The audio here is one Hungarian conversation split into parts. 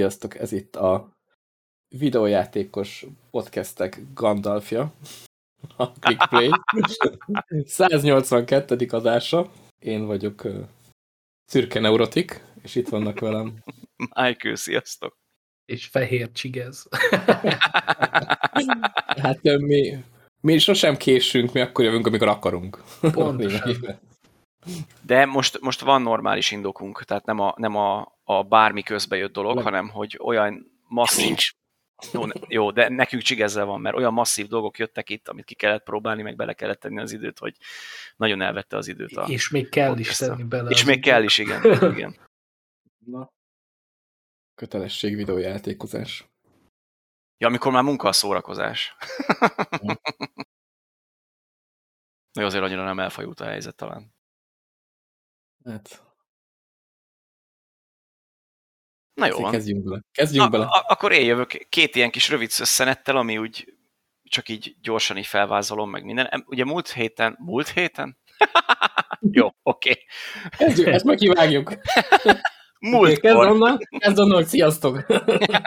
Sziasztok, ez itt a videójátékos podcastek Gandalfja, a Clickplay. 182. adása. Én vagyok uh, Szürke Neurotik, és itt vannak velem. Michael, sziasztok! És fehér csigez. hát mi, mi sosem késünk, mi akkor jövünk, amikor akarunk. Pontosan. De most, most van normális indokunk, tehát nem a, nem a, a bármi közbe jött dolog, nem. hanem hogy olyan masszív... Nincs. Jó, jó, de nekünk csigezzel van, mert olyan masszív dolgok jöttek itt, amit ki kellett próbálni, meg bele kellett tenni az időt, hogy nagyon elvette az időt. A és még kell is tenni bele. És még időt. kell is, igen. igen. Na. Kötelesség videójátékozás. Ja, amikor már munka a szórakozás. Még azért annyira nem elfajult a helyzet talán. Hát... Na jó van. Kezdjünk bele. Kezdjünk Na, bele. Akkor én jövök két ilyen kis rövid szösszenettel, ami úgy csak így gyorsan így felvázolom meg minden. Ugye múlt héten, múlt héten? jó, oké. Okay. Kezdjük, ezt meg kivágjuk. Múlt kezd onnan, kezd onnan, sziasztok!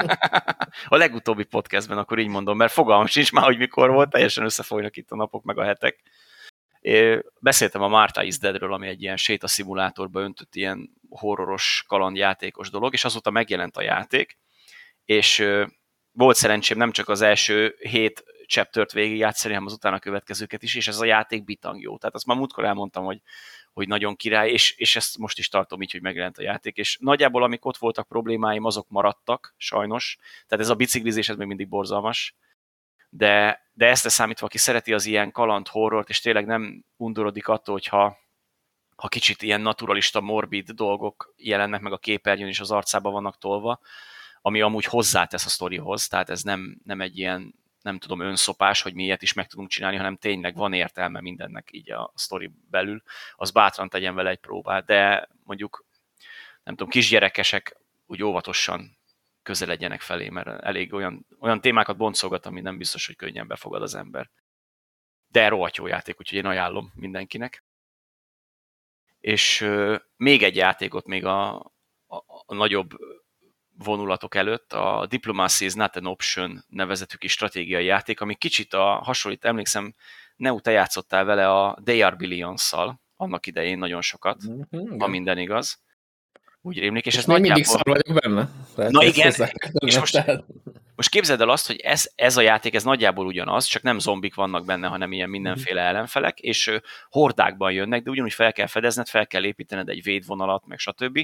a legutóbbi podcastben akkor így mondom, mert fogalmam sincs már, hogy mikor volt, teljesen összefolynak itt a napok meg a hetek. Beszéltem a Marta is Deadről, ami egy ilyen sétaszimulátorba öntött ilyen horroros, kalandjátékos dolog, és azóta megjelent a játék, és volt szerencsém nem csak az első hét chaptert végigjátszani, hanem az utána következőket is, és ez a játék bitang jó. Tehát azt már múltkor elmondtam, hogy, hogy nagyon király, és, és ezt most is tartom így, hogy megjelent a játék, és nagyjából amik ott voltak problémáim, azok maradtak, sajnos. Tehát ez a biciklizés, ez még mindig borzalmas, de, de ezt számítva, aki szereti az ilyen kaland horrort, és tényleg nem undorodik attól, hogyha ha kicsit ilyen naturalista, morbid dolgok jelennek meg a képernyőn, és az arcába vannak tolva, ami amúgy hozzátesz a sztorihoz, tehát ez nem, nem egy ilyen, nem tudom, önszopás, hogy mi ilyet is meg tudunk csinálni, hanem tényleg van értelme mindennek így a sztori belül, az bátran tegyen vele egy próbát, de mondjuk, nem tudom, kisgyerekesek úgy óvatosan közeledjenek felé, mert elég olyan, olyan témákat boncolgat, ami nem biztos, hogy könnyen befogad az ember. De rohadt jó játék, úgyhogy én ajánlom mindenkinek. És euh, még egy játékot még a, a, a nagyobb vonulatok előtt, a Diplomacy is not an option nevezetű kis stratégiai játék, ami kicsit a hasonlít, emlékszem, Neu, te játszottál vele a They Are Billions-szal, annak idején nagyon sokat, mm-hmm, ha minden igaz úgy rémlik, és, és ez még mindig szar vagyok benne. Na igen, és most, most képzeld el azt, hogy ez, ez a játék, ez nagyjából ugyanaz, csak nem zombik vannak benne, hanem ilyen mindenféle mhm. ellenfelek, és hordákban jönnek, de ugyanúgy fel kell fedezned, fel kell építened egy védvonalat, meg stb.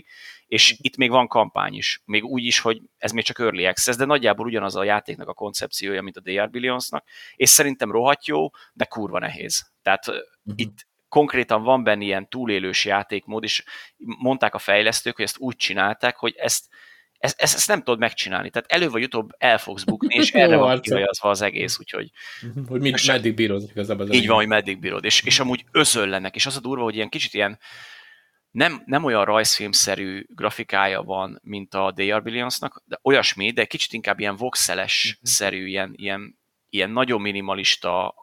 És mhm. itt még van kampány is, még úgy is, hogy ez még csak early access, de nagyjából ugyanaz a játéknak a koncepciója, mint a DR Billionsnak, és szerintem rohadt jó, de kurva nehéz. Tehát uh-huh. itt konkrétan van benne ilyen túlélős játékmód, és mondták a fejlesztők, hogy ezt úgy csinálták, hogy ezt, ezt, ezt, ezt nem tudod megcsinálni. Tehát elő vagy utóbb el fogsz bukni, és erre van kihajazva az egész, úgyhogy... Hogy mit, meddig bírod igazából. Az így van, hogy meddig bírod, és, és amúgy özöllenek, és az a durva, hogy ilyen kicsit ilyen nem, nem olyan rajzfilmszerű grafikája van, mint a DR Billionsnak, de olyasmi, de kicsit inkább ilyen voxeles-szerű, ilyen, ilyen, ilyen nagyon minimalista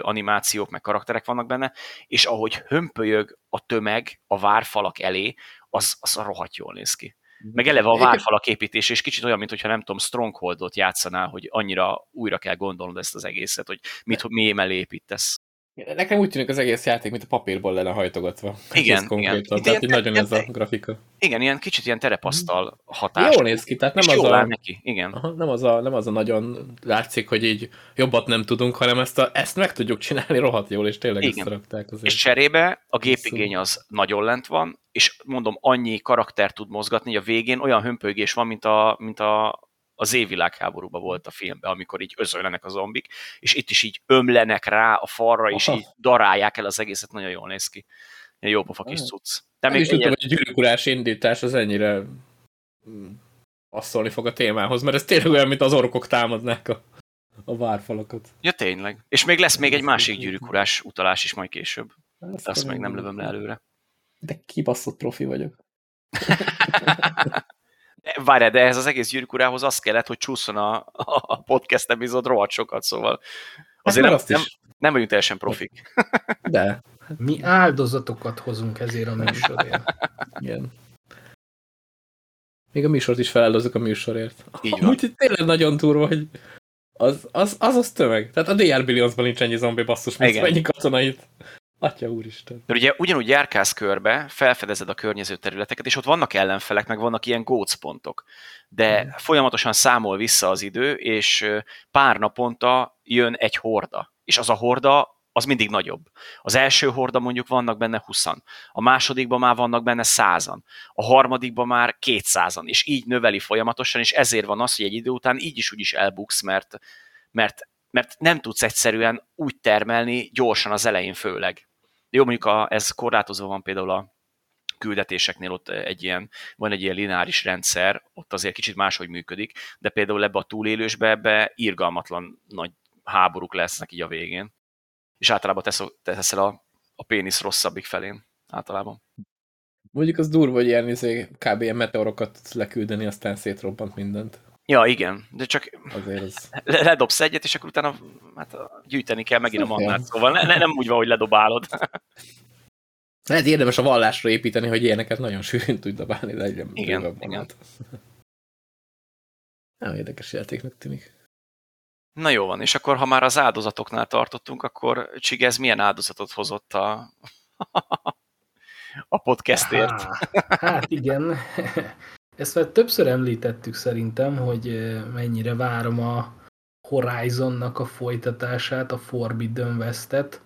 animációk, meg karakterek vannak benne, és ahogy hömpölyög a tömeg a várfalak elé, az, az rohadt jól néz ki. Meg eleve a várfalak építés, és kicsit olyan, mintha nem tudom, Strongholdot játszanál, hogy annyira újra kell gondolnod ezt az egészet, hogy mit, mi mellé építesz. Nekem úgy tűnik az egész játék, mint a papírból lenne hajtogatva. Igen, igen. Tehát ilyen, nagyon ilyen, ez a grafika. Igen, ilyen kicsit ilyen terepasztal hatás. Jól néz ki, tehát nem az a... neki, igen. Aha, nem, az a, nem az a nagyon látszik, hogy így jobbat nem tudunk, hanem ezt, a, ezt meg tudjuk csinálni rohadt jól, és tényleg igen. összerakták azért. És cserébe a gépigény az nagyon lent van, és mondom, annyi karakter tud mozgatni, hogy a végén olyan hömpölygés van, mint a, mint a az évvilágháborúban volt a filmben, amikor így özöllenek a zombik, és itt is így ömlenek rá a falra, és Aha. így darálják el az egészet, nagyon jól néz ki. Ilyen jó pofa kis cucc. Te még is tudtam, hogy a gyűrűkurás indítás az ennyire asszolni fog a témához, mert ez tényleg olyan, mint az orkok támadnák a, a várfalakat. Ja, tényleg. És még lesz még egy másik gyűrűkurás utalás is majd később. Ezt, Azt meg nem lövöm le előre. De kibaszott profi vagyok. Várj, de ez az egész gyűrűkurához az kellett, hogy csúszson a, a podcast epizód rohadt sokat, szóval azért hát nem, nem, nem vagyunk teljesen profik. De. Mi áldozatokat hozunk ezért a műsorért. Igen. Még a műsort is feláldozzuk a műsorért. Így van. Úgyhogy tényleg nagyon durva, hogy az az, az, az tömeg. Tehát a DR Billionsban nincs ennyi zombi basszus, mint mennyi katonait. Atya úristen. Mert ugye ugyanúgy járkálsz körbe, felfedezed a környező területeket, és ott vannak ellenfelek, meg vannak ilyen gócpontok. De Mhm. folyamatosan számol vissza az idő, és pár naponta jön egy horda. És az a horda, az mindig nagyobb. Az első horda mondjuk vannak benne 20 a másodikban már vannak benne 100 a harmadikban már 200 és így növeli folyamatosan, és ezért van az, hogy egy idő után így is úgy is elbuksz, mert, mert, mert nem tudsz egyszerűen úgy termelni gyorsan az elején főleg. Jó, mondjuk a, ez korlátozva van például a küldetéseknél ott egy ilyen, van egy ilyen lineáris rendszer, ott azért kicsit máshogy működik, de például ebbe a túlélősbe ebbe irgalmatlan nagy háborúk lesznek így a végén. És általában tesz, teszel a, a pénisz rosszabbik felén. Általában. Mondjuk az durva, hogy ilyen izé, kb. ilyen meteorokat leküldeni, aztán szétrobbant mindent. Ja, igen, de csak Azért az... le- ledobsz egyet, és akkor utána hát, gyűjteni kell megint a Szóval. mannát, szóval ne, ne, nem úgy van, hogy ledobálod. Lehet érdemes a vallásra építeni, hogy ilyeneket nagyon sűrűn tudj dobálni, de egyre Igen, igen. vonat. Nagyon érdekes játéknak tűnik. Na jó van, és akkor ha már az áldozatoknál tartottunk, akkor Csigez milyen áldozatot hozott a, a podcastért? Há, hát igen, ezt már többször említettük szerintem, hogy mennyire várom a Horizonnak a folytatását, a Forbidden West-et,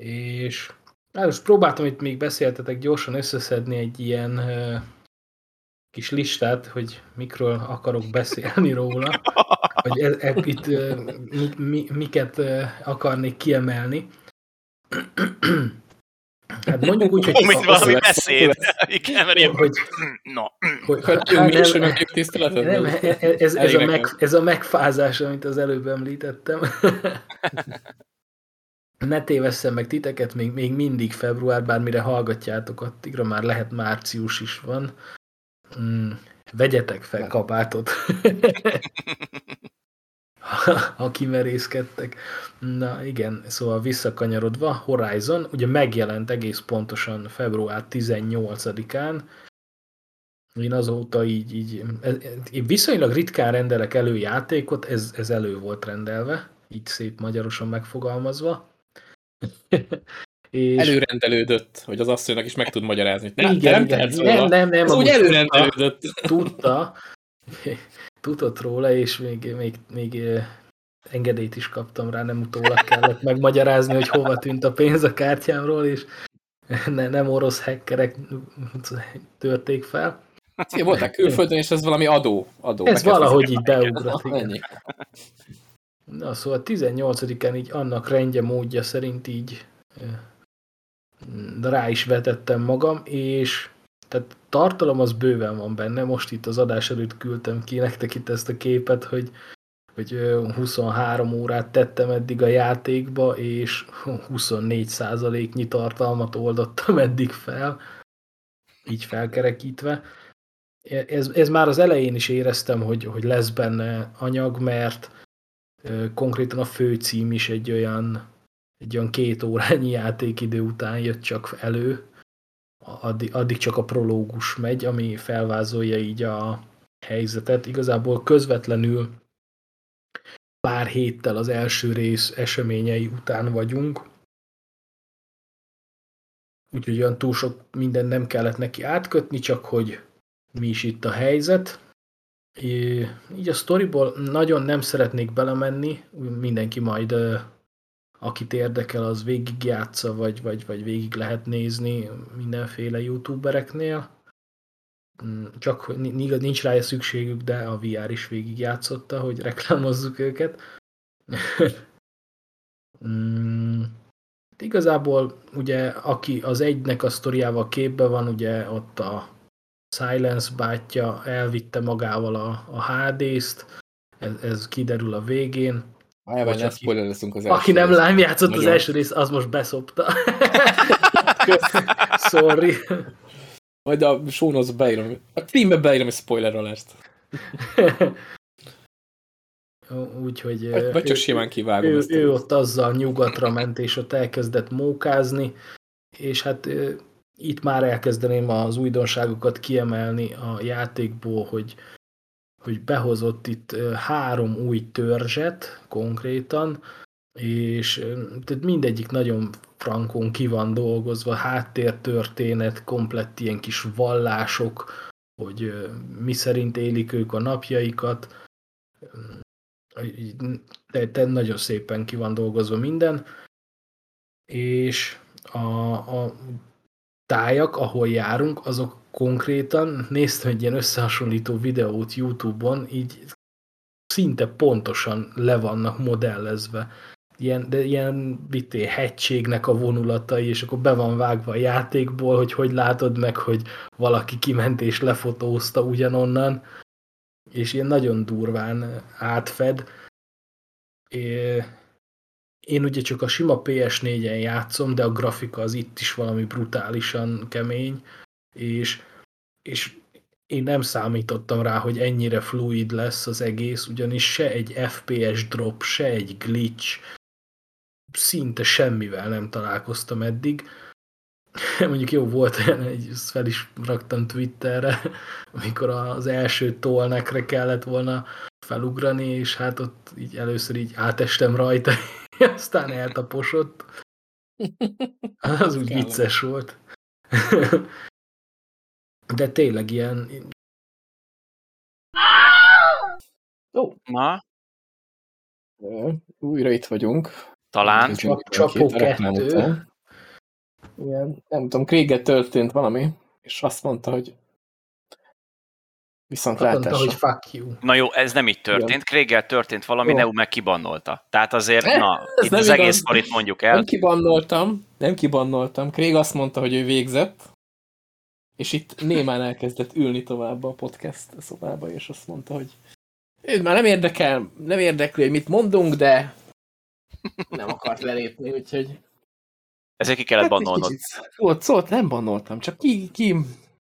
és hát most próbáltam itt még beszéltetek gyorsan összeszedni egy ilyen kis listát, hogy mikről akarok beszélni róla, hogy e, e, itt eh, mi, mi, miket akarnék kiemelni. Hát mondjuk úgy, hogy, mint valami beszéd. Igen, mert ilyen, hogy, no. hogy Hát, hát mi is, hogy megjuk tiszteletet? nem, ez, ez, ez, a meg, ez a megfázás, amit az előbb említettem. ne tévesszem meg titeket, még, még mindig február, bármire hallgatjátok, addigra már lehet március is van. Mm, vegyetek fel kabátot. ha kimerészkedtek. Na igen, szóval visszakanyarodva, Horizon ugye megjelent egész pontosan február 18-án. Én azóta így, így én viszonylag ritkán rendelek elő játékot, ez, ez elő volt rendelve, így szép magyarosan megfogalmazva. És Előrendelődött, hogy az asszonynak is meg tud magyarázni. Ne, igen, nem igen. Nem, nem, nem, Ez úgy előrendelődött. tudta, tudott róla, és még, még, még engedélyt is kaptam rá, nem utólag kellett megmagyarázni, hogy hova tűnt a pénz a kártyámról, és ne, nem orosz hackerek törték fel. Szia, voltak külföldön, és ez valami adó. adó. Ez valahogy így beugrott, igen. Na, szóval 18-án így annak rendje módja szerint így rá is vetettem magam, és tehát tartalom az bőven van benne, most itt az adás előtt küldtem ki nektek itt ezt a képet, hogy, hogy ö, 23 órát tettem eddig a játékba, és 24%-nyi tartalmat oldottam eddig fel, így felkerekítve. Ez, ez már az elején is éreztem, hogy, hogy lesz benne anyag, mert konkrétan a főcím is egy olyan egy olyan két órányi játékidő után jött csak elő, addig, addig csak a prológus megy, ami felvázolja így a helyzetet. Igazából közvetlenül pár héttel az első rész eseményei után vagyunk, úgyhogy olyan túl sok minden nem kellett neki átkötni, csak hogy mi is itt a helyzet. Így a storyból nagyon nem szeretnék belemenni, mindenki majd akit érdekel, az végigjátsza, vagy, vagy, vagy végig lehet nézni mindenféle youtubereknél. Mm, Csak hogy ni- nincs rá szükségük, de a VR is végigjátszotta, hogy reklámozzuk őket. Mm, Igazából ugye, aki az egynek a sztoriával képbe van, ugye ott a Silence bátyja elvitte magával a, a HD-zt, ez, ez kiderül a végén, Vagy ne aki- spoilerezünk az első aki nem lám játszott az Nagyon. első rész, az most beszopta. Sorry. Majd a show beírom. A címbe beírom egy spoiler alást. Úgyhogy Vagy, vagy csak simán kivágom ő, ő ott azzal nyugatra ment, és ott elkezdett mókázni, és hát itt már elkezdeném az újdonságokat kiemelni a játékból, hogy, hogy behozott itt három új törzset konkrétan, és tehát mindegyik nagyon frankon ki van dolgozva, háttértörténet, komplett ilyen kis vallások, hogy mi szerint élik ők a napjaikat, de, de nagyon szépen ki van dolgozva minden, és a, a tájak, ahol járunk, azok konkrétan, néztem egy ilyen összehasonlító videót Youtube-on, így szinte pontosan le vannak modellezve. Ilyen, de ilyen vité, hegységnek a vonulatai, és akkor be van vágva a játékból, hogy hogy látod meg, hogy valaki kiment és lefotózta ugyanonnan, és ilyen nagyon durván átfed. Én ugye csak a sima PS4-en játszom, de a grafika az itt is valami brutálisan kemény, és, és én nem számítottam rá, hogy ennyire fluid lesz az egész, ugyanis se egy FPS drop, se egy glitch, szinte semmivel nem találkoztam eddig. Mondjuk jó volt egy, ezt fel is raktam Twitterre, amikor az első tolnekre kellett volna felugrani, és hát ott így először így átestem rajta, aztán eltaposott. Az úgy vicces volt. De tényleg ilyen... Ó, oh. Ma? Újra itt vagyunk. Talán. Csapó kettő. Igen, nem tudom, Kréget történt valami, és azt mondta, hogy Viszont Azt mondta, hogy fuck you. Na jó, ez nem így történt. Kréggel történt valami, jó. Neu meg kibannolta. Tehát azért, ne, na, ez itt az igaz. egész sztorit mondjuk el. Nem kibannoltam, nem kibannoltam. Krég azt mondta, hogy ő végzett, és itt némán elkezdett ülni tovább a podcast szobába, és azt mondta, hogy ő már nem érdekel, nem érdekli, hogy mit mondunk, de nem akart lelépni, úgyhogy... Ezért ki kellett hát bannolnod. Szólt, szólt, nem bannoltam, csak ki, ki,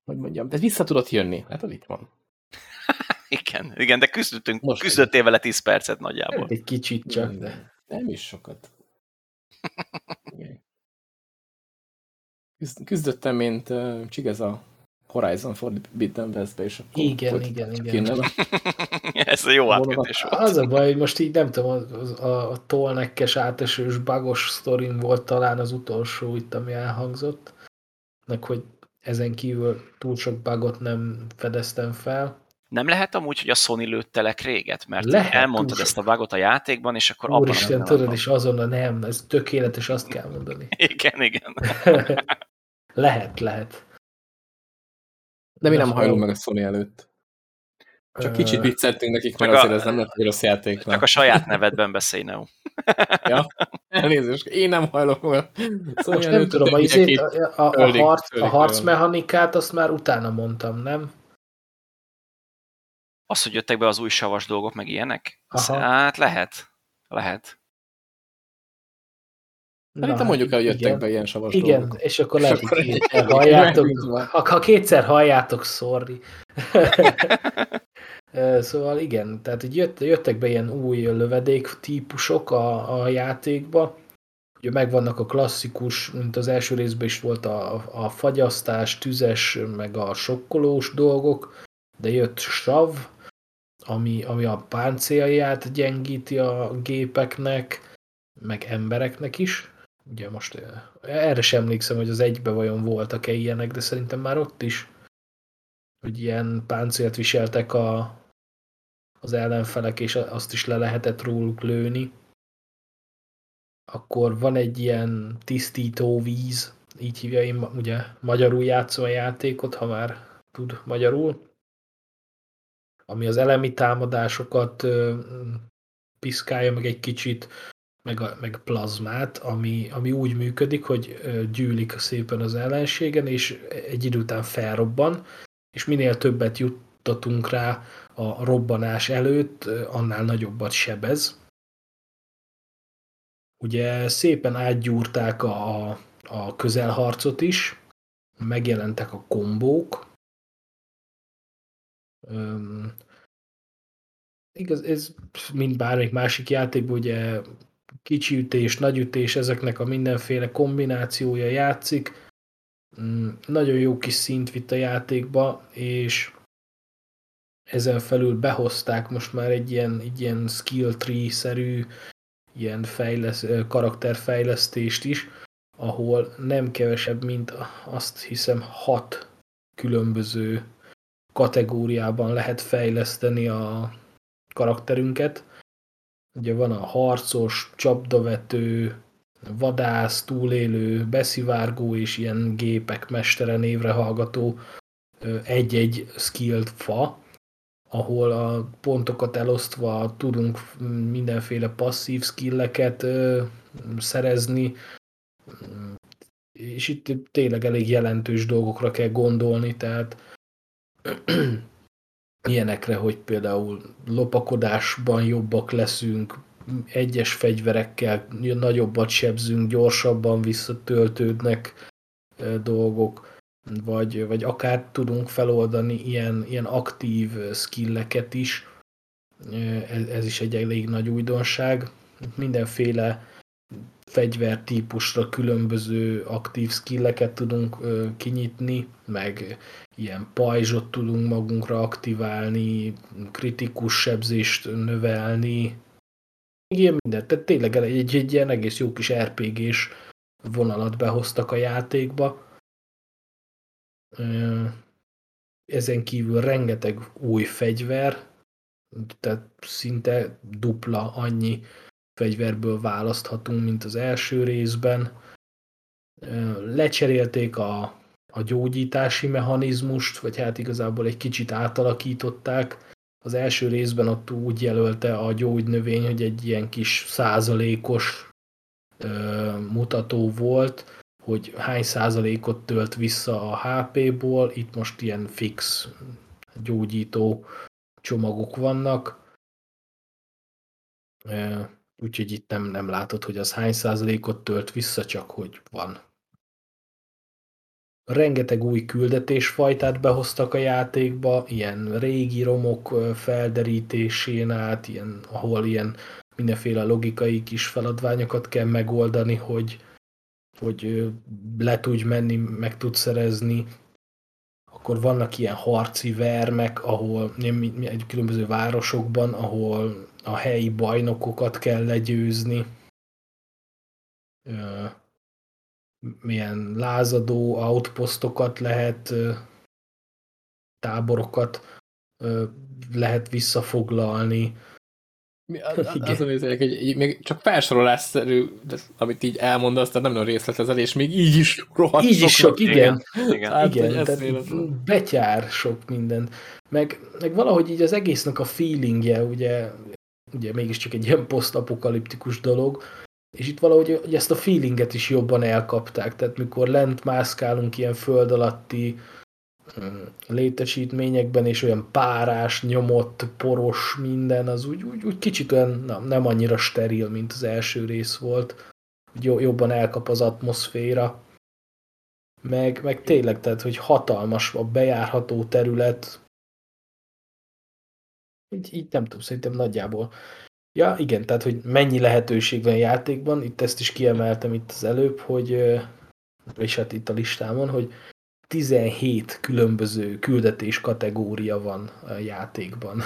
hogy mondjam, de vissza tudott jönni. Hát itt van. igen, igen, de küzdöttünk, Most küzdöttél vele 10 percet nagyjából. Egy kicsit csak. De nem is sokat. Küzdöttem, mint uh, a Horizon Forbidden West-be, és akkor igen, igen, igen. Ez a jó átkötés volt. Az a baj, hogy most így nem tudom, a, a, a tolnekkes átesős bagos sztorim volt talán az utolsó itt, ami elhangzott, meg hogy ezen kívül túl sok bugot nem fedeztem fel. Nem lehet amúgy, hogy a Sony lőtte le Kréget? Mert lehet, elmondtad ezt a bugot a játékban, és akkor abban Úristen, tudod, és azonnal nem, ez tökéletes, azt kell mondani. Igen, igen. lehet, lehet. De mi nem hajlunk meg a Sony előtt. Csak kicsit vicceltünk nekik, mert azért ez nem lett egy rossz játék. Csak a saját nevedben beszélj, Neo. ja, elnézést, én nem hajlok meg. Szóval Most nem tudom, a, izét, a, a, a, harc, a harcmechanikát azt már utána mondtam, nem? Az, hogy jöttek be az új savas dolgok, meg ilyenek? Aha. Hát lehet. Lehet. Szerintem mondjuk el, hogy jöttek igen. be ilyen savas Igen, dolgok. és akkor lehet, hogy kétszer halljátok. Ha, kétszer halljátok, sorry. szóval igen, tehát hogy jött, jöttek be ilyen új lövedék típusok a, a játékba. Ugye megvannak a klasszikus, mint az első részben is volt a, a fagyasztás, tüzes, meg a sokkolós dolgok, de jött sav, ami, ami a páncélját gyengíti a gépeknek, meg embereknek is. Ugye most erre sem emlékszem, hogy az egybe vajon voltak-e ilyenek, de szerintem már ott is, hogy ilyen páncélt viseltek a, az ellenfelek, és azt is le lehetett róluk lőni. Akkor van egy ilyen tisztító víz, így hívja én ugye magyarul játszom a játékot, ha már tud magyarul, ami az elemi támadásokat piszkálja meg egy kicsit, meg, a, meg plazmát, ami, ami úgy működik, hogy gyűlik szépen az ellenségen, és egy idő után felrobban, és minél többet juttatunk rá a robbanás előtt, annál nagyobbat sebez. Ugye szépen átgyúrták a, a közelharcot is, megjelentek a kombók, Üm, igaz, ez mint bármelyik másik játékban, ugye kicsi ütés, nagy ütés, ezeknek a mindenféle kombinációja játszik. mm, nagyon jó kis szint vitt a játékba, és ezen felül behozták most már egy ilyen, egy ilyen skill tree-szerű ilyen fejlesz, karakterfejlesztést is, ahol nem kevesebb, mint azt hiszem hat különböző kategóriában lehet fejleszteni a karakterünket. Ugye van a harcos, csapdavető, vadász, túlélő, beszivárgó és ilyen gépek mestere névre hallgató egy-egy skilled fa, ahol a pontokat elosztva tudunk mindenféle passzív skilleket szerezni, és itt tényleg elég jelentős dolgokra kell gondolni, tehát ilyenekre, hogy például lopakodásban jobbak leszünk, egyes fegyverekkel nagyobbat sebzünk, gyorsabban visszatöltődnek dolgok, vagy, vagy akár tudunk feloldani ilyen, ilyen aktív skilleket is, ez, ez is egy elég nagy újdonság. Mindenféle fegyvertípusra különböző aktív skilleket tudunk kinyitni, meg ilyen pajzsot tudunk magunkra aktiválni, kritikus sebzést növelni, ilyen mindent. Tehát tényleg egy, egy ilyen egész jó kis RPG-s vonalat behoztak a játékba. Ezen kívül rengeteg új fegyver, tehát szinte dupla annyi fegyverből választhatunk, mint az első részben. Lecserélték a, a gyógyítási mechanizmust, vagy hát igazából egy kicsit átalakították. Az első részben ott úgy jelölte a gyógynövény, hogy egy ilyen kis százalékos ö, mutató volt, hogy hány százalékot tölt vissza a HP-ból, itt most ilyen fix gyógyító csomagok vannak úgyhogy itt nem, nem látod, hogy az hány százalékot tölt vissza, csak hogy van. Rengeteg új küldetésfajtát behoztak a játékba, ilyen régi romok felderítésén át, ilyen, ahol ilyen mindenféle logikai kis feladványokat kell megoldani, hogy, hogy le tudj menni, meg tudsz szerezni. Akkor vannak ilyen harci vermek, ahol egy különböző városokban, ahol a helyi bajnokokat kell legyőzni, milyen lázadó outpostokat lehet, táborokat lehet visszafoglalni. Mi, az, az, az, hogy még csak felsorolásszerű, amit így elmondasz, tehát nem nagyon részletezel, és még így is rohadt Így is sok, igen. Igen, hát, igen tehát betyár sok minden. Meg, meg valahogy így az egésznek a feelingje, ugye ugye mégiscsak egy ilyen posztapokaliptikus dolog, és itt valahogy hogy ezt a feelinget is jobban elkapták, tehát mikor lent mászkálunk ilyen föld alatti mm, létesítményekben, és olyan párás, nyomott, poros minden, az úgy, úgy, úgy kicsit olyan na, nem annyira steril, mint az első rész volt. Jobban elkap az atmoszféra. Meg, meg tényleg, tehát, hogy hatalmas a bejárható terület, így, így nem tudom, szerintem nagyjából. Ja, igen, tehát, hogy mennyi lehetőség van a játékban, itt ezt is kiemeltem itt az előbb, hogy, és hát itt a listámon, hogy 17 különböző küldetés kategória van a játékban.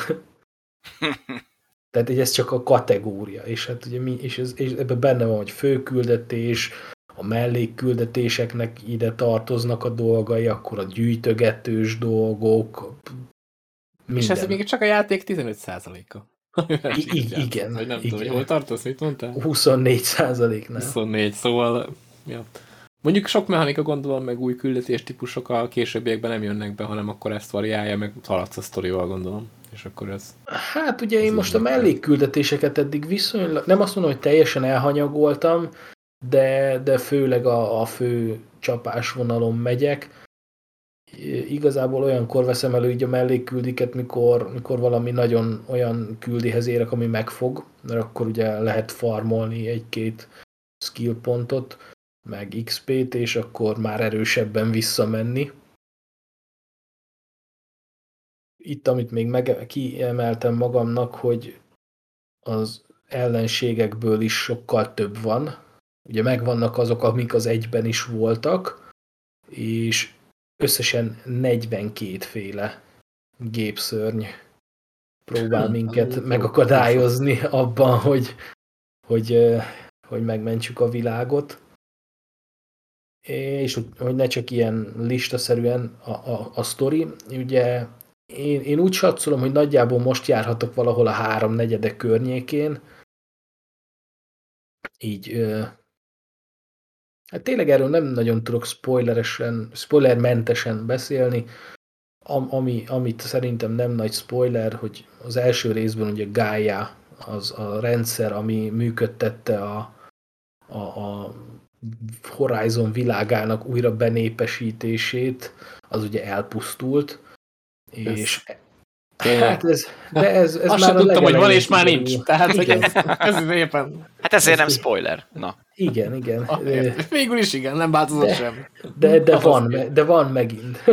Tehát ez csak a kategória, és hát ugye mi, és, ez, és ebben benne van, hogy főküldetés, a mellékküldetéseknek ide tartoznak a dolgai, akkor a gyűjtögetős dolgok, minden. És ez még csak a játék 15%-a. Igen. Vagy nem igen. tudom, hogy hol tartasz, mit mondtál? 24 százalék, nem? 24, szóval... Ja. Mondjuk sok mechanika gondolom, meg új küldetés típusok a későbbiekben nem jönnek be, hanem akkor ezt variálja, meg haladsz a sztorival gondolom. És akkor ez... Hát ugye én most a mellékküldetéseket eddig viszonylag, nem azt mondom, hogy teljesen elhanyagoltam, de, de főleg a, a fő csapásvonalon megyek igazából olyankor veszem elő így a mellékküldiket, mikor, mikor valami nagyon olyan küldihez érek, ami megfog, mert akkor ugye lehet farmolni egy-két skill pontot, meg XP-t, és akkor már erősebben visszamenni. Itt, amit még meg, kiemeltem magamnak, hogy az ellenségekből is sokkal több van. Ugye megvannak azok, amik az egyben is voltak, és összesen 42 féle gépszörny próbál minket megakadályozni abban, hogy, hogy, hogy megmentsük a világot. És hogy ne csak ilyen listaszerűen a, a, a sztori. Ugye én, én úgy satszolom, hogy nagyjából most járhatok valahol a három negyedek környékén. Így Hát tényleg erről nem nagyon tudok spoileresen, spoilermentesen beszélni, Am, ami, amit szerintem nem nagy spoiler, hogy az első részben ugye Gaia az a rendszer, ami működtette a, a, a Horizon világának újra benépesítését, az ugye elpusztult, és Hát ez, de ez, ez Azt már sem tudtam, hogy van, és már nincs. Tehát, hogy ez, ez éppen... Hát ezért nem spoiler. Na. Igen, igen. Ah, Végül is igen, nem változott de, sem. De, de, van, me, de van megint.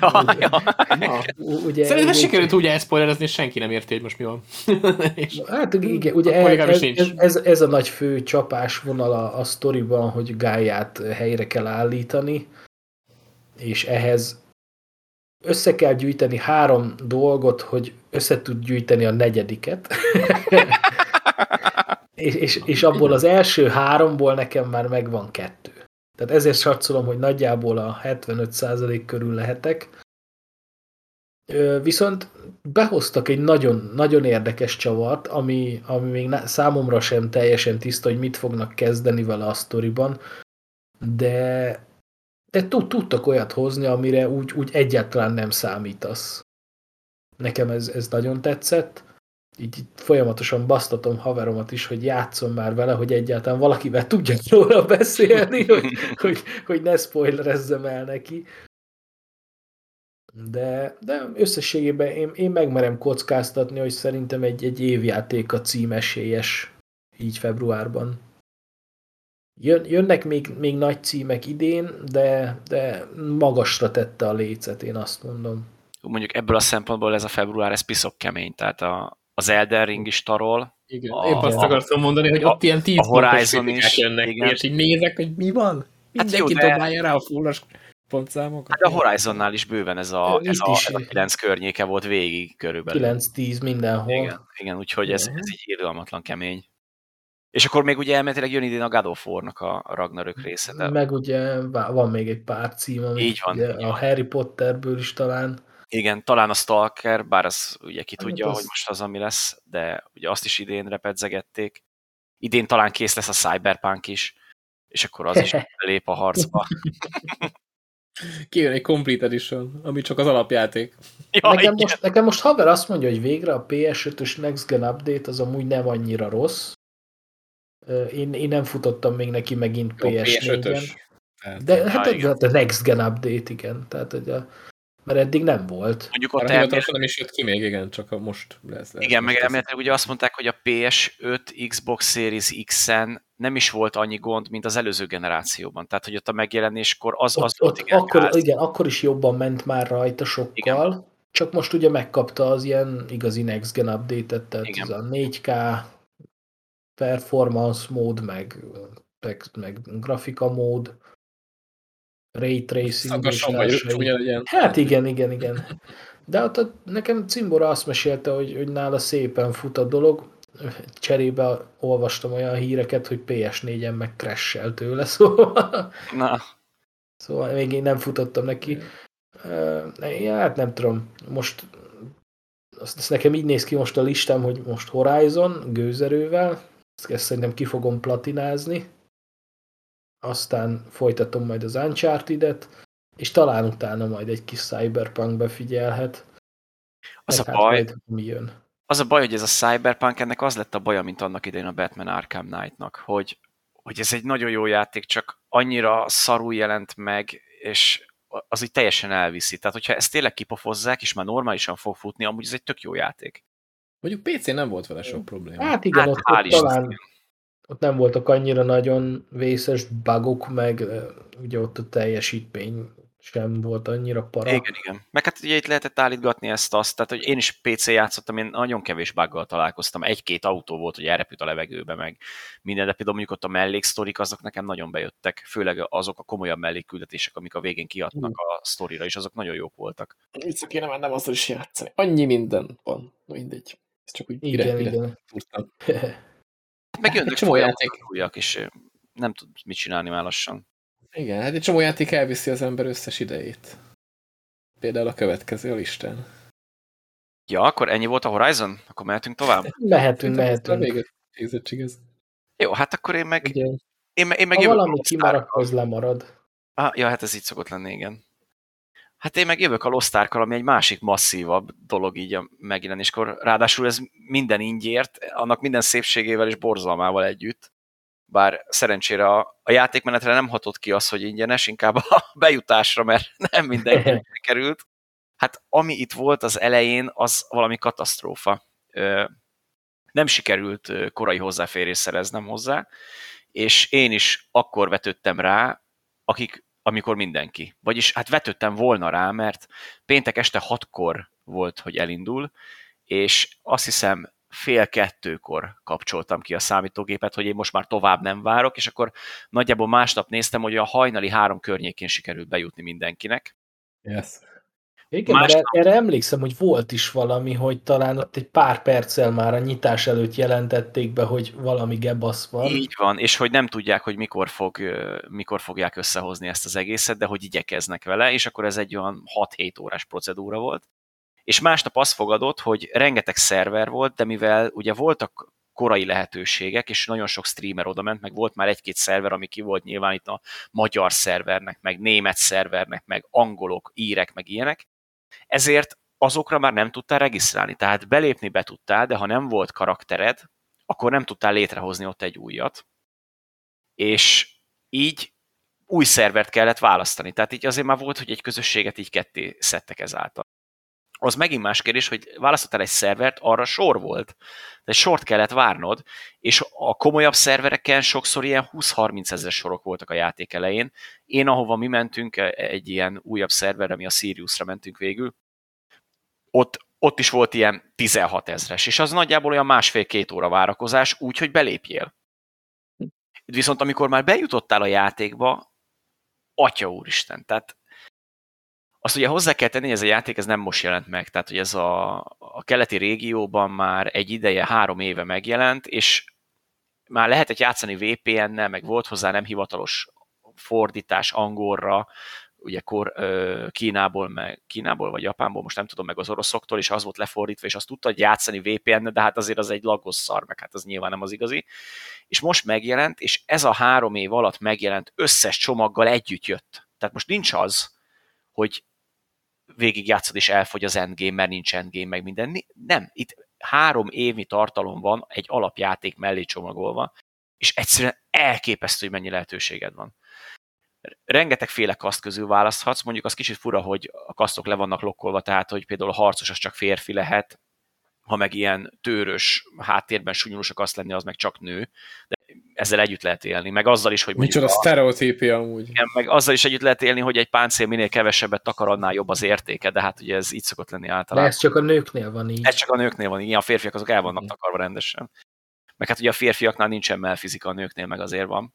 ja, ja. Na, ugye, Szerintem ugye, sikerült úgy elszpoilerezni, és senki nem érti, hogy most mi van. és hát igen, ugye ez, ez, ez, ez, a nagy fő csapás vonal a, a sztoriban, hogy Gáját helyre kell állítani, és ehhez össze kell gyűjteni három dolgot, hogy össze tud gyűjteni a negyediket. és, és, és abból az első háromból nekem már megvan kettő. Tehát ezért satszolom, hogy nagyjából a 75% körül lehetek. Viszont behoztak egy nagyon, nagyon érdekes csavart, ami, ami még számomra sem teljesen tiszta, hogy mit fognak kezdeni vele a sztoriban, de de tudtak olyat hozni, amire úgy, úgy egyáltalán nem számítasz. Nekem ez, ez nagyon tetszett. Így, folyamatosan basztatom haveromat is, hogy játszom már vele, hogy egyáltalán valakivel tudjak róla beszélni, hogy, hogy, hogy ne spoilerezzem el neki. De, de összességében én, én megmerem kockáztatni, hogy szerintem egy, egy évjáték a címesélyes így februárban. Jön, jönnek még, még nagy címek idén, de, de magasra tette a lécet, én azt mondom. Mondjuk ebből a szempontból ez a február, ez piszok kemény, tehát a, az Elden Ring is tarol. Igen, a, épp azt akartam mondani, hogy a, ott ilyen 10 a Horizon is jönnek, igen. és így nézek, hogy mi van. Mindenki hát jó, dobálja rá a fullas pontszámokat. Hát a Horizonnál is bőven ez a, ez a, ez a 9 környéke volt végig körülbelül. 9-10 mindenhol. Igen, igen úgyhogy ez, ez így irgalmatlan kemény. És akkor még ugye elméletileg jön idén a God of War-nak a Ragnarök része. De... Meg ugye van még egy pár cím, ami így van, ugye, így a Harry Potterből is talán. Igen, talán a Stalker, bár az ugye ki hát tudja, az... hogy most az, ami lesz, de ugye azt is idén repedzegették. Idén talán kész lesz a Cyberpunk is, és akkor az is lép a harcba. Kijön egy Complete Edition, ami csak az alapjáték. Ja, nekem, most, nekem most haver azt mondja, hogy végre a PS5-ös Next Gen Update az amúgy nem annyira rossz, én, én nem futottam még neki megint PS4-en. De hát a, a Next Gen Update, igen. Tehát, hogy a, mert eddig nem volt. Mondjuk ott elmélet... nem is jött ki még, igen, csak a most lesz. lesz igen, meg elméletileg ugye azt mondták, hogy a PS5 Xbox Series X-en nem is volt annyi gond, mint az előző generációban. Tehát, hogy ott a megjelenéskor az, ott, az ott, volt igen, akkor, igen, akkor is jobban ment már rajta sokkal, igen. csak most ugye megkapta az ilyen igazi Next Gen update-et, tehát igen. ez a 4K performance mód, meg, meg, meg grafika mód, ray tracing is legyen. Hát igen, igen, igen. De ott a, nekem Cimbora azt mesélte, hogy, hogy nála szépen fut a dolog, cserébe olvastam olyan híreket, hogy PS4-en meg crash tőle, szóval... Na. Szóval még én nem futottam neki. Ja, hát nem tudom, most azt, azt nekem így néz ki most a listám, hogy most Horizon gőzerővel, ezt szerintem ki fogom platinázni, aztán folytatom majd az Uncharted-et, és talán utána majd egy kis Cyberpunk befigyelhet. Az a hát baj, majd, mi jön. Az a baj, hogy ez a Cyberpunk, ennek az lett a baja, mint annak idején a Batman Arkham Knight-nak, hogy, hogy ez egy nagyon jó játék, csak annyira szarul jelent meg, és az így teljesen elviszi. Tehát, hogyha ezt tényleg kipofozzák, és már normálisan fog futni, amúgy ez egy tök jó játék. Mondjuk PC nem volt vele sok probléma. Hát igen, hát, ott, ott talán ott nem voltak annyira nagyon vészes bugok, meg ugye ott a teljesítmény sem volt annyira para. Igen, igen. Meg hát ugye itt lehetett állítgatni ezt-azt, tehát hogy én is PC játszottam, én nagyon kevés buggal találkoztam. Egy-két autó volt, hogy elrepült a levegőbe, meg minden, de például mondjuk ott a melléksztorik, azok nekem nagyon bejöttek, főleg azok a komolyabb mellékküldetések, amik a végén kiadnak a sztorira, és azok nagyon jók voltak. Vissza kéne mennem azzal is játszani. Annyi minden van. Mindegy. Ez csak úgy Igen, ide, ide igen. furtam. Meg jönnek Csomó játék. újak, és nem tud mit csinálni már lassan. Igen, hát egy csomó játék elviszi az ember összes idejét. Például a következő a listán. Ja, akkor ennyi volt a Horizon? Akkor mehetünk tovább? Mehetünk, mehetünk. vége végzettség ez. Jó, hát akkor én meg, Ugye, én, én meg Ha valami kimarad, az lemarad. Ah, ja, hát ez így szokott lenni, igen. Hát én meg jövök a Lost Ark-kal, ami egy másik masszívabb dolog így a megjelenéskor. Ráadásul ez minden ingyért, annak minden szépségével és borzalmával együtt. Bár szerencsére a, a játékmenetre nem hatott ki az, hogy ingyenes, inkább a bejutásra, mert nem mindenki került. Hát ami itt volt az elején, az valami katasztrófa. Nem sikerült korai hozzáférés szereznem hozzá, és én is akkor vetődtem rá, akik, amikor mindenki. Vagyis hát vetődtem volna rá, mert péntek este hatkor volt, hogy elindul, és azt hiszem fél kettőkor kapcsoltam ki a számítógépet, hogy én most már tovább nem várok, és akkor nagyjából másnap néztem, hogy a hajnali három környékén sikerült bejutni mindenkinek. yes. Igen, mert Másnap- erre emlékszem, hogy volt is valami, hogy talán ott egy pár perccel már a nyitás előtt jelentették be, hogy valami gebasz van. Így van, és hogy nem tudják, hogy mikor, fog, mikor fogják összehozni ezt az egészet, de hogy igyekeznek vele, és akkor ez egy olyan 6-7 órás procedúra volt. És másnap azt fogadott, hogy rengeteg szerver volt, de mivel ugye voltak korai lehetőségek, és nagyon sok streamer odament, meg volt már egy-két szerver, ami ki volt nyilván itt a magyar szervernek, meg német szervernek, meg angolok, írek, meg ilyenek, ezért azokra már nem tudtál regisztrálni. Tehát belépni be tudtál, de ha nem volt karaktered, akkor nem tudtál létrehozni ott egy újat. És így új szervert kellett választani. Tehát így azért már volt, hogy egy közösséget így ketté szedtek ezáltal. Az megint más kérdés, hogy választottál egy szervert, arra sor volt. De sort kellett várnod, és a komolyabb szervereken sokszor ilyen 20-30 ezer sorok voltak a játék elején. Én, ahova mi mentünk, egy ilyen újabb szerverre, mi a Siriusra mentünk végül, ott, ott is volt ilyen 16 ezres, és az nagyjából olyan másfél-két óra várakozás, úgy, hogy belépjél. Viszont amikor már bejutottál a játékba, atya úristen, tehát azt ugye hozzá kell tenni, hogy ez a játék ez nem most jelent meg, tehát hogy ez a, a keleti régióban már egy ideje, három éve megjelent, és már lehetett játszani VPN-nel, meg volt hozzá nem hivatalos fordítás angolra, ugye kor, Kínából, meg, Kínából vagy Japánból, most nem tudom, meg az oroszoktól, és az volt lefordítva, és azt tudtad játszani VPN-nel, de hát azért az egy lagos szar, meg hát az nyilván nem az igazi. És most megjelent, és ez a három év alatt megjelent összes csomaggal együtt jött. Tehát most nincs az, hogy végig játszod és elfogy az endgame, mert nincs endgame, meg minden. Nem, itt három évnyi tartalom van egy alapjáték mellé csomagolva, és egyszerűen elképesztő, hogy mennyi lehetőséged van. Rengetegféle kaszt közül választhatsz, mondjuk az kicsit fura, hogy a kasztok le vannak lokkolva, tehát hogy például a harcos az csak férfi lehet, ha meg ilyen tőrös háttérben sunyulós akar lenni, az meg csak nő, de ezzel együtt lehet élni, meg azzal is, hogy Micsoda a, sztereotípia amúgy. igen, meg azzal is együtt lehet élni, hogy egy páncél minél kevesebbet takar, annál jobb az értéke, de hát ugye ez így szokott lenni De általában. ez csak a nőknél van így. Ez csak a nőknél van, ilyen a férfiak azok el vannak takarva rendesen. Meg hát ugye a férfiaknál nincsen melfizika, a nőknél meg azért van.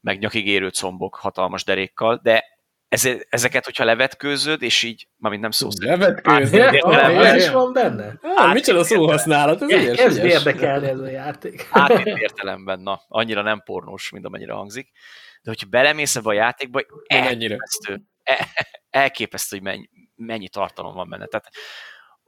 Meg nyakig érő combok hatalmas derékkal, de ezért, ezeket, hogyha levetkőzöd, és így, mármint nem szó szerint. Hát, értelem, ez is van benne? Ah, micsoda szóhasználat, ez Ez ügyes. érdekelni ez a játék. átvitt értelemben, na, annyira nem pornós, mint amennyire hangzik. De hogyha belemész ebbe a játékba, elképesztő, e- elképesztő, hogy mennyi, mennyi tartalom van benne. Tehát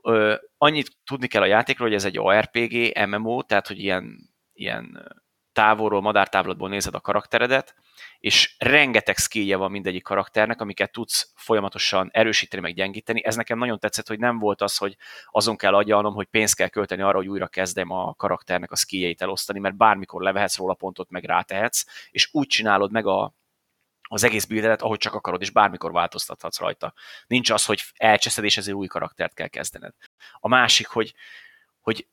ö, annyit tudni kell a játékról, hogy ez egy ARPG, MMO, tehát hogy ilyen, ilyen távolról, madártávlatból nézed a karakteredet, és rengeteg skillje van mindegyik karakternek, amiket tudsz folyamatosan erősíteni, meg gyengíteni. Ez nekem nagyon tetszett, hogy nem volt az, hogy azon kell agyalnom, hogy pénzt kell költeni arra, hogy újra kezdem a karakternek a skilljeit elosztani, mert bármikor levehetsz róla pontot, meg rátehetsz, és úgy csinálod meg a, az egész bildedet, ahogy csak akarod, és bármikor változtathatsz rajta. Nincs az, hogy elcseszed, és ezért új karaktert kell kezdened. A másik, hogy, hogy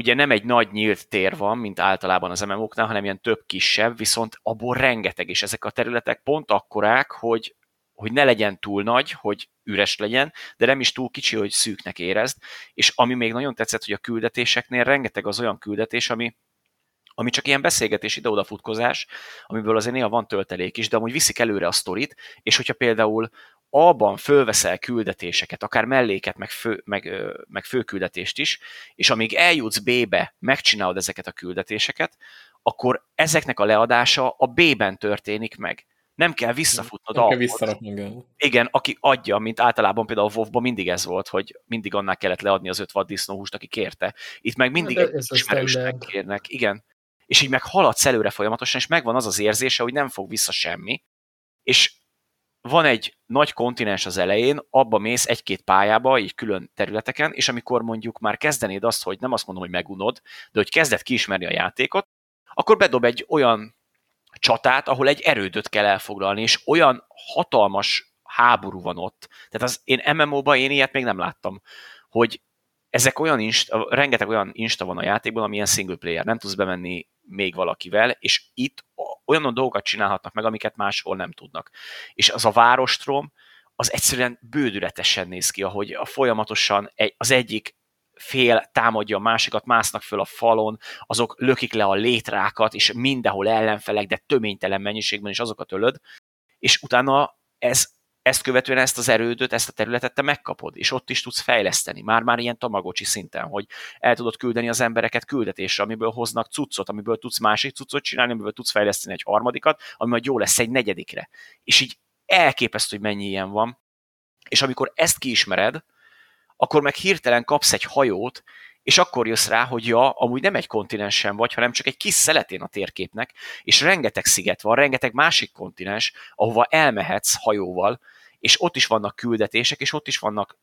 ugye nem egy nagy nyílt tér van, mint általában az MMO-knál, hanem ilyen több kisebb, viszont abból rengeteg, és ezek a területek pont akkorák, hogy, hogy ne legyen túl nagy, hogy üres legyen, de nem is túl kicsi, hogy szűknek érezd. És ami még nagyon tetszett, hogy a küldetéseknél rengeteg az olyan küldetés, ami, ami csak ilyen beszélgetés ide-oda futkozás, amiből azért néha van töltelék is, de amúgy viszik előre a sztorit, és hogyha például abban fölveszel küldetéseket, akár melléket, meg, fő, meg, meg főküldetést is, és amíg eljutsz B-be, megcsinálod ezeket a küldetéseket, akkor ezeknek a leadása a B-ben történik meg. Nem kell visszafutnod Nem kell visszarakni, igen. Igen, aki adja, mint általában például a WoW-ban mindig ez volt, hogy mindig annál kellett leadni az öt vaddisznóhúst, aki kérte. Itt meg mindig De egy ismerősnek kérnek. Igen. És így meg haladsz előre folyamatosan, és megvan az az érzése, hogy nem fog vissza semmi. És van egy nagy kontinens az elején, abba mész egy-két pályába, így külön területeken, és amikor mondjuk már kezdenéd azt, hogy nem azt mondom, hogy megunod, de hogy kezded kiismerni a játékot, akkor bedob egy olyan csatát, ahol egy erődöt kell elfoglalni, és olyan hatalmas háború van ott. Tehát az én MMO-ban én ilyet még nem láttam, hogy ezek olyan insta, rengeteg olyan insta van a játékban, ami ilyen single player, nem tudsz bemenni még valakivel, és itt olyan dolgokat csinálhatnak meg, amiket máshol nem tudnak. És az a várostrom, az egyszerűen bődületesen néz ki, ahogy a folyamatosan egy, az egyik fél támadja a másikat, másznak föl a falon, azok lökik le a létrákat, és mindenhol ellenfelek, de töménytelen mennyiségben is azokat ölöd, és utána ez, ezt követően ezt az erődöt, ezt a területet te megkapod, és ott is tudsz fejleszteni, már-már ilyen tamagocsi szinten, hogy el tudod küldeni az embereket küldetésre, amiből hoznak cuccot, amiből tudsz másik cuccot csinálni, amiből tudsz fejleszteni egy harmadikat, ami majd jó lesz egy negyedikre. És így elképesztő, hogy mennyi ilyen van. És amikor ezt kiismered, akkor meg hirtelen kapsz egy hajót, és akkor jössz rá, hogy ja, amúgy nem egy kontinensen vagy, hanem csak egy kis szeletén a térképnek, és rengeteg sziget van, rengeteg másik kontinens, ahova elmehetsz hajóval, és ott is vannak küldetések, és ott is vannak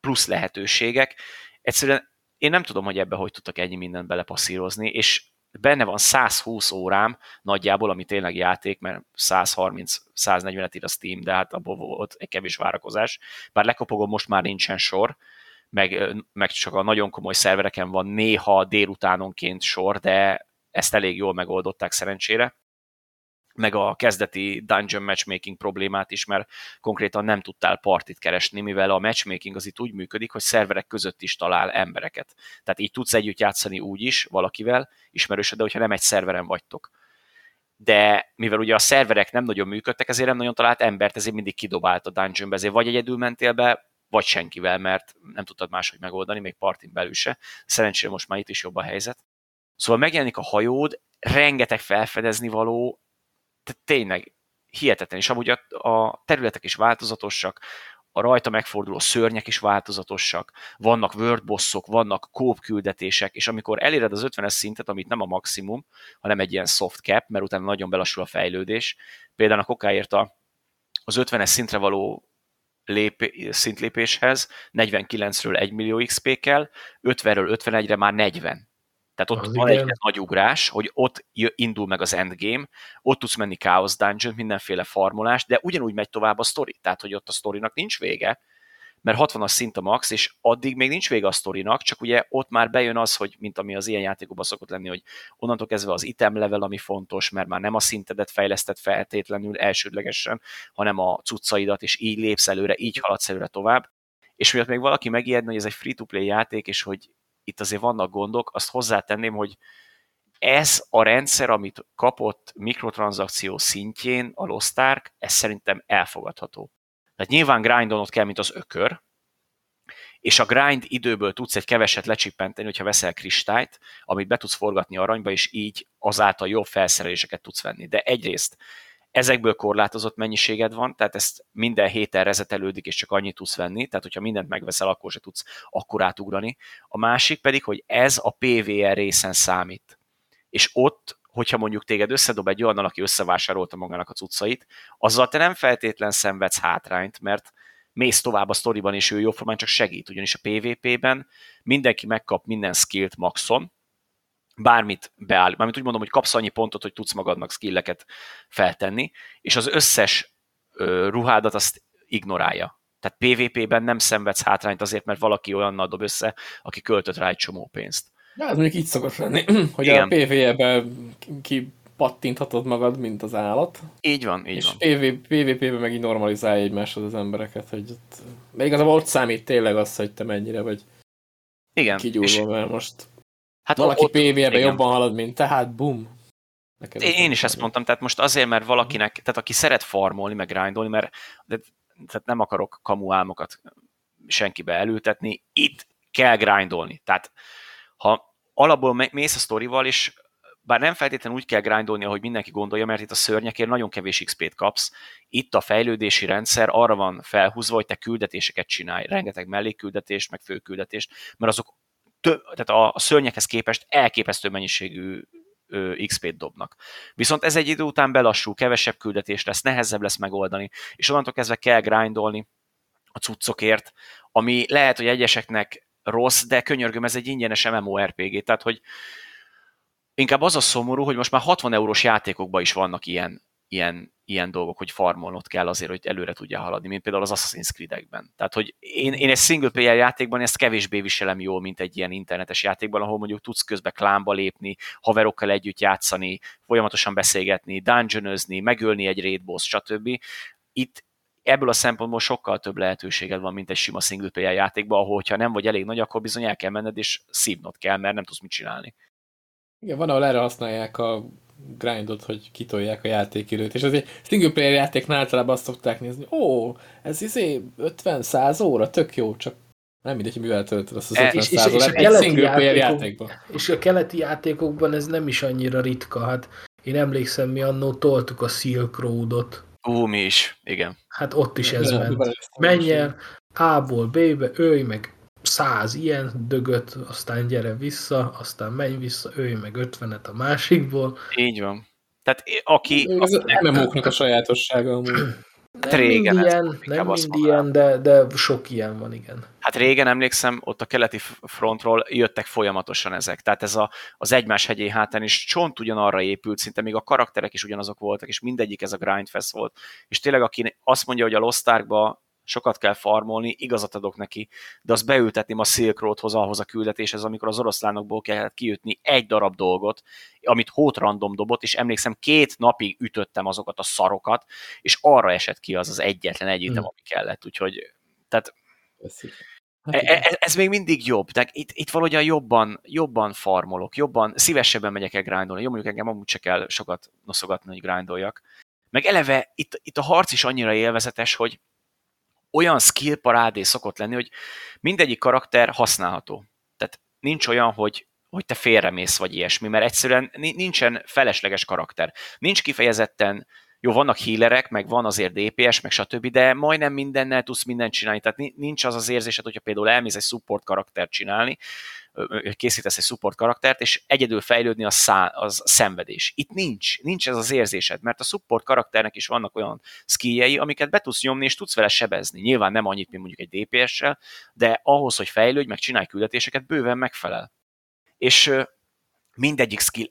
plusz lehetőségek. Egyszerűen én nem tudom, hogy ebbe hogy tudtak ennyi mindent belepasszírozni, és benne van 120 órám nagyjából, ami tényleg játék, mert 130-140-et ír a Steam, de hát abból volt egy kevés várakozás. Bár lekopogom, most már nincsen sor, meg, meg csak a nagyon komoly szervereken van néha délutánonként sor, de ezt elég jól megoldották szerencsére meg a kezdeti dungeon matchmaking problémát is, mert konkrétan nem tudtál partit keresni, mivel a matchmaking az itt úgy működik, hogy szerverek között is talál embereket. Tehát így tudsz együtt játszani úgy is valakivel, ismerősöd, de hogyha nem egy szerveren vagytok. De mivel ugye a szerverek nem nagyon működtek, ezért nem nagyon talált embert, ezért mindig kidobált a dungeonbe, ezért vagy egyedül mentél be, vagy senkivel, mert nem tudtad máshogy megoldani, még partin belül se. Szerencsére most már itt is jobb a helyzet. Szóval megjelenik a hajód, rengeteg felfedezni való, tehát tényleg hihetetlen, és amúgy a, a területek is változatosak, a rajta megforduló szörnyek is változatosak, vannak wordbossok, vannak kóp küldetések, és amikor eléred az 50-es szintet, amit nem a maximum, hanem egy ilyen soft cap, mert utána nagyon belassul a fejlődés, például a kokáért a, az 50-es szintre való lép, szintlépéshez 49-ről 1 millió XP kell, 50-ről 51-re már 40. Tehát ott Az van igen. egy nagy ugrás, hogy ott indul meg az endgame, ott tudsz menni Chaos Dungeon, mindenféle farmolás, de ugyanúgy megy tovább a sztori. Tehát, hogy ott a sztorinak nincs vége, mert 60-as szint a max, és addig még nincs vége a sztorinak, csak ugye ott már bejön az, hogy mint ami az ilyen játékokban szokott lenni, hogy onnantól kezdve az item level, ami fontos, mert már nem a szintedet fejlesztett feltétlenül elsődlegesen, hanem a cuccaidat, és így lépsz előre, így haladsz előre tovább. És miatt még valaki megijedne, hogy ez egy free-to-play játék, és hogy itt azért vannak gondok, azt hozzátenném, hogy ez a rendszer, amit kapott mikrotranszakció szintjén a Lost Ark, ez szerintem elfogadható. Tehát nyilván grindolnod kell, mint az ökör, és a grind időből tudsz egy keveset lecsippenteni, hogyha veszel kristályt, amit be tudsz forgatni aranyba, és így azáltal jobb felszereléseket tudsz venni. De egyrészt ezekből korlátozott mennyiséged van, tehát ezt minden héten rezetelődik, és csak annyit tudsz venni, tehát hogyha mindent megveszel, akkor se tudsz akkor átugrani. A másik pedig, hogy ez a PVR részen számít. És ott, hogyha mondjuk téged összedob egy olyan, aki összevásárolta magának a cuccait, azzal te nem feltétlen szenvedsz hátrányt, mert mész tovább a sztoriban, és ő jóformán csak segít, ugyanis a PvP-ben mindenki megkap minden skillt maxon, bármit beáll, mármint úgy mondom, hogy kapsz annyi pontot, hogy tudsz magadnak skilleket feltenni, és az összes ö, ruhádat azt ignorálja. Tehát PvP-ben nem szenvedsz hátrányt azért, mert valaki olyannal dob össze, aki költött rá egy csomó pénzt. Ja, ez mondjuk így szokott lenni, hogy Igen. a PvE-ben ki pattinthatod magad, mint az állat. Így van, így és van. PV, PvP-ben meg így normalizálja egymáshoz az embereket, hogy ott, még igazából ott számít tényleg az, hogy te mennyire vagy Igen. kigyúrva, és mert most hát valaki igen. jobban halad, mint te, hát bum. Neked Én is ezt mondtam, tehát most azért, mert valakinek, tehát aki szeret farmolni, meg grindolni, mert de, tehát nem akarok kamu álmokat senkibe elültetni, itt kell grindolni. Tehát ha alapból mész a sztorival, és bár nem feltétlenül úgy kell grindolni, ahogy mindenki gondolja, mert itt a szörnyekért nagyon kevés XP-t kapsz. Itt a fejlődési rendszer arra van felhúzva, hogy te küldetéseket csinálj. Rengeteg mellékküldetést, meg főküldetést, mert azok tö- tehát a, szörnyekhez képest elképesztő mennyiségű XP-t dobnak. Viszont ez egy idő után belassul, kevesebb küldetés lesz, nehezebb lesz megoldani, és onnantól kezdve kell grindolni a cuccokért, ami lehet, hogy egyeseknek rossz, de könyörgöm, ez egy ingyenes MMORPG, tehát hogy inkább az a szomorú, hogy most már 60 eurós játékokban is vannak ilyen, ilyen, ilyen dolgok, hogy farmolnod kell azért, hogy előre tudjál haladni, mint például az Assassin's Creed-ekben. Tehát, hogy én, én egy single player játékban ezt kevésbé viselem jól, mint egy ilyen internetes játékban, ahol mondjuk tudsz közben klánba lépni, haverokkal együtt játszani, folyamatosan beszélgetni, dungeonözni, megölni egy raid boss, stb. Itt ebből a szempontból sokkal több lehetőséged van, mint egy sima single player játékban, ahol ha nem vagy elég nagy, akkor bizony el kell menned, és szívnod kell, mert nem tudsz mit csinálni. Igen, van, ahol erre használják a grindot, hogy kitolják a játékidőt, és azért single player játéknál általában azt szokták nézni, ó, ez izé 50-100 óra, tök jó, csak nem mindegy, hogy mivel töltöd azt az E- 50 és- és- száz és a keleti single player játékok- játékban. És a keleti játékokban ez nem is annyira ritka. Hát én emlékszem, mi annó toltuk a Silk Road-ot. Ú, mi is, igen. Hát ott is ez ment. Menj is. el A-ból B-be, ölj meg száz ilyen dögöt, aztán gyere vissza, aztán menj vissza, ölj meg ötvenet a másikból. Így van. Tehát aki... Ez az MMO-knak a sajátossága amúgy. Nem régen mind ilyen, nem mind ilyen, de, de sok ilyen van, igen. Hát régen emlékszem, ott a keleti frontról jöttek folyamatosan ezek. Tehát ez a, az egymás hegyé hátán is csont ugyanarra épült, szinte még a karakterek is ugyanazok voltak, és mindegyik ez a grindfest volt. És tényleg, aki azt mondja, hogy a Lost Arkba sokat kell farmolni, igazat adok neki, de azt beültetném a Silk Roadhoz, ahhoz a küldetéshez, amikor az oroszlánokból kellett kijutni egy darab dolgot, amit hót random dobott, és emlékszem, két napig ütöttem azokat a szarokat, és arra esett ki az az egyetlen egy item, Hmm. ami kellett. Úgyhogy tehát. Hát E- igen. e- ez még mindig jobb. Tehát itt, itt valahogyan jobban, jobban farmolok, jobban, szívesebben megyek el grindolni. Jó, mondjuk engem amúgy se kell sokat noszogatni, hogy grindoljak. Meg eleve itt, itt a harc is annyira élvezetes, hogy olyan skill parádé szokott lenni, hogy mindegyik karakter használható. Tehát nincs olyan, hogy hogy te félremész, vagy ilyesmi, mert egyszerűen ni- nincsen felesleges karakter. Nincs kifejezetten, jó, vannak healerek, meg van azért DPS, meg stb., de majdnem mindennel tudsz mindent csinálni, tehát ni- nincs az az érzésed, hogyha például elmész egy support karaktert csinálni, készítesz egy support karaktert, és egyedül fejlődni az, szá, az szenvedés. Itt nincs, nincs ez az érzésed, mert a support karakternek is vannak olyan skilljei, amiket be tudsz nyomni, és tudsz vele sebezni. Nyilván nem annyit, mint mondjuk egy DPS-sel, de ahhoz, hogy fejlődj, meg csinálj küldetéseket, bőven megfelel. És mindegyik skill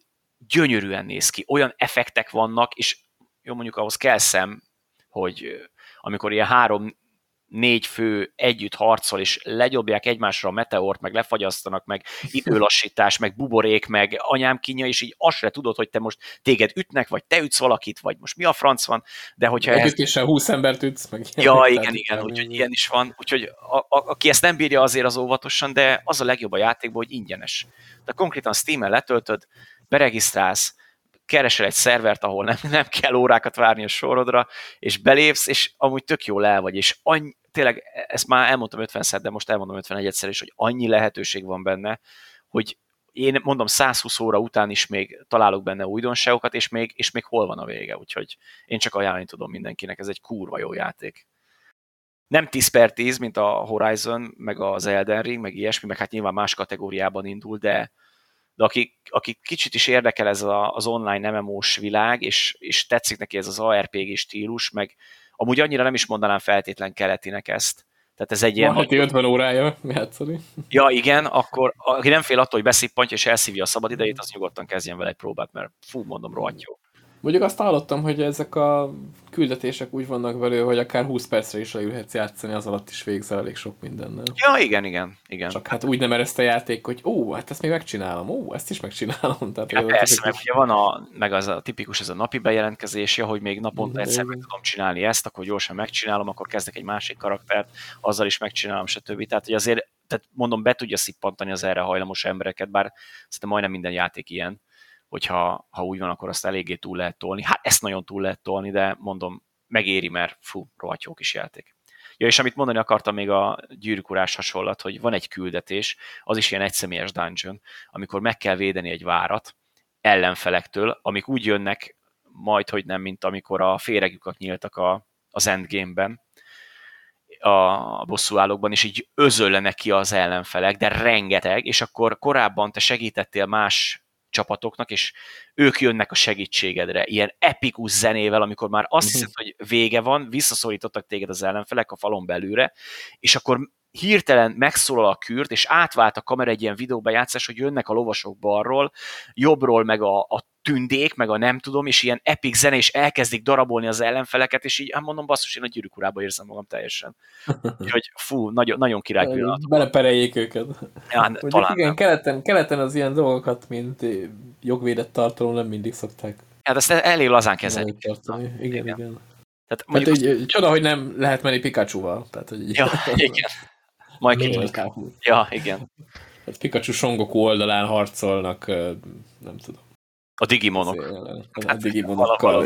gyönyörűen néz ki, olyan effektek vannak, és jó, mondjuk ahhoz kell szem, hogy amikor ilyen három négy fő együtt harcol, és legyobják egymásra a meteort, meg lefagyasztanak, meg időlassítás, meg buborék, meg anyám kínja, és így azt se tudod, hogy te most téged ütnek, vagy te ütsz valakit, vagy most mi a franc van, de hogyha Egy ütéssel 20 embert ütsz, meg Ja, ilyenek, igen, igen, úgyhogy ilyen is van. Úgyhogy a, a, aki ezt nem bírja, azért az óvatosan, de az a legjobb a játékban, hogy ingyenes. De konkrétan Steam-en letöltöd, beregisztrálsz, keresel egy szervert, ahol nem, nem kell órákat várni a sorodra, és belépsz, és amúgy tök jól el vagy, és annyi, tényleg, ezt már elmondtam 50-szer, de most elmondom 51-szer is, hogy annyi lehetőség van benne, hogy én mondom 120 óra után is még találok benne újdonságokat, és még, és még hol van a vége, úgyhogy én csak ajánlani tudom mindenkinek, ez egy kurva jó játék. Nem 10 per 10, mint a Horizon, meg az Elden Ring, meg ilyesmi, meg hát nyilván más kategóriában indul, de, de aki, aki kicsit is érdekel ez a, az online MMO-s világ, és, és tetszik neki ez az ARPG stílus, meg amúgy annyira nem is mondanám feltétlen keletinek ezt. Tehát ez egy ilyen... Van heti 50 órája játszani. Ja, igen, akkor aki nem fél attól, hogy beszippantja és elszívja a szabad idejét, az nyugodtan kezdjen vele egy próbát, mert fú, mondom, rohadt jó. Mondjuk azt hallottam, hogy ezek a küldetések úgy vannak velő, hogy akár 20 percre is leülhetsz játszani, az alatt is végzel elég sok mindennel. Ja, igen, igen, igen. Csak hát úgy nem ereszt a játék, hogy ó, hát ezt még megcsinálom, ó, ezt is megcsinálom. Tehát ja, persze, meg ugye van a, meg az a tipikus ez a napi bejelentkezés, ja, hogy még naponta egyszer meg tudom csinálni ezt, akkor gyorsan megcsinálom, akkor kezdek egy másik karaktert, azzal is megcsinálom, stb. Tehát, hogy azért, tehát mondom, be tudja szippantani az erre hajlamos embereket, bár szerintem majdnem minden játék ilyen hogyha ha úgy van, akkor azt eléggé túl lehet tolni. Hát ezt nagyon túl lehet tolni, de mondom, megéri, mert fú, rohadt jó kis játék. Ja, és amit mondani akartam még a gyűrűkurás hasonlat, hogy van egy küldetés, az is ilyen egyszemélyes dungeon, amikor meg kell védeni egy várat ellenfelektől, amik úgy jönnek majd, hogy nem, mint amikor a féregjukak nyíltak a, az endgame-ben, a bosszúállókban, és így özöllenek ki az ellenfelek, de rengeteg, és akkor korábban te segítettél más csapatoknak, és ők jönnek a segítségedre, ilyen epikus zenével, amikor már azt mhm. hiszed, hogy vége van, visszaszorítottak téged az ellenfelek a falon belőle, és akkor hirtelen megszólal a kürt, és átvált a kamera egy ilyen videóbejátszás, hogy jönnek a lovasok balról, jobbról meg a, a tündék, meg a nem tudom, és ilyen epic zene, és elkezdik darabolni az ellenfeleket, és így, hát mondom, basszus, én a gyűrűk urába érzem magam teljesen. Úgyhogy fú, nagyon, nagyon király pillanat. Belepereljék őket. Ja, hát, talán igen, keleten, keleten az ilyen dolgokat, mint jogvédett tartalom nem mindig szokták. Hát ezt elég lazán kezelni. Igen, igen. igen. Tehát, mondjuk hát, hogy, csoda, hogy nem lehet menni Pikachu-val. Tehát, hogy ja, igen. Majd kicsit. Ja, igen. Hát Pikachu Songoku oldalán harcolnak, nem tudom. A Digimonok. A, a Digimonokkal, a,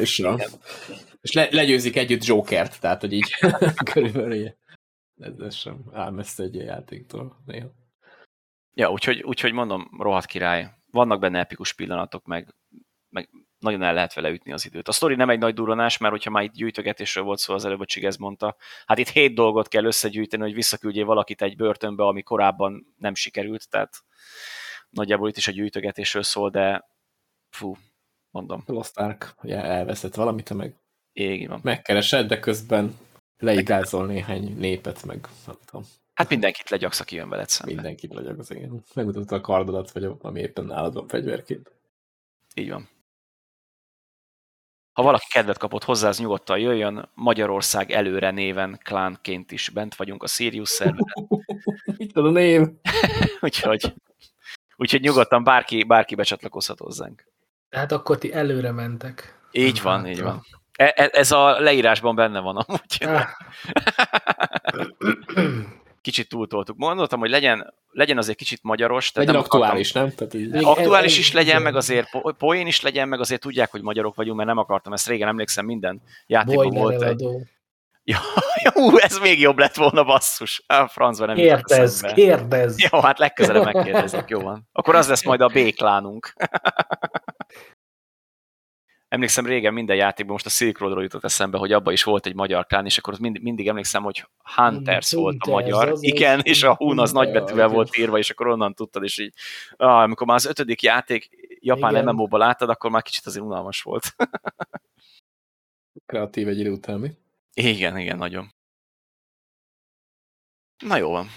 és le, legyőzik együtt Jokert, tehát, hogy így körülbelül ez, ez sem áll messze egy játéktól néha. Ja, úgyhogy, úgyhogy mondom, rohadt király. Vannak benne epikus pillanatok, meg, meg nagyon el lehet vele ütni az időt. A sztori nem egy nagy duranás, mert hogyha már itt gyűjtögetésről volt szó, az előbb a Csigez mondta, hát itt hét dolgot kell összegyűjteni, hogy visszaküldjél valakit egy börtönbe, ami korábban nem sikerült, tehát nagyjából itt is a gyűjtögetésről szól, de fú, mondom. Lost Ark, ugye elveszett valamit, meg Igen, van. megkeresed, de közben leigázol néhány népet, meg nem tudom. Hát mindenkit legyaksz, aki jön veled szembe. Mindenkit legyaksz, igen. Megmutatod a kardodat, vagy ami éppen nálad van fegyverként. Így van. Ha valaki kedvet kapott hozzá, az nyugodtan jöjjön. Magyarország előre néven klánként is bent vagyunk a Sirius szerveren. Itt a név. úgyhogy, úgyhogy nyugodtan bárki, bárki becsatlakozhat hozzánk. Tehát akkor ti előre mentek. Így van, hát, így van. E, e, ez a leírásban benne van amúgy. Ah. kicsit túltoltuk. Mondottam, hogy legyen, legyen azért kicsit magyaros. Tehát legyen nem aktuális, akartam, nem? Tehát így... Aktuális is legyen, meg azért poén is legyen, meg azért tudják, hogy magyarok vagyunk, mert nem akartam ezt régen, emlékszem, minden játékban volt egy... Ja, jó, ez még jobb lett volna, basszus. A francban nem Kérdezz, kérdezz. Jó, hát legközelebb megkérdezek, jó van. Akkor az lesz majd a béklánunk. emlékszem régen minden játékban, most a Silk Roadról jutott eszembe, hogy abban is volt egy magyar klán, és akkor az mind, mindig emlékszem, hogy Hunters hmm, volt a magyar. Az Igen, és a Hun az nagybetűvel volt írva, és akkor onnan tudtad, és így, ah, amikor már az ötödik játék japán MMO-ba láttad, akkor már kicsit azért unalmas volt. Kreatív egy idő után, mi? Igen, igen, nagyon. Na jó van.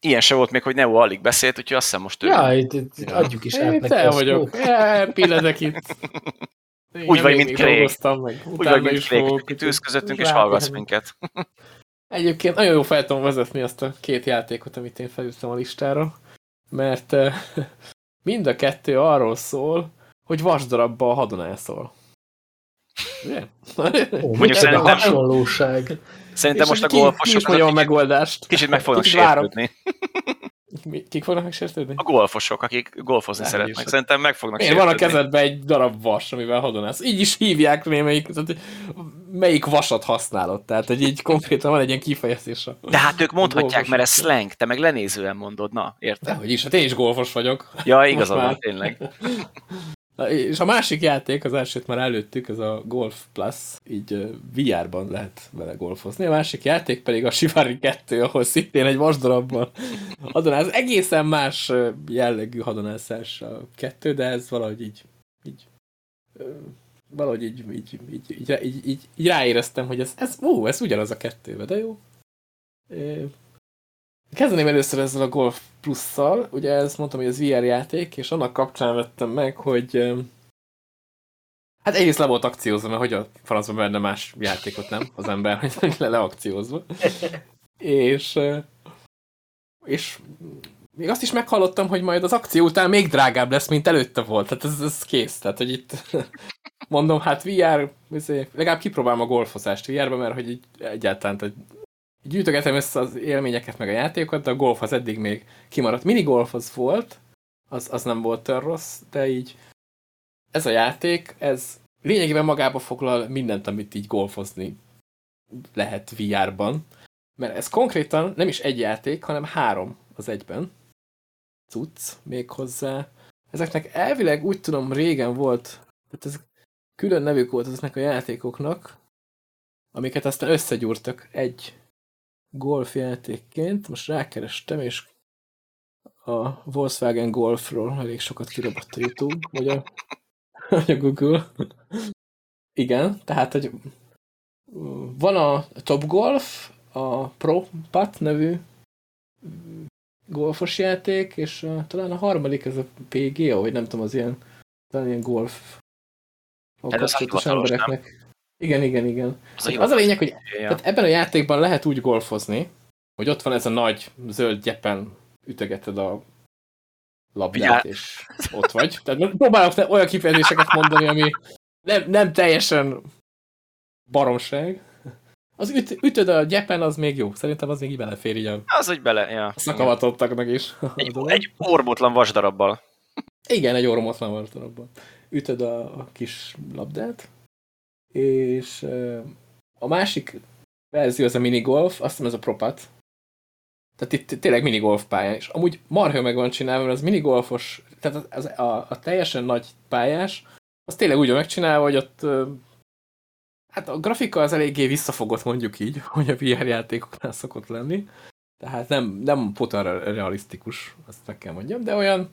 Ilyen se volt még, hogy Neo alig beszélt, úgyhogy azt hiszem most ő... Ja, itt, itt adjuk is át neki. Te vagyok. Ja, pillanek itt. Én úgy vagy, mint Craig. Meg. Úgy vagy, mint Craig. Itt ülsz közöttünk, és hallgatsz minket. Egyébként nagyon jó fel tudom vezetni azt a két játékot, amit én felültem a listára, mert mind a kettő arról szól, hogy vasdarabba hadonászol. Ugye? Ó, Mondjuk szerintem hasonlóság. Szerintem most a golfosok... Kicsit megoldást. Kicsit meg fognak sértődni. Kik fognak megsértődni? A golfosok, akik golfozni Nem szeretnek. Szerintem meg fognak Én van a kezedben egy darab vas, amivel hadonász. Így is hívják némelyik, tehát melyik vasat használod. Tehát, hogy így konkrétan van egy ilyen kifejezés. De hát ők mondhatják, mert ez slang, te meg lenézően mondod, na, érted? Hogy is, hát én is golfos vagyok. Ja, igazad van, tényleg. És a másik játék, az elsőt már előttük, ez a Golf Plus, így VR-ban lehet vele golfozni. A másik játék pedig a Shivari 2, ahol szintén egy vasdarabban hadonász. Egészen más jellegű hadonászás a kettő, de ez valahogy így, így valahogy így, így, így, így, így, így, így ráéreztem, hogy ez, ez, ó, ez ugyanaz a kettőbe, de jó. Kezdeném először ezzel a Golf Plus-szal, ugye ezt mondtam, hogy ez VR játék, és annak kapcsán vettem meg, hogy Hát egyrészt le volt akciózva, mert hogy a francban benne más játékot nem az ember, hogy le leakciózva. és, és még azt is meghallottam, hogy majd az akció után még drágább lesz, mint előtte volt. Tehát ez, ez kész. Tehát, hogy itt mondom, hát VR, legalább kipróbálom a golfozást VR-ba, mert hogy így egyáltalán tehát gyűjtögetem össze az élményeket, meg a játékokat, de a golf az eddig még kimaradt. Minigolf az volt, az, az nem volt olyan rossz, de így ez a játék, ez lényegében magába foglal mindent, amit így golfozni lehet VR-ban. Mert ez konkrétan nem is egy játék, hanem három az egyben. Cucc még hozzá. Ezeknek elvileg úgy tudom régen volt, tehát ez külön nevük volt ezeknek a játékoknak, amiket aztán összegyúrtak egy golfjátékként. Most rákerestem, és a Volkswagen Golfról elég sokat kirobott a YouTube, vagy a, vagy a Google. Igen, tehát, hogy van a Top Golf, a Pro Pat nevű golfos játék, és a, talán a harmadik ez a PGA, vagy nem tudom, az ilyen, talán ilyen golf a kapcsolatos embereknek. Igen, igen, igen. Az, az a lényeg, hogy ja. tehát ebben a játékban lehet úgy golfozni, hogy ott van ez a nagy zöld gyepen ütögeted a labdát, ja. és ott vagy. Tehát próbálok olyan kifejezéseket mondani, ami nem, nem teljesen baromság. Az üt, ütöd a gyepen, az még jó. Szerintem az még így belefér így a... Az, hogy bele, ja. Szakavatottaknak is. Egy, egy ormotlan vasdarabbal. Igen, egy ormotlan vasdarabbal. Ütöd a, a kis labdát, és a másik verzió az a minigolf, azt hiszem ez a propat. Tehát itt tényleg minigolf pályán, és amúgy marha meg van csinálva, mert az minigolfos, tehát az, az, a, a teljesen nagy pályás, az tényleg úgy van megcsinálva, hogy ott hát a grafika az eléggé visszafogott mondjuk így, hogy a VR játékoknál szokott lenni. Tehát nem, nem potan realisztikus, azt meg kell mondjam, de olyan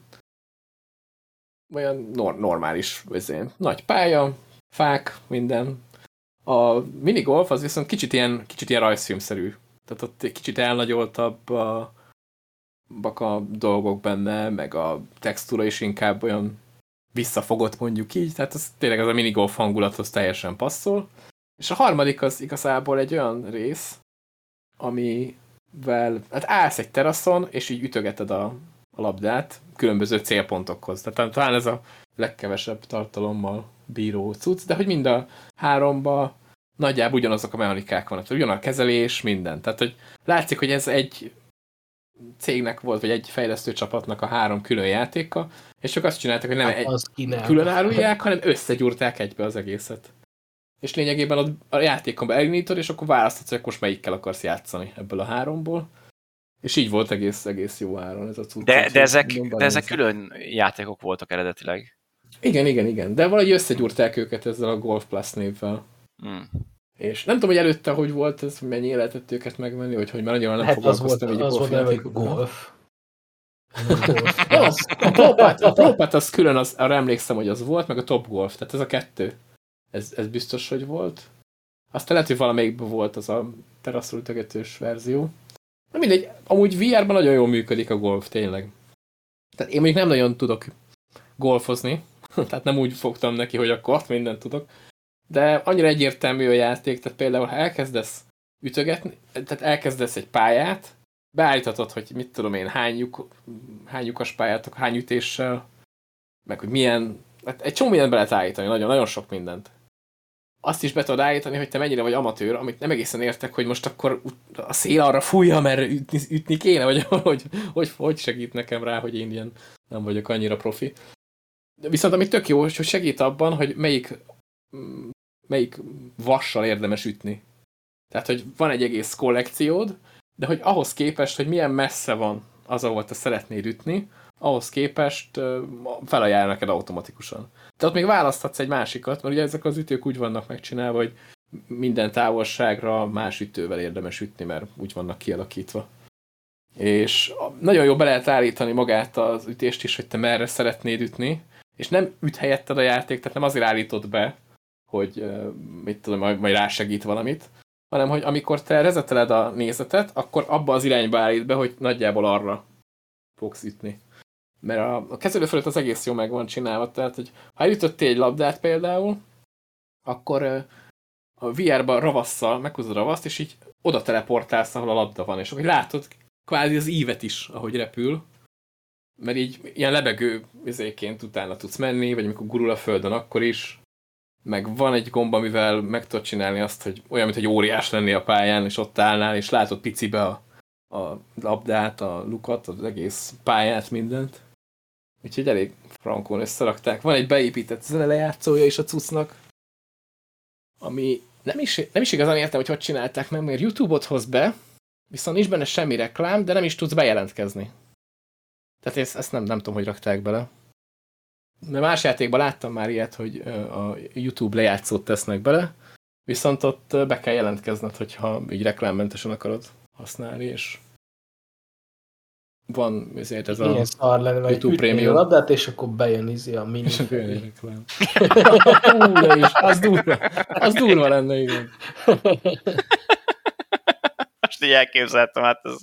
olyan nor normális, azért, nagy pálya, fák, minden. A minigolf az viszont kicsit ilyen, kicsit ilyen rajzfilmszerű. Tehát ott egy kicsit elnagyoltabb a, a dolgok benne, meg a textúra is inkább olyan visszafogott mondjuk így, tehát az tényleg az a minigolf hangulathoz teljesen passzol. És a harmadik az igazából egy olyan rész, amivel, hát állsz egy teraszon, és így ütögeted a, a labdát különböző célpontokhoz. Tehát talán ez a legkevesebb tartalommal bíró cucc, de hogy mind a háromba nagyjából ugyanazok a mechanikák vannak. Ugyan a kezelés, minden. Tehát, hogy látszik, hogy ez egy cégnek volt, vagy egy fejlesztő csapatnak a három külön játéka, és csak azt csináltak, hogy nem hát egy külön árulják, hanem összegyúrták egybe az egészet. És lényegében a, a játékon elindítod, és akkor választhatsz, hogy most melyikkel akarsz játszani ebből a háromból. És így volt egész, egész jó áron ez a cucc. De, de, ezek, de ezek külön játékok voltak eredetileg. Igen, igen, igen. De valahogy összegyúrták őket ezzel a Golf Plus névvel. Hmm. És nem tudom, hogy előtte hogy volt ez, mennyi lehetett őket megvenni, vagy hogy már annyira nem hát foglalkoztam az volt a golf. az, a Propat, a Propat az külön, az, arra emlékszem, hogy az volt, meg a Top Golf, tehát ez a kettő. Ez, ez biztos, hogy volt. Aztán lehet, hogy valamelyikben volt az a teraszról ütögetős verzió. Na mindegy, amúgy VR-ban nagyon jól működik a golf, tényleg. Tehát én még nem nagyon tudok golfozni, tehát nem úgy fogtam neki, hogy akkor ott mindent tudok, de annyira egyértelmű a játék, tehát például ha elkezdesz ütögetni, tehát elkezdesz egy pályát, beállíthatod, hogy mit tudom én, hány, lyuk, hány lyukas pályátok, hány ütéssel, meg hogy milyen, hát egy csomó mindent be lehet állítani, nagyon, nagyon sok mindent azt is be tudod állítani, hogy te mennyire vagy amatőr, amit nem egészen értek, hogy most akkor a szél arra fújja, mert ütni, ütni kéne, vagy hogy, hogy, hogy segít nekem rá, hogy én ilyen nem vagyok annyira profi. Viszont ami tök jó, hogy segít abban, hogy melyik, melyik vassal érdemes ütni. Tehát, hogy van egy egész kollekciód, de hogy ahhoz képest, hogy milyen messze van az, ahol te szeretnéd ütni, ahhoz képest felajánl neked automatikusan. Te ott még választhatsz egy másikat, mert ugye ezek az ütők úgy vannak megcsinálva, hogy minden távolságra más ütővel érdemes ütni, mert úgy vannak kialakítva. És nagyon jó be lehet állítani magát az ütést is, hogy te merre szeretnéd ütni, és nem üt helyetted a játék, tehát nem azért állítod be, hogy mit tudom, majd, majd rásegít valamit, hanem hogy amikor te rezeteled a nézetet, akkor abba az irányba állít be, hogy nagyjából arra fogsz ütni. Mert a, a kezelő felett az egész jó meg van csinálva, tehát hogy ha elütöttél egy labdát például, akkor a VR-ba ravasszal meghúzod a ravaszt, és így oda teleportálsz, ahol a labda van, és akkor látod kvázi az ívet is, ahogy repül, mert így ilyen lebegő vizéként utána tudsz menni, vagy amikor gurul a földön, akkor is. Meg van egy gomba, amivel meg tudod csinálni azt, hogy olyan, mint egy óriás lenni a pályán, és ott állnál, és látod picibe a, a labdát, a lukat, az egész pályát, mindent. Úgyhogy elég frankon összerakták. Van egy beépített zenelejátszója is a cuccnak, ami nem is, nem is igazán értem, hogy hogy csinálták meg, mert YouTube-ot hoz be, viszont nincs benne semmi reklám, de nem is tudsz bejelentkezni. Tehát ezt, ezt nem, nem tudom, hogy rakták bele. De más játékban láttam már ilyet, hogy a YouTube lejátszót tesznek bele, viszont ott be kell jelentkezned, hogyha így reklámmentesen akarod használni, és van ezért ez Milyen a szar lenne, YouTube Premium. a labdát, és akkor bejön izi a mini. és a főnyi reklám. Hú, de is, az durva. Az durva lenne, igen. Most így elképzeltem, hát ez...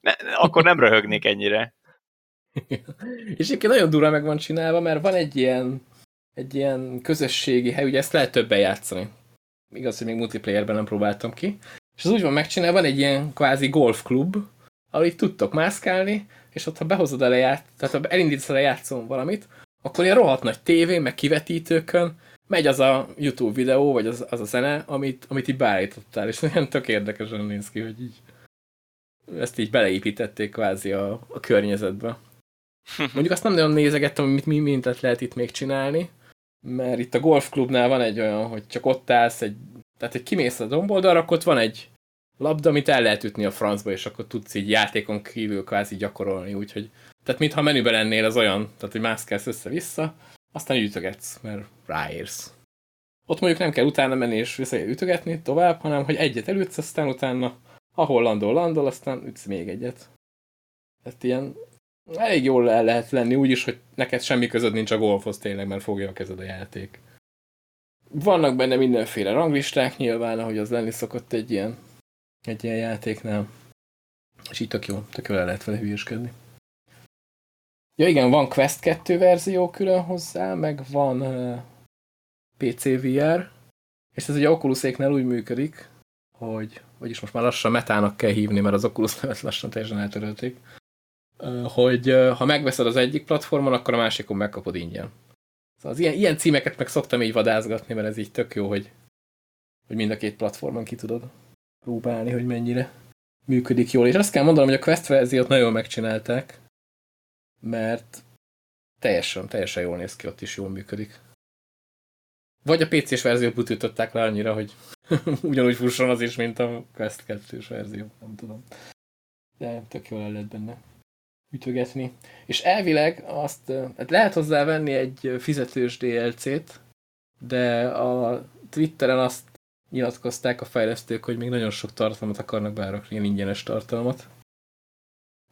Ne, akkor nem röhögnék ennyire. És egyébként nagyon durva meg van csinálva, mert van egy ilyen, egy ilyen közösségi hely, ugye ezt lehet többen játszani. Igaz, hogy még multiplayerben nem próbáltam ki. És az úgy van megcsinálva, van egy ilyen kvázi golfklub, ahol itt tudtok mászkálni, és ott ha behozod a leját, tehát ha elindítsz a lejátszón valamit, akkor ilyen rohadt nagy tévé, meg kivetítőkön megy az a YouTube videó, vagy az, az a zene, amit, amit így beállítottál, és olyan tök érdekesen néz ki, hogy így ezt így beleépítették kvázi a, a környezetbe. Mondjuk azt nem nagyon nézegettem, hogy mit mi mindent lehet itt még csinálni, mert itt a golfklubnál van egy olyan, hogy csak ott állsz, egy, tehát egy kimész a domboldalra, akkor ott van egy labda, amit el lehet ütni a francba, és akkor tudsz így játékon kívül kvázi gyakorolni, úgyhogy tehát mintha menüben lennél az olyan, tehát hogy mászkálsz össze-vissza, aztán ütögetsz, mert ráérsz. Ott mondjuk nem kell utána menni és vissza ütögetni tovább, hanem hogy egyet elütsz, aztán utána ahol landol, landol, aztán ütsz még egyet. Tehát ilyen elég jól el lehet lenni, úgyis, hogy neked semmi közöd nincs a golfhoz tényleg, mert fogja a kezed a játék. Vannak benne mindenféle ranglisták nyilván, ahogy az lenni szokott egy ilyen, egy ilyen játéknál. És így tök jó, tök jól el lehet vele hülyeskedni. Ja igen, van Quest 2 verzió külön hozzá, meg van uh, PC VR, és ez ugye Oculuséknál úgy működik, hogy, vagyis most már lassan metának kell hívni, mert az Oculus nevet lassan teljesen eltörölték, hogy ha megveszed az egyik platformon, akkor a másikon megkapod ingyen. Szóval az ilyen, ilyen címeket meg szoktam így vadázgatni, mert ez így tök jó, hogy, hogy mind a két platformon ki tudod próbálni, hogy mennyire működik jól. És azt kell mondanom, hogy a Quest verziót nagyon megcsinálták, mert teljesen, teljesen jól néz ki, ott is jól működik. Vagy a PC-s verziót butították le annyira, hogy ugyanúgy fusson az is, mint a Quest 2-s verzió, nem tudom. De tök jól el lehet benne ütögetni. És elvileg azt, hát lehet hozzá venni egy fizetős DLC-t, de a Twitteren azt nyilatkozták a fejlesztők, hogy még nagyon sok tartalmat akarnak berakni, ilyen ingyenes tartalmat.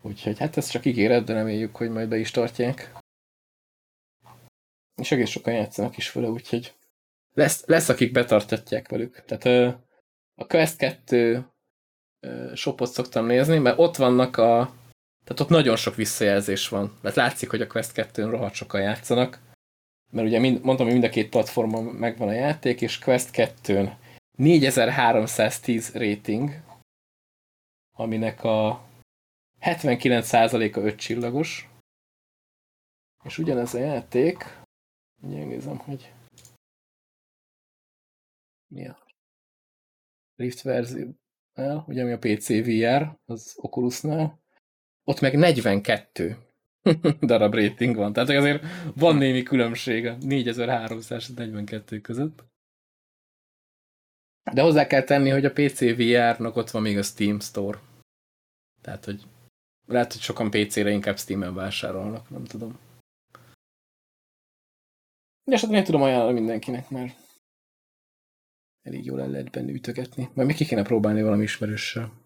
Úgyhogy hát ez csak ígéret, de reméljük, hogy majd be is tartják. És egész sokan játszanak is vele, úgyhogy lesz, lesz akik betartatják velük. Tehát a Quest 2 ö, shopot szoktam nézni, mert ott vannak a... Tehát ott nagyon sok visszajelzés van. Mert látszik, hogy a Quest 2-n rohadt sokan játszanak. Mert ugye mind, mondtam, hogy mind a két platformon megvan a játék, és Quest 2-n 4310 rating, aminek a 79%-a 5 csillagos, és ugyanez a játék, nézem, hogy mi a Rift verzió, ugye ami a PC VR, az Oculusnál, ott meg 42 darab rating van, tehát azért van némi különbség a 4342 között. De hozzá kell tenni, hogy a PC VR-nak ott van még a Steam Store. Tehát, hogy lehet, hogy sokan PC-re inkább Steam-en vásárolnak, nem tudom. De esetleg én tudom ajánlani mindenkinek, mert elég jól el lehet benne ütögetni. Majd még ki kéne próbálni valami ismerőssel.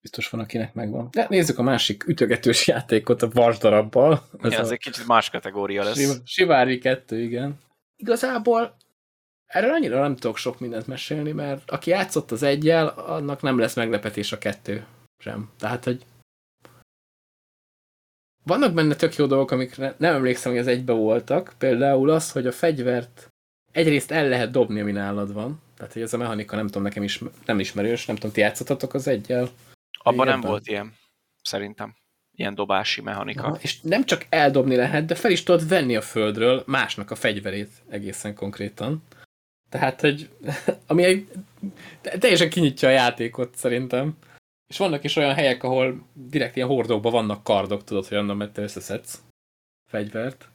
Biztos van, akinek megvan. De nézzük a másik ütögetős játékot a vasdarabbal. Ez, ja, ez a... egy kicsit más kategória lesz. Sivári 2, igen. Igazából erről annyira nem tudok sok mindent mesélni, mert aki játszott az egyel, annak nem lesz meglepetés a kettő sem. Tehát, hogy vannak benne tök jó dolgok, amikre nem emlékszem, hogy az egybe voltak. Például az, hogy a fegyvert egyrészt el lehet dobni, ami nálad van. Tehát, hogy ez a mechanika nem tudom, nekem is nem ismerős, nem tudom, ti játszottatok az egyel? Abban nem volt ilyen, szerintem. Ilyen dobási mechanika. Aha, és nem csak eldobni lehet, de fel is tudod venni a földről másnak a fegyverét egészen konkrétan. Tehát, hogy ami egy, teljesen kinyitja a játékot szerintem. És vannak is olyan helyek, ahol direkt ilyen hordókban vannak kardok, tudod, hogy onnan mert te összeszedsz fegyvert.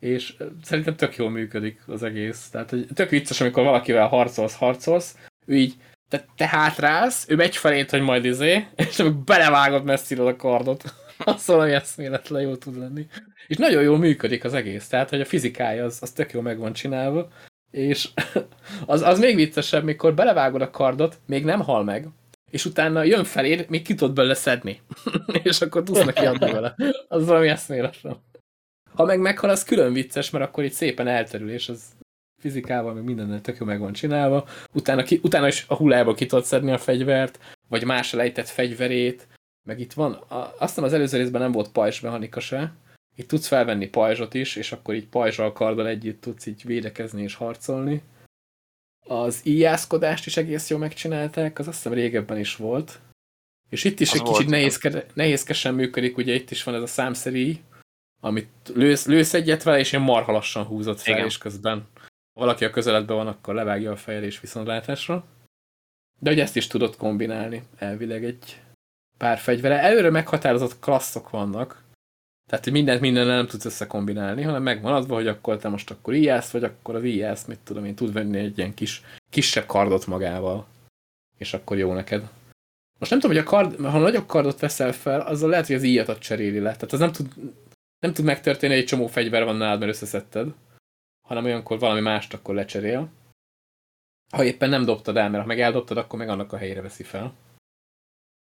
És szerintem tök jól működik az egész. Tehát, hogy tök vicces, amikor valakivel harcolsz, harcolsz, ő így, te, te hátrálsz, ő megy felét, hogy majd izé, és amikor belevágod messzire a kardot. az valami eszméletlen jó tud lenni. És nagyon jól működik az egész, tehát, hogy a fizikája az, az tök jól meg van csinálva, és az, az még viccesebb, mikor belevágod a kardot, még nem hal meg, és utána jön feléd, még ki tudod belőle szedni. és akkor tudsz neki adni vele. Az valami eszméletlen. Ha meg meghal, az külön vicces, mert akkor itt szépen elterül, és az fizikával, meg mindennel tök jó meg van csinálva. Utána, ki, utána is a hullába ki tudod szedni a fegyvert, vagy más lejtett fegyverét, meg itt van, a, azt az előző részben nem volt pajzs mechanika se, itt tudsz felvenni pajzsot is, és akkor így pajzsal karddal együtt tudsz így védekezni és harcolni. Az íjászkodást is egész jól megcsinálták, az azt hiszem régebben is volt. És itt is az egy volt. kicsit nehézke, nehézkesen működik, ugye itt is van ez a számszeri, amit lősz, lősz egyet vele, és ilyen marha lassan húzott fel, Igen. és közben valaki a közeledben van, akkor levágja a fejre és viszontlátásra. De hogy ezt is tudod kombinálni, elvileg egy pár fegyvere. Előre meghatározott klasszok vannak, tehát, hogy mindent minden nem tudsz összekombinálni, hanem megvan adva, hogy akkor te most akkor ijász, vagy akkor az ijász, mit tudom én, tud venni egy ilyen kis, kisebb kardot magával. És akkor jó neked. Most nem tudom, hogy a kard, ha nagyobb kardot veszel fel, azzal lehet, hogy az íjatat cseréli le. Tehát az nem tud, nem tud megtörténni, hogy egy csomó fegyver van nálad, mert összeszedted, hanem olyankor valami mást akkor lecserél. Ha éppen nem dobtad el, mert ha meg eldobtad, akkor meg annak a helyére veszi fel.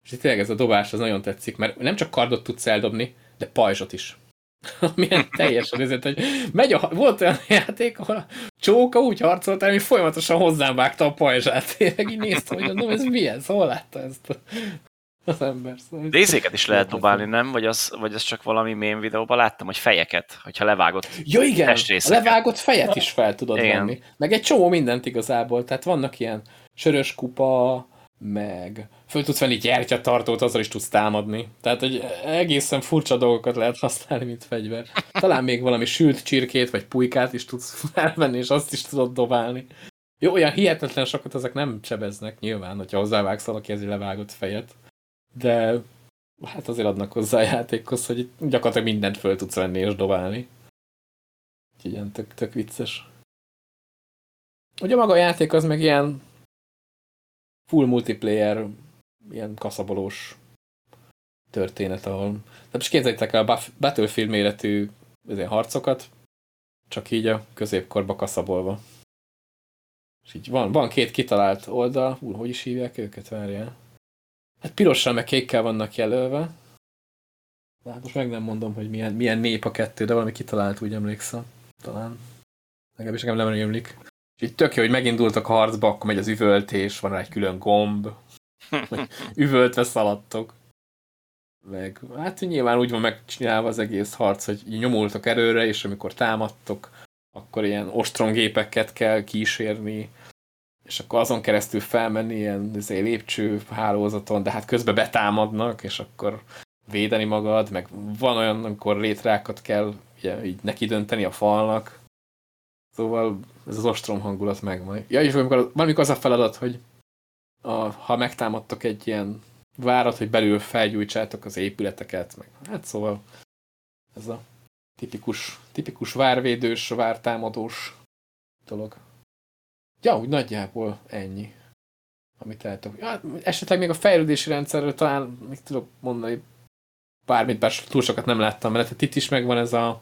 És itt tényleg ez a dobás az nagyon tetszik, mert nem csak kardot tudsz eldobni, de pajzsot is. Milyen teljesen ezért, hogy megy a, volt olyan játék, ahol a csóka úgy harcolt, hogy folyamatosan hozzám vágta a pajzsát. Tényleg így néztem, hogy mondom, ez milyen, szóval látta ezt az ember. Szóval Dézéket is lehet dobálni, nem? Vagy az, vagy az csak valami mém videóban láttam, hogy fejeket, hogyha levágott Ja igen, a levágott fejet is fel tudod igen. venni. Meg egy csomó mindent igazából, tehát vannak ilyen sörös kupa, meg föl tudsz venni gyertyatartót, azzal is tudsz támadni. Tehát, hogy egészen furcsa dolgokat lehet használni, mint fegyver. Talán még valami sült csirkét, vagy pulykát is tudsz felvenni, és azt is tudod dobálni. Jó, olyan hihetetlen sokat ezek nem csebeznek nyilván, hogyha hozzávágsz valaki ezért levágott fejet. De hát azért adnak hozzá a játékhoz, hogy gyakorlatilag mindent föl tudsz venni és dobálni. Úgyhogy ilyen tök, tök vicces. Ugye maga a játék az meg ilyen full multiplayer, ilyen kaszabolós történet, ahol... Tehát most képzeljétek el a Battlefield méretű harcokat, csak így a középkorba kaszabolva. És így van, van két kitalált oldal, úr, hogy is hívják őket, várjál. Hát pirossal meg kékkel vannak jelölve. De hát most meg nem mondom, hogy milyen, milyen nép a kettő, de valami kitalált, úgy emlékszem. Talán. Legalábbis nekem nem rémlik. És így tök jó, hogy megindultak a harcba, akkor megy az üvöltés, van rá egy külön gomb. Üvöltve szaladtok. Meg, hát nyilván úgy van megcsinálva az egész harc, hogy nyomultak erőre, és amikor támadtok, akkor ilyen ostromgépeket kell kísérni, és akkor azon keresztül felmenni ilyen izé, lépcső hálózaton, de hát közben betámadnak, és akkor védeni magad, meg van olyan, amikor létrákat kell ugye, így neki dönteni a falnak, Szóval ez az ostrom hangulat megvan. Ja, és valamikor, valamikor az a feladat, hogy a, ha megtámadtok egy ilyen várat, hogy belül felgyújtsátok az épületeket, meg hát szóval ez a tipikus, tipikus várvédős, vártámadós dolog. Ja, úgy nagyjából ennyi, amit el tudok. Ja, esetleg még a fejlődési rendszerről talán mit tudok mondani, bármit, bár túl sokat nem láttam, mert itt is megvan ez a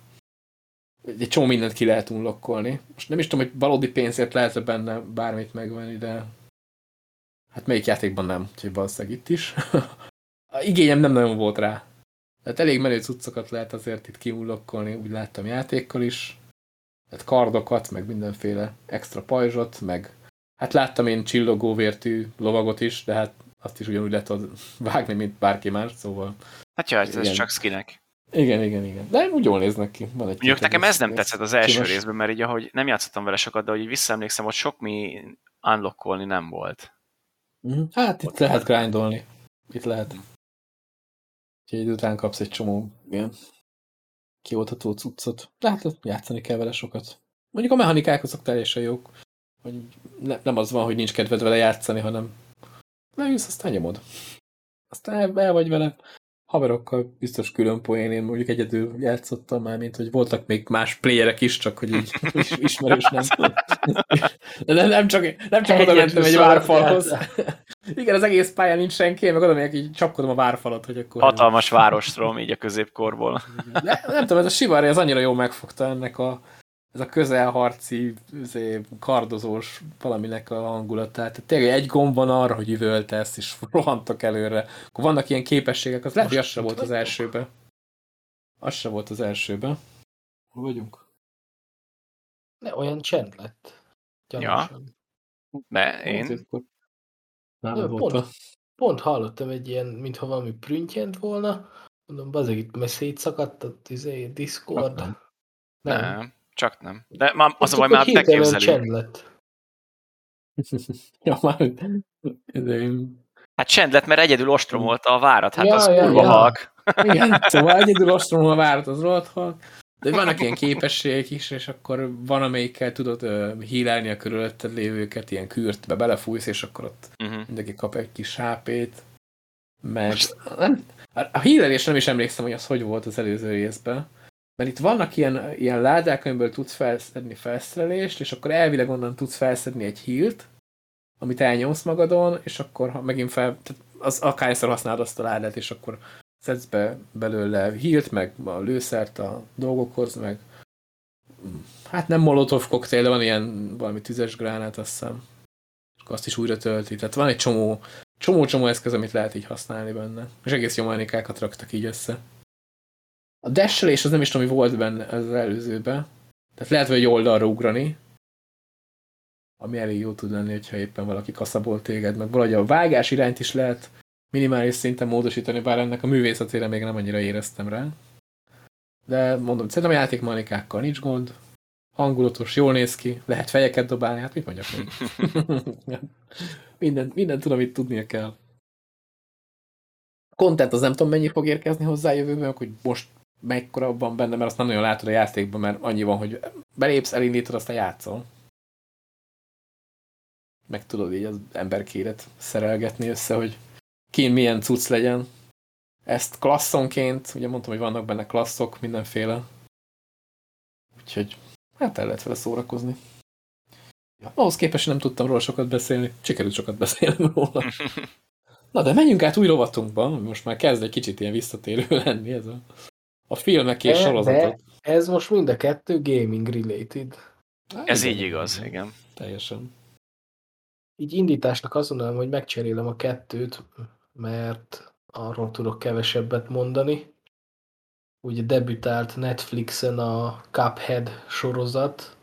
egy csomó mindent ki lehet unlokkolni. Most nem is tudom, hogy valódi pénzért lehet -e benne bármit megvenni, de hát melyik játékban nem, úgyhogy valószínűleg itt is. A igényem nem nagyon volt rá. Tehát elég menő cuccokat lehet azért itt kiunlokkolni, úgy láttam játékkal is. Tehát kardokat, meg mindenféle extra pajzsot, meg hát láttam én csillogóvértű lovagot is, de hát azt is ugyanúgy lehet vágni, mint bárki más, szóval... Hát ja, ez csak skinek. Igen, igen, igen. De úgy jól néznek ki. Van egy Mondjuk nekem ez nem tetszett az első csinos. részben, mert így ahogy nem játszottam vele sokat, de hogy visszaemlékszem, hogy sok mi unlockolni nem volt. Mhm. Hát itt lehet grindolni. Itt lehet. Úgyhogy után kapsz egy csomó ilyen kioltató cuccot. Ott játszani kell vele sokat. Mondjuk a mechanikák azok teljesen jók. Hogy ne, nem az van, hogy nincs kedved vele játszani, hanem leülsz, aztán nyomod. Aztán el, el vagy vele. Haverokkal biztos külön poén, én mondjuk egyedül játszottam már, mint hogy voltak még más playerek is, csak hogy így is, ismerős nem. De nem, nem csak, nem csak oda mentem egy várfalhoz. Igen, az egész pályán nincs senki, én meg oda megyek, így csapkodom a várfalat, hogy akkor... Hatalmas várostrom így a középkorból. De, nem tudom, ez a Sivari, ez annyira jól megfogta ennek a ez a közelharci, izé, kardozós valaminek a hangulatát. Tehát tényleg egy gomb van arra, hogy üvöltesz, és rohantok előre. Akkor vannak ilyen képességek, az lehet, hogy az se volt az elsőbe. Az se volt az elsőbe. Hol vagyunk? Ne, olyan csend lett. Gyanúsan. De én... Hát, akkor Nem Ja, volt. pont, pont hallottam egy ilyen, mintha valami prüntjent volna. Mondom, bazeg, itt mert szétszakadt a izé, Discord. Nem. Nem, csak nem. De már az a baj, már beképzelünk. csend lett. Ja, már Hát csend lett, mert egyedül ostromolta a várat. Hát Ja, az ja, kurva ja. halk. Igen, szóval egyedül ostromol a várat, az rohadt hal. De vannak ilyen képességek is, és akkor van, amelyikkel tudod uh, hílelni a körülötted lévőket, ilyen kürtbe belefújsz, és akkor ott Uh-huh. mindenki kap egy kis. Meg nem, a a hílelés nem is emlékszem, hogy az hogy volt az előző részben. Mert itt vannak ilyen, ilyen ládák, amiből tudsz felszedni felszerelést, és akkor elvileg onnan tudsz felszedni egy hílt, amit elnyomsz magadon, és akkor ha megint fel, tehát az akárszor használod azt a ládát, és akkor szedsz be belőle hílt, meg a lőszert a dolgokhoz, meg hát nem molotov koktél, de van ilyen valami tüzes gránát, azt hiszem. És azt is újra tölti. Tehát van egy csomó, csomó-csomó eszköz, amit lehet így használni benne. És egész jó raktak így össze. A dashelés az nem is tudom, mi volt benne az előzőben. Tehát lehet, hogy oldalra ugrani, ami elég jó tud lenni, hogyha éppen valaki kaszabol téged, meg valahogy a vágás irányt is lehet minimális szinten módosítani, bár ennek a művészetére még nem annyira éreztem rá. De mondom, szerintem a játékmanikákkal nincs gond, hangulatos, jól néz ki, lehet fejeket dobálni, hát mit mondjak még? minden, minden tudom, amit tudnia kell. Content az nem tudom, mennyi fog érkezni hozzá jövőben, hogy most mekkora van benne, mert azt nem nagyon látod a játékban, mert annyi van, hogy belépsz, elindítod, aztán játszol. Meg tudod így az emberkéret szerelgetni össze, hogy ki milyen cucc legyen. Ezt klasszonként, ugye mondtam, hogy vannak benne klasszok, mindenféle. Úgyhogy hát el lehet vele szórakozni. Ahhoz képest nem tudtam róla sokat beszélni. Sikerült sokat beszélni róla. Na de menjünk át új rovatunkba, most már kezd egy kicsit ilyen visszatérő lenni ez a, a filmek és De- sorozatok. Ez most mind a kettő gaming related. Há, Ez igen, így igaz, igen. Teljesen. Így indításnak azt mondanám, hogy megcserélem a kettőt, mert arról tudok kevesebbet mondani. Ugye debütált Netflixen a Cuphead sorozat,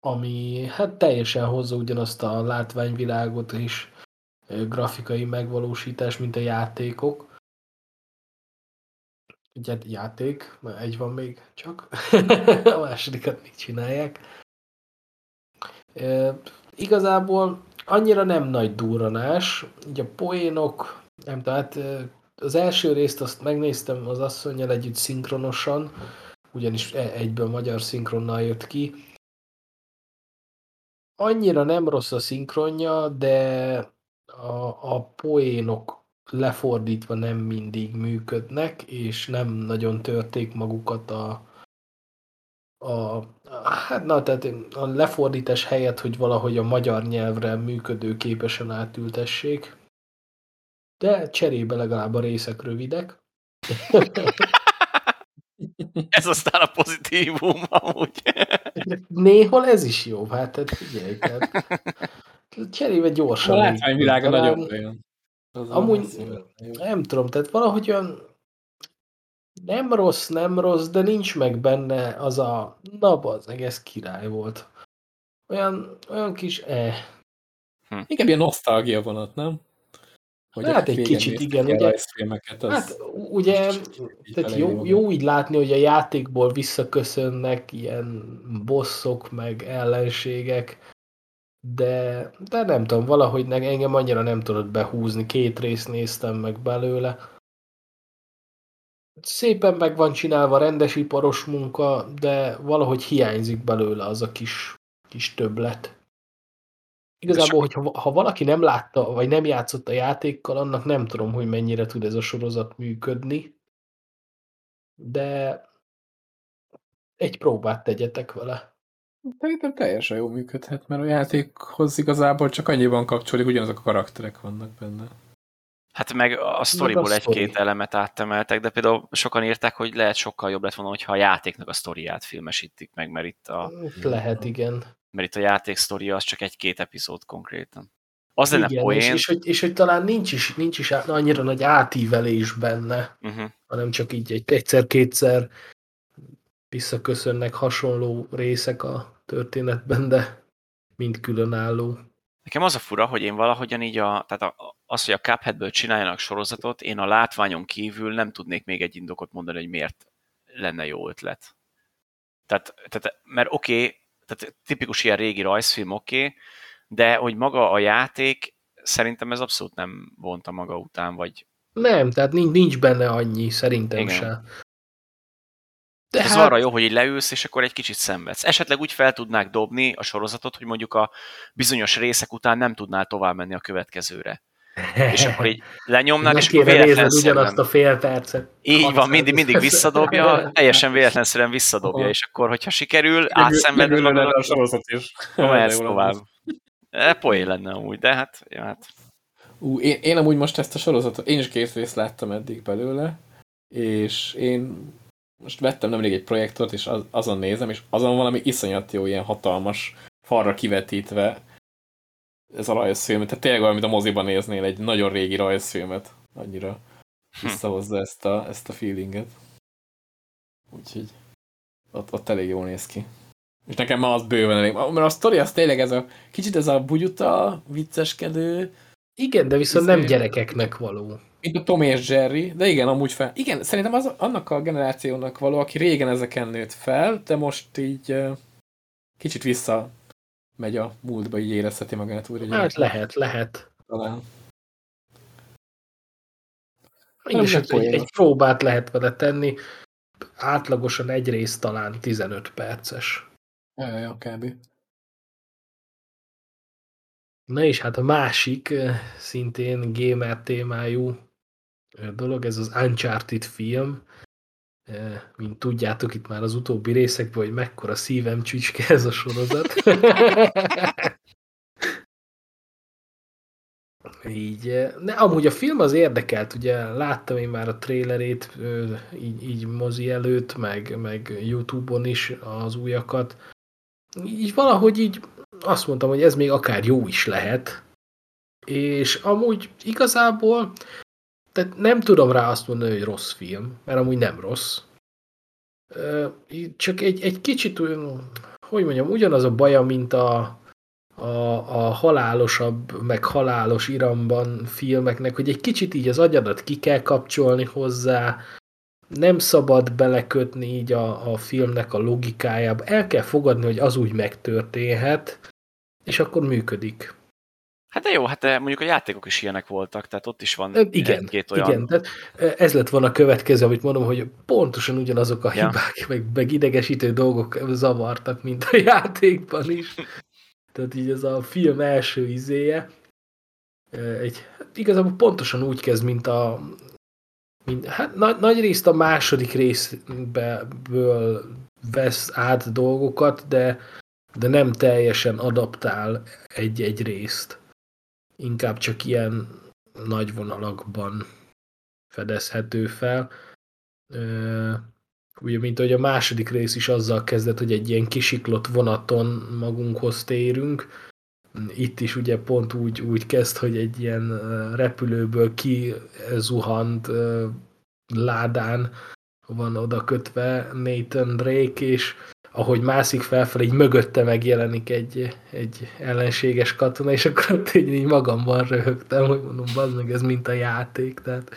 ami hát teljesen hozza ugyanazt a látványvilágot és grafikai megvalósítás, mint a játékok. Ugye játék, mert egy van még csak. a másodikat még csinálják. E, igazából annyira nem nagy durranás, ugye a poénok, nem tehát az első részt azt megnéztem az asszonynal együtt szinkronosan, ugyanis e- egyből magyar szinkronnal jött ki. Annyira nem rossz a szinkronja, de a, a poénok lefordítva nem mindig működnek, és nem nagyon törték magukat a, a, hát na, tehát a lefordítás helyett, hogy valahogy a magyar nyelvre működő képesen átültessék. De cserébe legalább a részek rövidek. Ez aztán a pozitívum amúgy. Néhol ez is jó, hát tehát figyelj, tehát cserébe A gyorsan. látványvilága Talán- nagyobb olyan. Az Amúgy az nem tudom, tehát valahogy olyan nem rossz, nem rossz, de nincs meg benne az a na bazdmeg, ez király volt. Olyan, olyan kis eh. Inkább ilyen nosztalgia vonat, nem? Hogy Hát egy kicsit igen, ugye- az Hát ugye, tehát jó, jó így látni, hogy a játékból visszaköszönnek ilyen bosszok, meg ellenségek, de, de nem tudom, valahogy engem annyira nem tudott behúzni, két részt néztem meg belőle. Szépen meg van csinálva, rendes iparos munka, de valahogy hiányzik belőle az a kis, kis többlet. Igazából, hogyha ha valaki nem látta, vagy nem játszott a játékkal, annak nem tudom, hogy mennyire tud ez a sorozat működni, de egy próbát tegyetek vele. Szerintem teljesen jól működhet, mert a játékhoz igazából csak annyiban kapcsolódik, ugyanazok a karakterek vannak benne. Hát meg a sztoriból egy-két elemet áttemeltek, de például sokan írták, hogy lehet sokkal jobb lett volna, hogyha a játéknak a sztoriát filmesítik meg, mert itt a, Lehet, igen. mert itt a játék sztoria az csak egy-két epizód konkrétan. Az lenne igen poén, és, és, hogy, és hogy talán nincs is, nincs is annyira nagy átívelés benne, uh-huh. hanem csak így egy egyszer-kétszer visszaköszönnek hasonló részek a történetben, de mind különálló. Nekem az a fura, hogy én valahogyan így a, tehát a, az, hogy a Cupheadből csináljanak sorozatot, én a látványon kívül nem tudnék még egy indokot mondani, hogy miért lenne jó ötlet. Tehát, tehát mert oké, okay, tehát tipikus ilyen régi rajzfilm oké, okay, de hogy maga a játék, szerintem ez abszolút nem vonta maga után, vagy Nem, tehát nincs, nincs benne annyi, szerintem Igen. se. De De ez hát, arra jó, hogy így leülsz, és akkor egy kicsit szenvedsz. Esetleg úgy fel tudnák dobni a sorozatot, hogy mondjuk a bizonyos részek után nem tudnál tovább menni a következőre. És akkor így lenyomnák, meg és akkor kéne véletlenszerűen... ugyanazt a fél percet. Így van, 600 mindig, mindig visszadobja, teljesen véletlenszerűen visszadobja, és akkor, hogyha sikerül, átszenveded magad, a sorozat is. mehetsz tovább. E, poén lenne amúgy, de hát, ja, hát Ú, én, én amúgy most ezt a sorozatot, én is két részt láttam eddig belőle, és én most vettem nemrég egy projektort, és az, azon nézem, és azon valami iszonyat jó, ilyen hatalmas, falra kivetítve ez a rajzfilm. Tehát tényleg olyan, mint a moziban néznél egy nagyon régi rajzfilmet. Annyira Hm. visszahozza ezt a, ezt a feelinget. Úgyhogy ott, ott elég jól néz ki. És nekem már az bőven elég. Mert a sztori az tényleg ez a kicsit ez a bugyuta, vicceskedő, Igen, de viszont nem gyerekeknek való. mint a Tom és Jerry, de igen, amúgy fel. Igen, szerintem az, annak a generációnak való, aki régen ezeken nőtt fel, de most így kicsit vissza megy a múltba, így érezheti magát újra. Hát lehet, lehet. Talán. Mégis Nem egy, egy próbát lehet vele tenni. Átlagosan egy rész talán 15 perces. Ja, ja, kb. Na és hát a másik, szintén gamer témájú dolog, ez az Uncharted film. Mint tudjátok itt már az utóbbi részekben, hogy mekkora szívem csücske ez a sorozat. Így, de amúgy a film az érdekelt, ugye láttam én már a trailerét így, így mozi előtt, meg, meg Youtube-on is az újakat. Így valahogy így azt mondtam, hogy ez még akár jó is lehet. És amúgy igazából tehát nem tudom rá azt mondani, hogy rossz film, mert amúgy nem rossz. Csak egy, egy kicsit hogy mondjam, ugyanaz a baja, mint a, a, a halálosabb, meg halálos iramban filmeknek, hogy egy kicsit így az agyadat ki kell kapcsolni hozzá, nem szabad belekötni így a, a filmnek a logikájába, el kell fogadni, hogy az úgy megtörténhet, és akkor működik. Hát de jó, hát de mondjuk a játékok is ilyenek voltak, tehát ott is van Igen, egy-két olyan... igen. Tehát ö, ez lett volna a következő, amit mondom, hogy pontosan ugyanazok a Ja. hibák, meg, meg idegesítő dolgok zavartak, mint a játékban is. Tehát így ez a film első izéje. Ö, Egy, hát igazából pontosan úgy kezd, mint a mint, hát nagy, nagy részt a második részből vesz át dolgokat, de, de nem teljesen adaptál egy-egy részt. Inkább csak ilyen nagy vonalakban fedezhető fel. Ugye, mint hogy a második rész is azzal kezdett, hogy egy ilyen kisiklott vonaton magunkhoz térünk. Itt is ugye pont úgy, úgy kezd, hogy egy ilyen repülőből kizuhant ládán van oda kötve Nathan Drake, és ahogy mászik felfelé, így mögötte megjelenik egy, egy ellenséges katona, és akkor ott így, így magamban röhögtem, hogy mondom, bazd meg, ez mint a játék, tehát,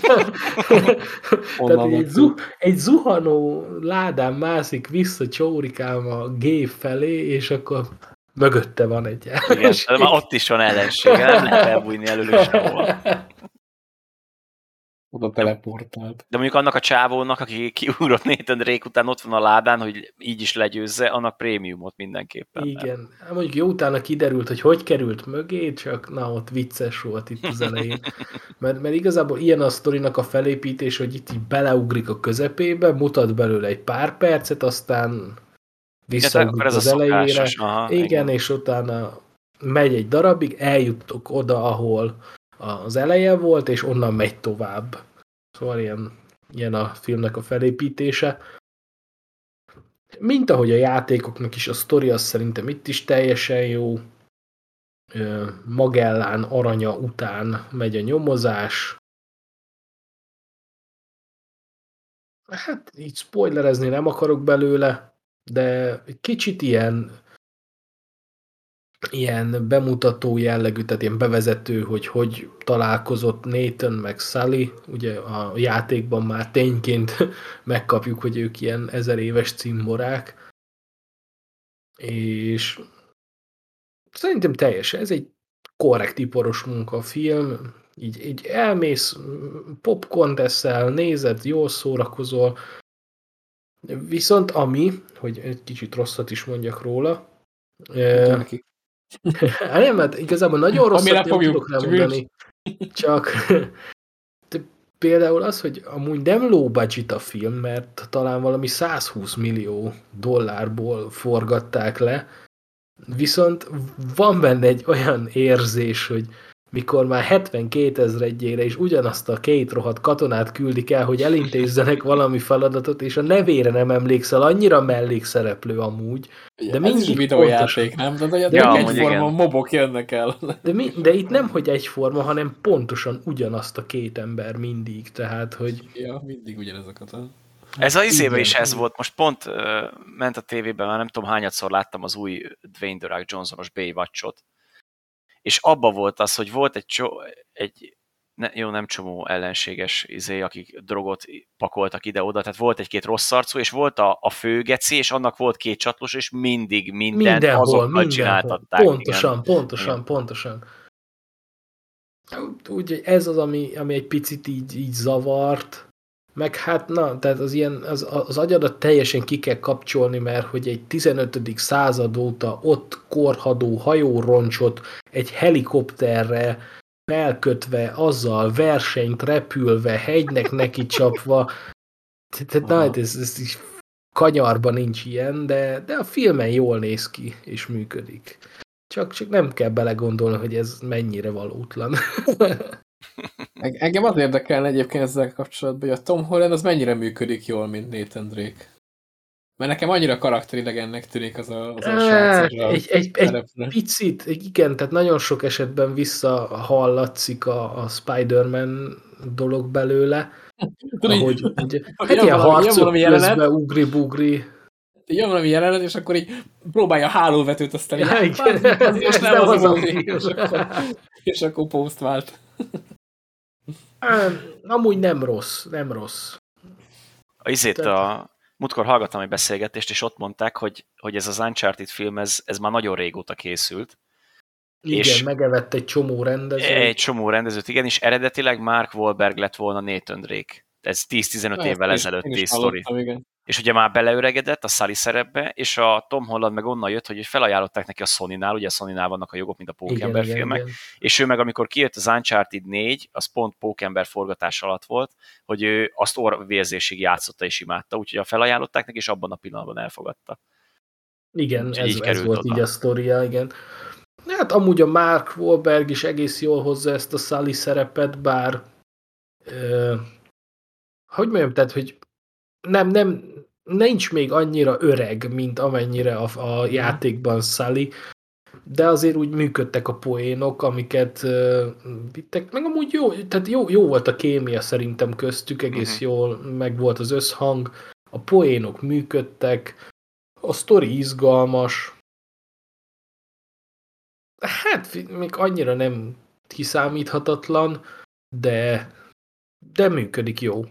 tehát egy, zuh, egy zuhanó ládán mászik vissza csórikám a gép felé, és akkor mögötte van egy ellenség. Igen, már ott is van ellenség, nem lehet elbújni előlük sehova. Oda teleportált. De mondjuk annak a csávónak, aki kiugrott Nathan Drake után ott van a ládán, hogy így is legyőzze, annak prémiumot mindenképpen. Igen. Hát mondjuk jó utána kiderült, hogy hogy került mögé, csak na, ott vicces volt itt az elején. Mert, mert igazából ilyen a sztorinak a felépítés, hogy itt így beleugrik a közepébe, mutat belőle egy pár percet, aztán visszaugrik az elejére. Aha, igen, igen, és utána megy egy darabig, eljutok oda, ahol az eleje volt, és onnan megy tovább. Szóval ilyen, ilyen a filmnek a felépítése. Mint ahogy a játékoknak is a sztori, az szerintem itt is teljesen jó. Magellán aranya után megy a nyomozás. Hát így spoilerezni nem akarok belőle, de kicsit ilyen ilyen bemutató jellegű, tehát ilyen bevezető, hogy hogy találkozott Nathan meg Sully, ugye a játékban már tényként megkapjuk, hogy ők ilyen ezer éves cimborák, és szerintem teljesen, ez egy korrekt iparos munkafilm, így, így elmész, popcorn teszel, nézed, jól szórakozol, viszont ami, hogy egy kicsit rosszat is mondjak róla, Hát nem, mert igazából nagyon rosszat nem fogjuk, tudok mondani. Csak például az, hogy amúgy nem low budget a film, mert talán valami 120 millió dollárból forgatták le, viszont van benne egy olyan érzés, hogy mikor már 72 ezredjére is ugyanazt a két rohadt katonát küldik el, hogy elintézzenek valami feladatot, és a nevére nem emlékszel, annyira mellékszereplő amúgy. De mindig Ez is videójáték, nem? De, de, de ja, egyforma mobok jönnek el. De, mi, de itt nem, hogy egyforma, hanem pontosan ugyanazt a két ember mindig, tehát, hogy... Ja, mindig ugyanezeket a... Ez a izébe is ez volt, most pont uh, ment a tévében, már nem tudom hányadszor láttam az új Dwayne The Rock Johnsonos Baywatch-ot, és abba volt az, hogy volt egy, cso, egy ne, jó, nem csomó ellenséges izé, akik drogot pakoltak ide-oda, tehát volt egy-két rossz arcú, és volt a, a főgeci, és annak volt két csatlós, és mindig mindent mindenhol, azokkal mindenhol. csináltatták. Pontosan, igen. pontosan, igen. pontosan. Úgy, ez az, ami, ami egy picit így, így zavart, meg hát na, tehát az ilyen, az, az agyadat teljesen ki kell kapcsolni, mert hogy egy 15. század óta ott korhadó hajóroncsot egy helikopterre felkötve, azzal versenyt repülve, hegynek neki csapva, tehát na, hát ez, ez is kanyarban nincs ilyen, de, de a filmen jól néz ki, és működik. Csak, csak nem kell belegondolni, hogy ez mennyire valótlan. Engem az érdekelne egyébként ezzel kapcsolatban, hogy a Tom Holland az mennyire működik jól, mint Nathan Drake. Mert nekem annyira karakterilegennek tűnik az a, az a srác. Egy, egy, egy picit, igen, tehát nagyon sok esetben visszahallatszik a, a Spider-Man dolog belőle. Tudod, ahogy, hogy, hát ilyen harcok közben ugri-bugri. Jön valami jelenet, és akkor így próbálja a hálóvetőt, aztán ja, igen. Az most nem, nem az, az, az, az, és akkor, és akkor post vált. Amúgy nem rossz, nem rossz. A izét a múltkor hallgattam egy beszélgetést, és ott mondták, hogy, hogy ez az Uncharted film, ez, ez már nagyon régóta készült. Igen, és megevett egy csomó rendezőt. Egy csomó rendezőt, igen, és eredetileg Mark Wahlberg lett volna Nathan Drake. Ez 10-15 évvel ezelőtti sztori. És ugye már beleöregedett a Sully szerepbe, és a Tom Holland meg onnan jött, hogy felajánlották neki a Sony-nál, ugye a Sony-nál vannak a jogok, mint a Pókember filmek, igen. és ő meg amikor kijött az Uncharted 4, az pont Pókember forgatás alatt volt, hogy ő azt orvérzésig játszotta és imádta, úgyhogy a felajánlották neki, és abban a pillanatban elfogadta. Igen, ez, így ez volt oda. így a sztoria, igen. Hát amúgy a Mark Wahlberg is egész jól hozza ezt a Sully szerepet, bár ö, hogy mondjam, tehát, hogy nem, nem, nincs még annyira öreg, mint amennyire a, a mhm. játékban Sully, de azért úgy működtek a poénok, amiket uh, vittek, meg amúgy jó, tehát jó, jó volt a kémia szerintem köztük, egész uh-huh. jól meg volt az összhang, a poénok működtek, A sztori izgalmas. Hát még annyira nem kiszámíthatatlan, de, de működik jó.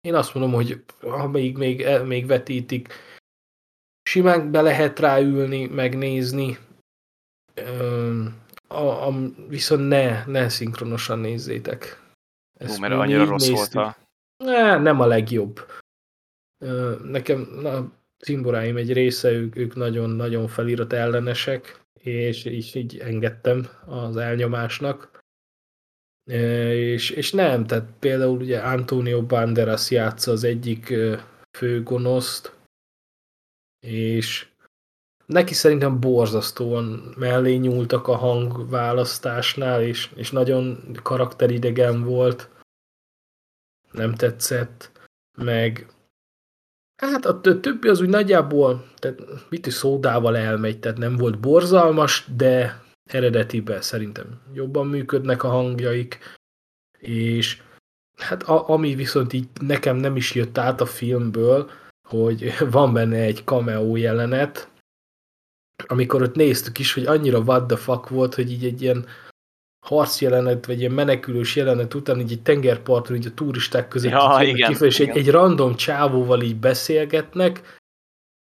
Én azt mondom, hogy ha még, még, még vetítik, simán be lehet ráülni, megnézni, a, a, viszont ne, ne szinkronosan nézzétek. Ezt Hú, mert annyira rossz néztük. volt a... Ne, nem a legjobb. Nekem na, cimboráim egy része, ők nagyon-nagyon felirat ellenesek, és így, így engedtem az elnyomásnak. És, és nem, tehát például ugye Antonio Banderas játsza az egyik főgonoszt, és neki szerintem borzasztóan mellé nyúltak a hangválasztásnál, és, és nagyon karakteridegen volt. Nem tetszett. Meg hát a többi az úgy nagyjából, tehát mit is szódával elmegy, tehát nem volt borzalmas, de eredetiben szerintem jobban működnek a hangjaik, és hát a, ami viszont így nekem nem is jött át a filmből, hogy van benne egy cameo jelenet, amikor ott néztük is, hogy annyira what the fuck volt, hogy így egy ilyen harc jelenet, vagy ilyen menekülős jelenet után így egy tengerparton, így a turisták között ja, igen, kifel, és igen. Egy, egy random csávóval így beszélgetnek,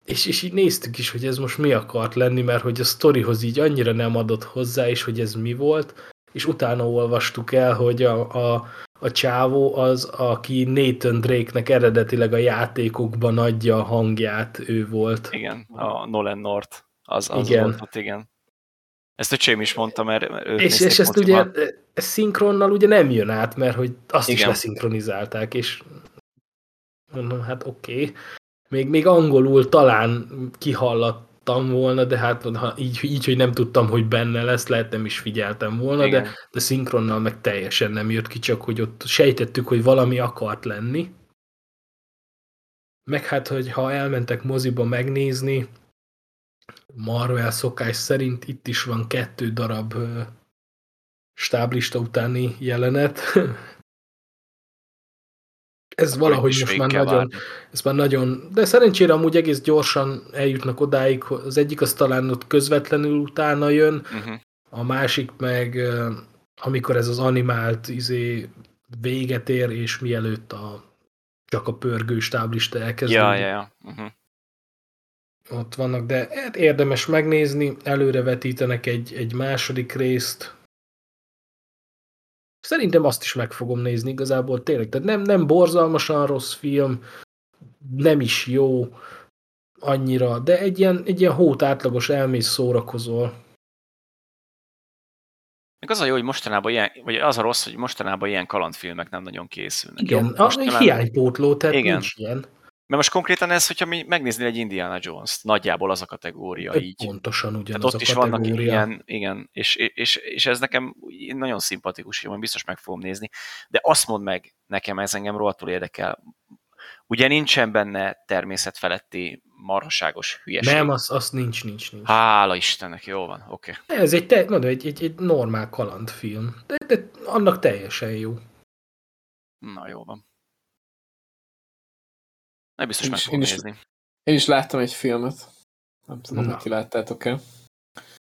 és, és így néztük is, hogy ez most mi akart lenni, mert hogy a sztorihoz így annyira nem adott hozzá, és hogy ez mi volt, és utána olvastuk el, hogy a, a, a csávó az, aki Nathan Drake-nek eredetileg a játékokban adja a hangját, ő volt. Igen, a Nolan North. Az, az igen. Volt ott, igen. Ezt a Csém is mondta, mert őt És, és ezt ugye ez szinkronnal ugye nem jön át, mert hogy azt igen. is leszinkronizálták, és mondom, hát oké. Okay. Még, még angolul talán kihallattam volna, de hát ha így, így, hogy nem tudtam, hogy benne lesz, lehet nem is figyeltem volna, Igen. de, de szinkronnal meg teljesen nem jött ki, csak hogy ott sejtettük, hogy valami akart lenni. Meg hát, hogy ha elmentek moziba megnézni, Marvel szokás szerint itt is van kettő darab stáblista utáni jelenet. ez Akkor valahogy most már nagyon, várni. ez már nagyon, de szerencsére amúgy egész gyorsan eljutnak odáig, az egyik az talán ott közvetlenül utána jön, uh-huh. a másik meg amikor ez az animált izé véget ér, és mielőtt a csak a pörgő stáblista elkezdődik. Ja, ja, ja. Uh-huh ott vannak, de hát érdemes megnézni, előre vetítenek egy, egy második részt. Szerintem azt is meg fogom nézni igazából tényleg. Tehát nem, nem borzalmasan rossz film, nem is jó annyira, de egy ilyen, egy ilyen hót átlagos elmész szórakozol. Még az a jó, hogy mostanában ilyen, vagy az a rossz, hogy mostanában ilyen kalandfilmek nem nagyon készülnek. Igen, jó, a hiánypótló, tehát igen. nincs ilyen. Mert most konkrétan ez, hogyha mi megnézni egy Indiana Jones-t, nagyjából az a kategória De így. Pontosan ugyanaz Tehát ott is vannak ilyen, igen, és, és, és ez nekem nagyon szimpatikus, hogy biztos meg fogom nézni, de azt mond meg nekem, ez engem rohadtul érdekel, ugye nincsen benne természetfeletti marhaságos hülyeség. Nem, az, az nincs, nincs, nincs. Hála Istennek, jó van, oké. Okay. Ez egy, te, mondom, egy, egy, egy normál kalandfilm, de, de annak teljesen jó. Na, jó van. Na, biztos én meg fogom én nézni. Is, én is láttam egy filmet. Nem tudom, hogy ti láttátok-e.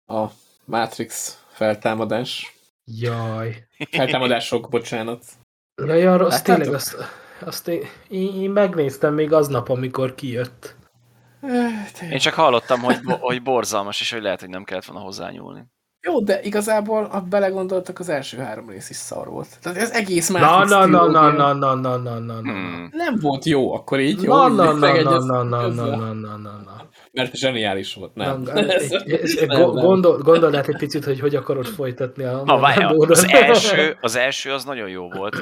A Matrix feltámadás. Jaj. Feltámadások, bocsánat. Jaj, arra azt tényleg, azt, azt én, én, megnéztem még aznap, amikor kijött. Én csak hallottam, hogy, hogy borzalmas, és hogy lehet, hogy nem kellett volna hozzányúlni. Jó, de igazából, ha belegondoltak, az első három rész is szar volt. Tehát ez egész már. Na, na, na, na, na, na, na, na, na, na. Nem volt jó, akkor így jó? Na, na, na, na, na, na, na, na, na, na. Mert zseniális volt, nem. Gondold át egy picit, hogy hogy akarod folytatni a... Na, az első, az első az nagyon jó volt,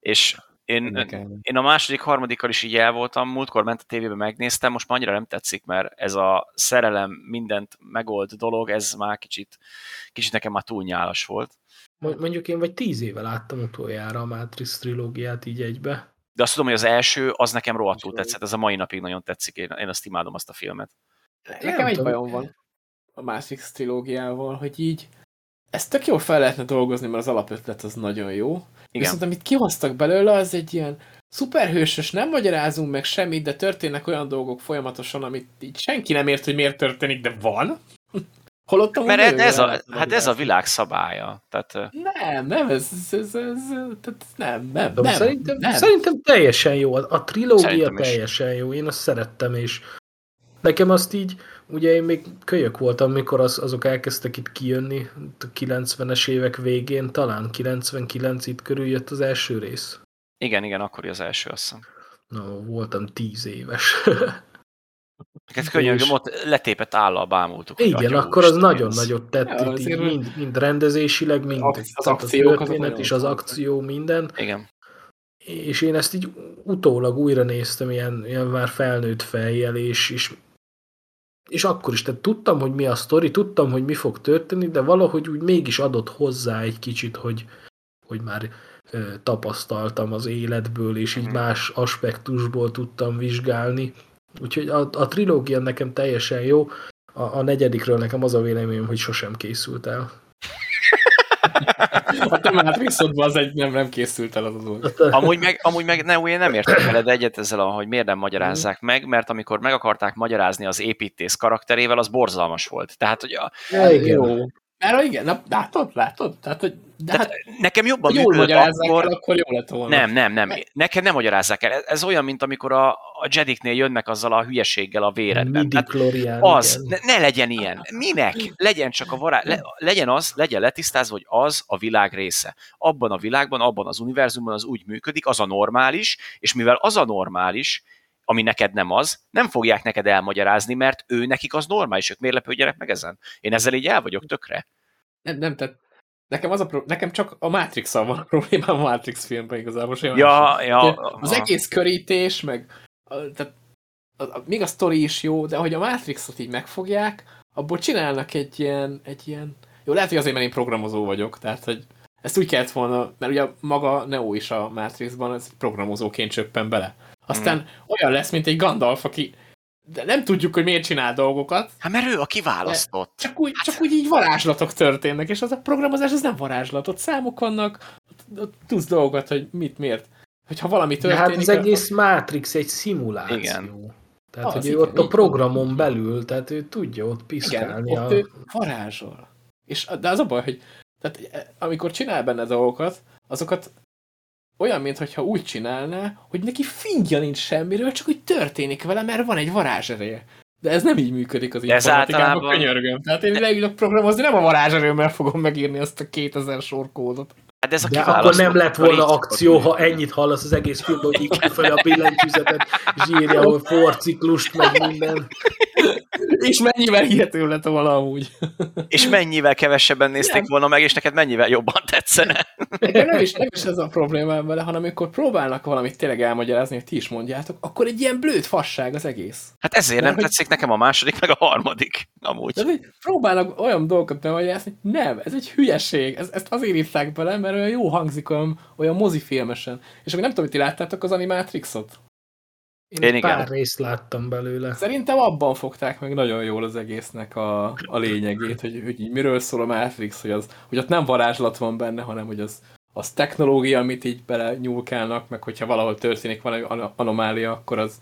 és én, én a második, harmadikkal is így el voltam, múltkor ment a tévébe megnéztem, most már annyira nem tetszik, mert ez a szerelem mindent megold dolog, ez már kicsit, kicsit nekem már túl nyálas volt. Mondjuk én vagy tíz éve láttam utoljára a Matrix trilógiát így egybe. De azt tudom, hogy az első, az nekem rohadtul tetszett, ez a mai napig nagyon tetszik, én, én azt imádom azt a filmet. Nekem egy bajom van a Matrix trilógiával, hogy így ezt tök jól fel lehetne dolgozni, mert az alapötlet az nagyon jó. Igen. Viszont amit kihoztak belőle, az egy ilyen szuperhősös, nem magyarázunk meg semmit, de történnek olyan dolgok folyamatosan, amit így senki nem ért, hogy miért történik, de van. Holott Mert ez, ez a, hát ez a világ szabálya. Tehát, nem, nem, ez, ez, ez, ez tehát nem, nem, nem, szerintem, nem. szerintem teljesen jó. A trilógia szerintem teljesen is. jó. Én azt szerettem, és nekem azt így, ugye én még kölyök voltam, mikor az, azok elkezdtek itt kijönni, a 90-es évek végén, talán 99 itt körül jött az első rész. Igen, igen, akkor az első, azt hiszem. Na, voltam tíz éves. Neked könyörgöm, ott letépett állal bámultuk. Igen, akkor az nagyon az... nagyot tett, ja, itt, így, mind, mind rendezésileg, mind az, az akciók, a történet és az akció, minden. Igen. És én ezt így utólag újra néztem, ilyen, ilyen már felnőtt fejjel, és, és, és akkor is, tehát tudtam, hogy mi a sztori, tudtam, hogy mi fog történni, de valahogy úgy mégis adott hozzá egy kicsit, hogy, hogy már tapasztaltam az életből, és így mhm. más aspektusból tudtam vizsgálni. Úgyhogy a, a trilógia nekem teljesen jó. A, a negyedikről nekem az a véleményem, hogy sosem készült el. A te Matrixodban az egy nem, nem készült el az az amúgy meg, amúgy meg ne, én nem értek veled egyet ezzel, hogy miért nem magyarázzák meg, mert amikor meg akarták magyarázni az építész karakterével, az borzalmas volt. Tehát, hogy a... Ja, igen. Jó. Mert igen, na, látod, látod? Tehát, hogy, de hát, nekem jobban jól magyarázzák akkor... el, akkor jó lett volna. Nem, nem, nem. Nekem nem magyarázzák el. Ez olyan, mint amikor a, a Jediknél jönnek azzal a hülyeséggel a véredben. Hát az, ne, ne, legyen ilyen. Minek? Legyen csak a vará... Le, legyen az, legyen letisztázva, hogy az a világ része. Abban a világban, abban az univerzumban az úgy működik, az a normális, és mivel az a normális, ami neked nem az, nem fogják neked elmagyarázni, mert ő nekik az normális, ők miért lepődjenek meg ezen? Én ezzel így el vagyok tökre. Nem, nem, tehát nekem, az a pro- nekem csak a matrix van a problémám a Matrix filmben igazából. Ja, ja, az egész körítés, meg tehát, a, a, még a sztori is jó, de hogy a Matrixot így megfogják, abból csinálnak egy ilyen, egy ilyen jó, lehet, hogy azért, mert én programozó vagyok, tehát, hogy ezt úgy kellett volna, mert ugye maga Neo is a Matrixban, ez programozóként csöppen bele. Aztán hmm. olyan lesz, mint egy Gandalf, aki de nem tudjuk, hogy miért csinál dolgokat. Hát mert ő a kiválasztott. Csak úgy, hát... csak úgy így varázslatok történnek, és az a programozás az nem varázslat, ott számok vannak, ott, tudsz dolgokat, hogy mit, miért. Hogyha valami történik... De hát az egész akkor... Matrix egy szimuláció. Igen. Tehát, az, hogy igen, ő ott a programon belül, tehát ő tudja ott piszkálni. Igen, ott a... ő varázsol. És, de az a baj, hogy tehát, e, amikor csinál benne dolgokat, azokat olyan, mintha úgy csinálná, hogy neki fingja nincs semmiről, csak hogy történik vele, mert van egy varázsereje. De ez nem így működik az informatikában, általában... könyörgöm. Tehát én leülök programozni, nem a varázserőmmel fogom megírni azt a 2000 sor kódot. Hát ez a De akkor nem lett volna akció, ha ennyit hallasz az egész filmben, hogy így fel a billentyűzetet, és írja, hogy forciklust, meg minden. És mennyivel hihető lett volna amúgy. És mennyivel kevesebben nézték nem. volna meg, és neked mennyivel jobban tetszene. nem is, nem is ez a problémám vele, hanem amikor próbálnak valamit tényleg elmagyarázni, hogy ti is mondjátok, akkor egy ilyen blőd fasság az egész. Hát ezért Mert, nem hogy... tetszik nekem a második, meg a harmadik, amúgy. De, hogy próbálnak olyan dolgokat bemagyarázni, nem, ez egy hülyeség, ez, ezt azért írták bele, mert olyan jó hangzik, olyan, olyan mozifilmesen. És akkor nem tudom, hogy ti láttátok az Animatrixot? Én, Én pár igen. részt láttam belőle. Szerintem abban fogták meg nagyon jól az egésznek a, a lényegét, hogy, hogy így miről szól a Matrix, hogy, az, hogy ott nem varázslat van benne, hanem hogy az, az technológia, amit így bele nyúlkálnak, meg hogyha valahol történik valami anomália, akkor az,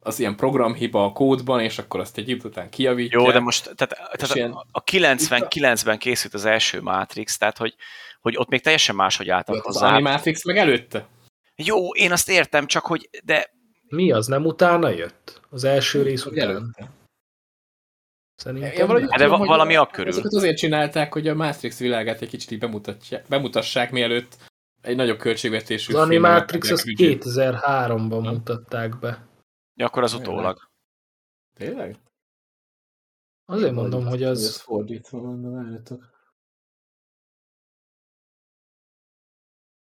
az ilyen programhiba a kódban, és akkor azt egy idő után kijavítja. Jó, de most tehát, tehát ilyen, a 99-ben készült az első Matrix, tehát hogy, hogy ott még teljesen máshogy álltak hozzá. Az Animatrix meg előtte? Jó, én azt értem, csak hogy, de mi az, nem utána jött? Az első rész után? Előtte. Szerintem ja, valahogy de tudom, valami akkörül. Ezeket azért csinálták, hogy a Matrix világát egy kicsit így bemutassák, mielőtt egy nagyobb költségvetésű Az Animatrix az 2003-ban mutatták be. Ja, akkor az utólag. Tényleg? Azért mondom, hogy az... Ez fordítva van, várjatok.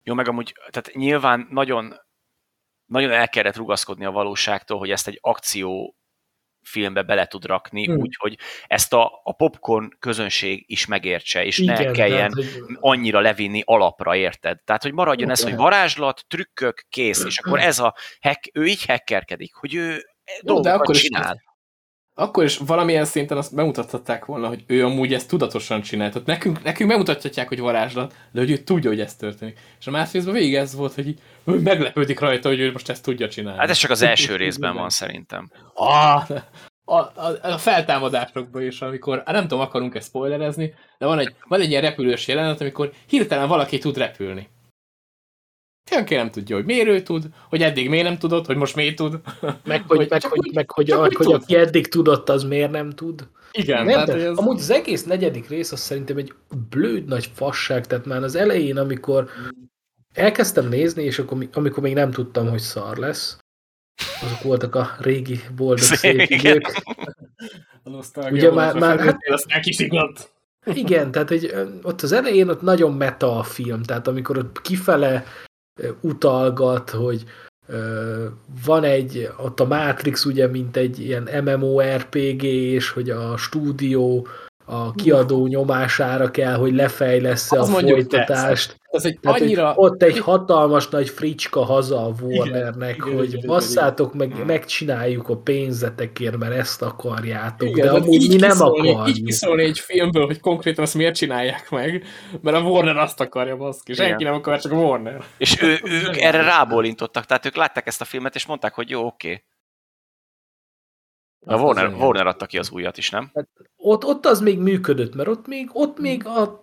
Jó, meg amúgy, tehát nyilván nagyon nagyon el kellett rugaszkodni a valóságtól, hogy ezt egy akció filmbe bele tud rakni, hmm. úgyhogy ezt a, a popcorn közönség is megértse, és Igen, ne kelljen tehát, hogy... annyira levinni alapra, érted? Tehát, hogy maradjon ez, hogy varázslat, trükkök, kész, és akkor ez a hack, ő így hackerkedik, hogy ő Jó, de akkor csinál. Is, akkor is valamilyen szinten azt bemutathatták volna, hogy ő amúgy ezt tudatosan csinálta. Tehát nekünk, nekünk bemutatják, hogy varázslat, de hogy ő tudja, hogy ez történik. És a Matrixban végig ez volt, hogy így, ő meglepődik rajta, hogy ő most ezt tudja csinálni. Hát ez csak az első részben van szerintem. Ah, a, a, a feltámadásokban is, amikor, hát nem tudom, akarunk ezt spoilerezni, de van egy, van egy ilyen repülős jelenet, amikor hirtelen valaki tud repülni. Senki nem tudja, hogy miért ő tud, hogy eddig miért nem tudott, hogy most miért tud. Meg hogy, hogy, meg, hogy, úgy, meg, hogy, hogy, hogy aki eddig tudott, az miért nem tud. Igen. Nem, tehát, ez... Amúgy az egész negyedik rész az szerintem egy blőd nagy fasság, tehát már az elején, amikor elkezdtem nézni, és akkor, amikor még nem tudtam, hogy szar lesz, azok voltak a régi boldog szép idők. Ugye már, már hát, kisiklott. Igen, tehát hogy ott az elején ott nagyon meta a film, tehát amikor ott kifele utalgat, hogy van egy, ott a Matrix ugye, mint egy ilyen MMORPG, és hogy a stúdió a kiadó nyomására kell, hogy lefejlesz a folytatást. Ez egy Tehát annyira... Ott egy hatalmas nagy fricska haza a Warnernek, igen, hogy igen, basszátok meg, igen. megcsináljuk a pénzetekért, mert ezt akarjátok, igen, de amúgy mi nem akarjuk. Így kiszólni egy filmből, hogy konkrétan azt miért csinálják meg, mert a Warner azt akarja, baszki. Senki nem akar, csak a Warner. És ő, ők erre rábólintottak, tehát ők látták ezt a filmet, és mondták, hogy jó, oké. Okay. A Warner, Warner adta ki az újat is, nem? Hát ott, ott az még működött, mert ott még, ott még a,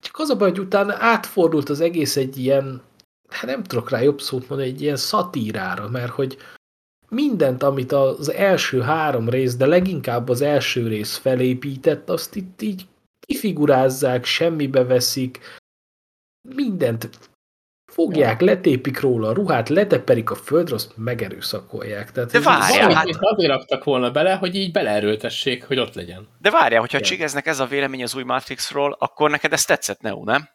csak az a baj, hogy utána átfordult az egész egy ilyen, hát nem tudok rá jobb szót mondani, egy ilyen szatírára, mert hogy mindent, amit az első három rész, de leginkább az első rész felépített, azt itt így kifigurázzák, semmibe veszik, mindent fogják, ja. letépik róla a ruhát, leteperik a földre, azt megerőszakolják. Tehát De várjál, hát... azért raktak volna bele, hogy így beleerőltessék, hogy ott legyen. De várjál, hogyha ja. csigeznek ez a vélemény az új Matrixról, akkor neked ez tetszett, Neo, nem?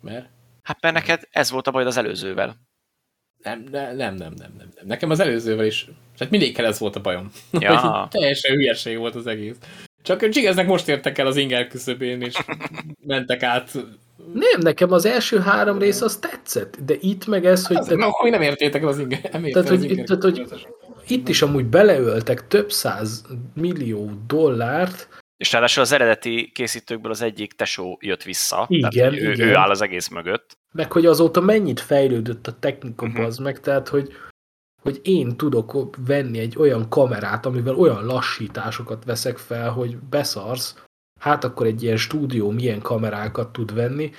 Mert? Hát mert neked ez volt a baj az előzővel. Nem, nem, nem, nem, nem, nem. Nekem az előzővel is, tehát mindegyikkel ez volt a bajom. Ja. teljesen hülyeség volt az egész. Csak Csigeznek most értek el az inger küszöbén, és mentek át nem, nekem az első három rész az tetszett, de itt meg ez, hogy... Az, tehát, akkor nem értétek az inger. Nem tehát, hogy, inger tehát, hogy itt is amúgy beleöltek több száz millió dollárt, és ráadásul az eredeti készítőkből az egyik tesó jött vissza. Igen, tehát, igen. Ő, ő áll az egész mögött. Meg hogy azóta mennyit fejlődött a technika uh-huh. az meg, tehát hogy, hogy én tudok venni egy olyan kamerát, amivel olyan lassításokat veszek fel, hogy beszarsz, hát akkor egy ilyen stúdió milyen kamerákat tud venni,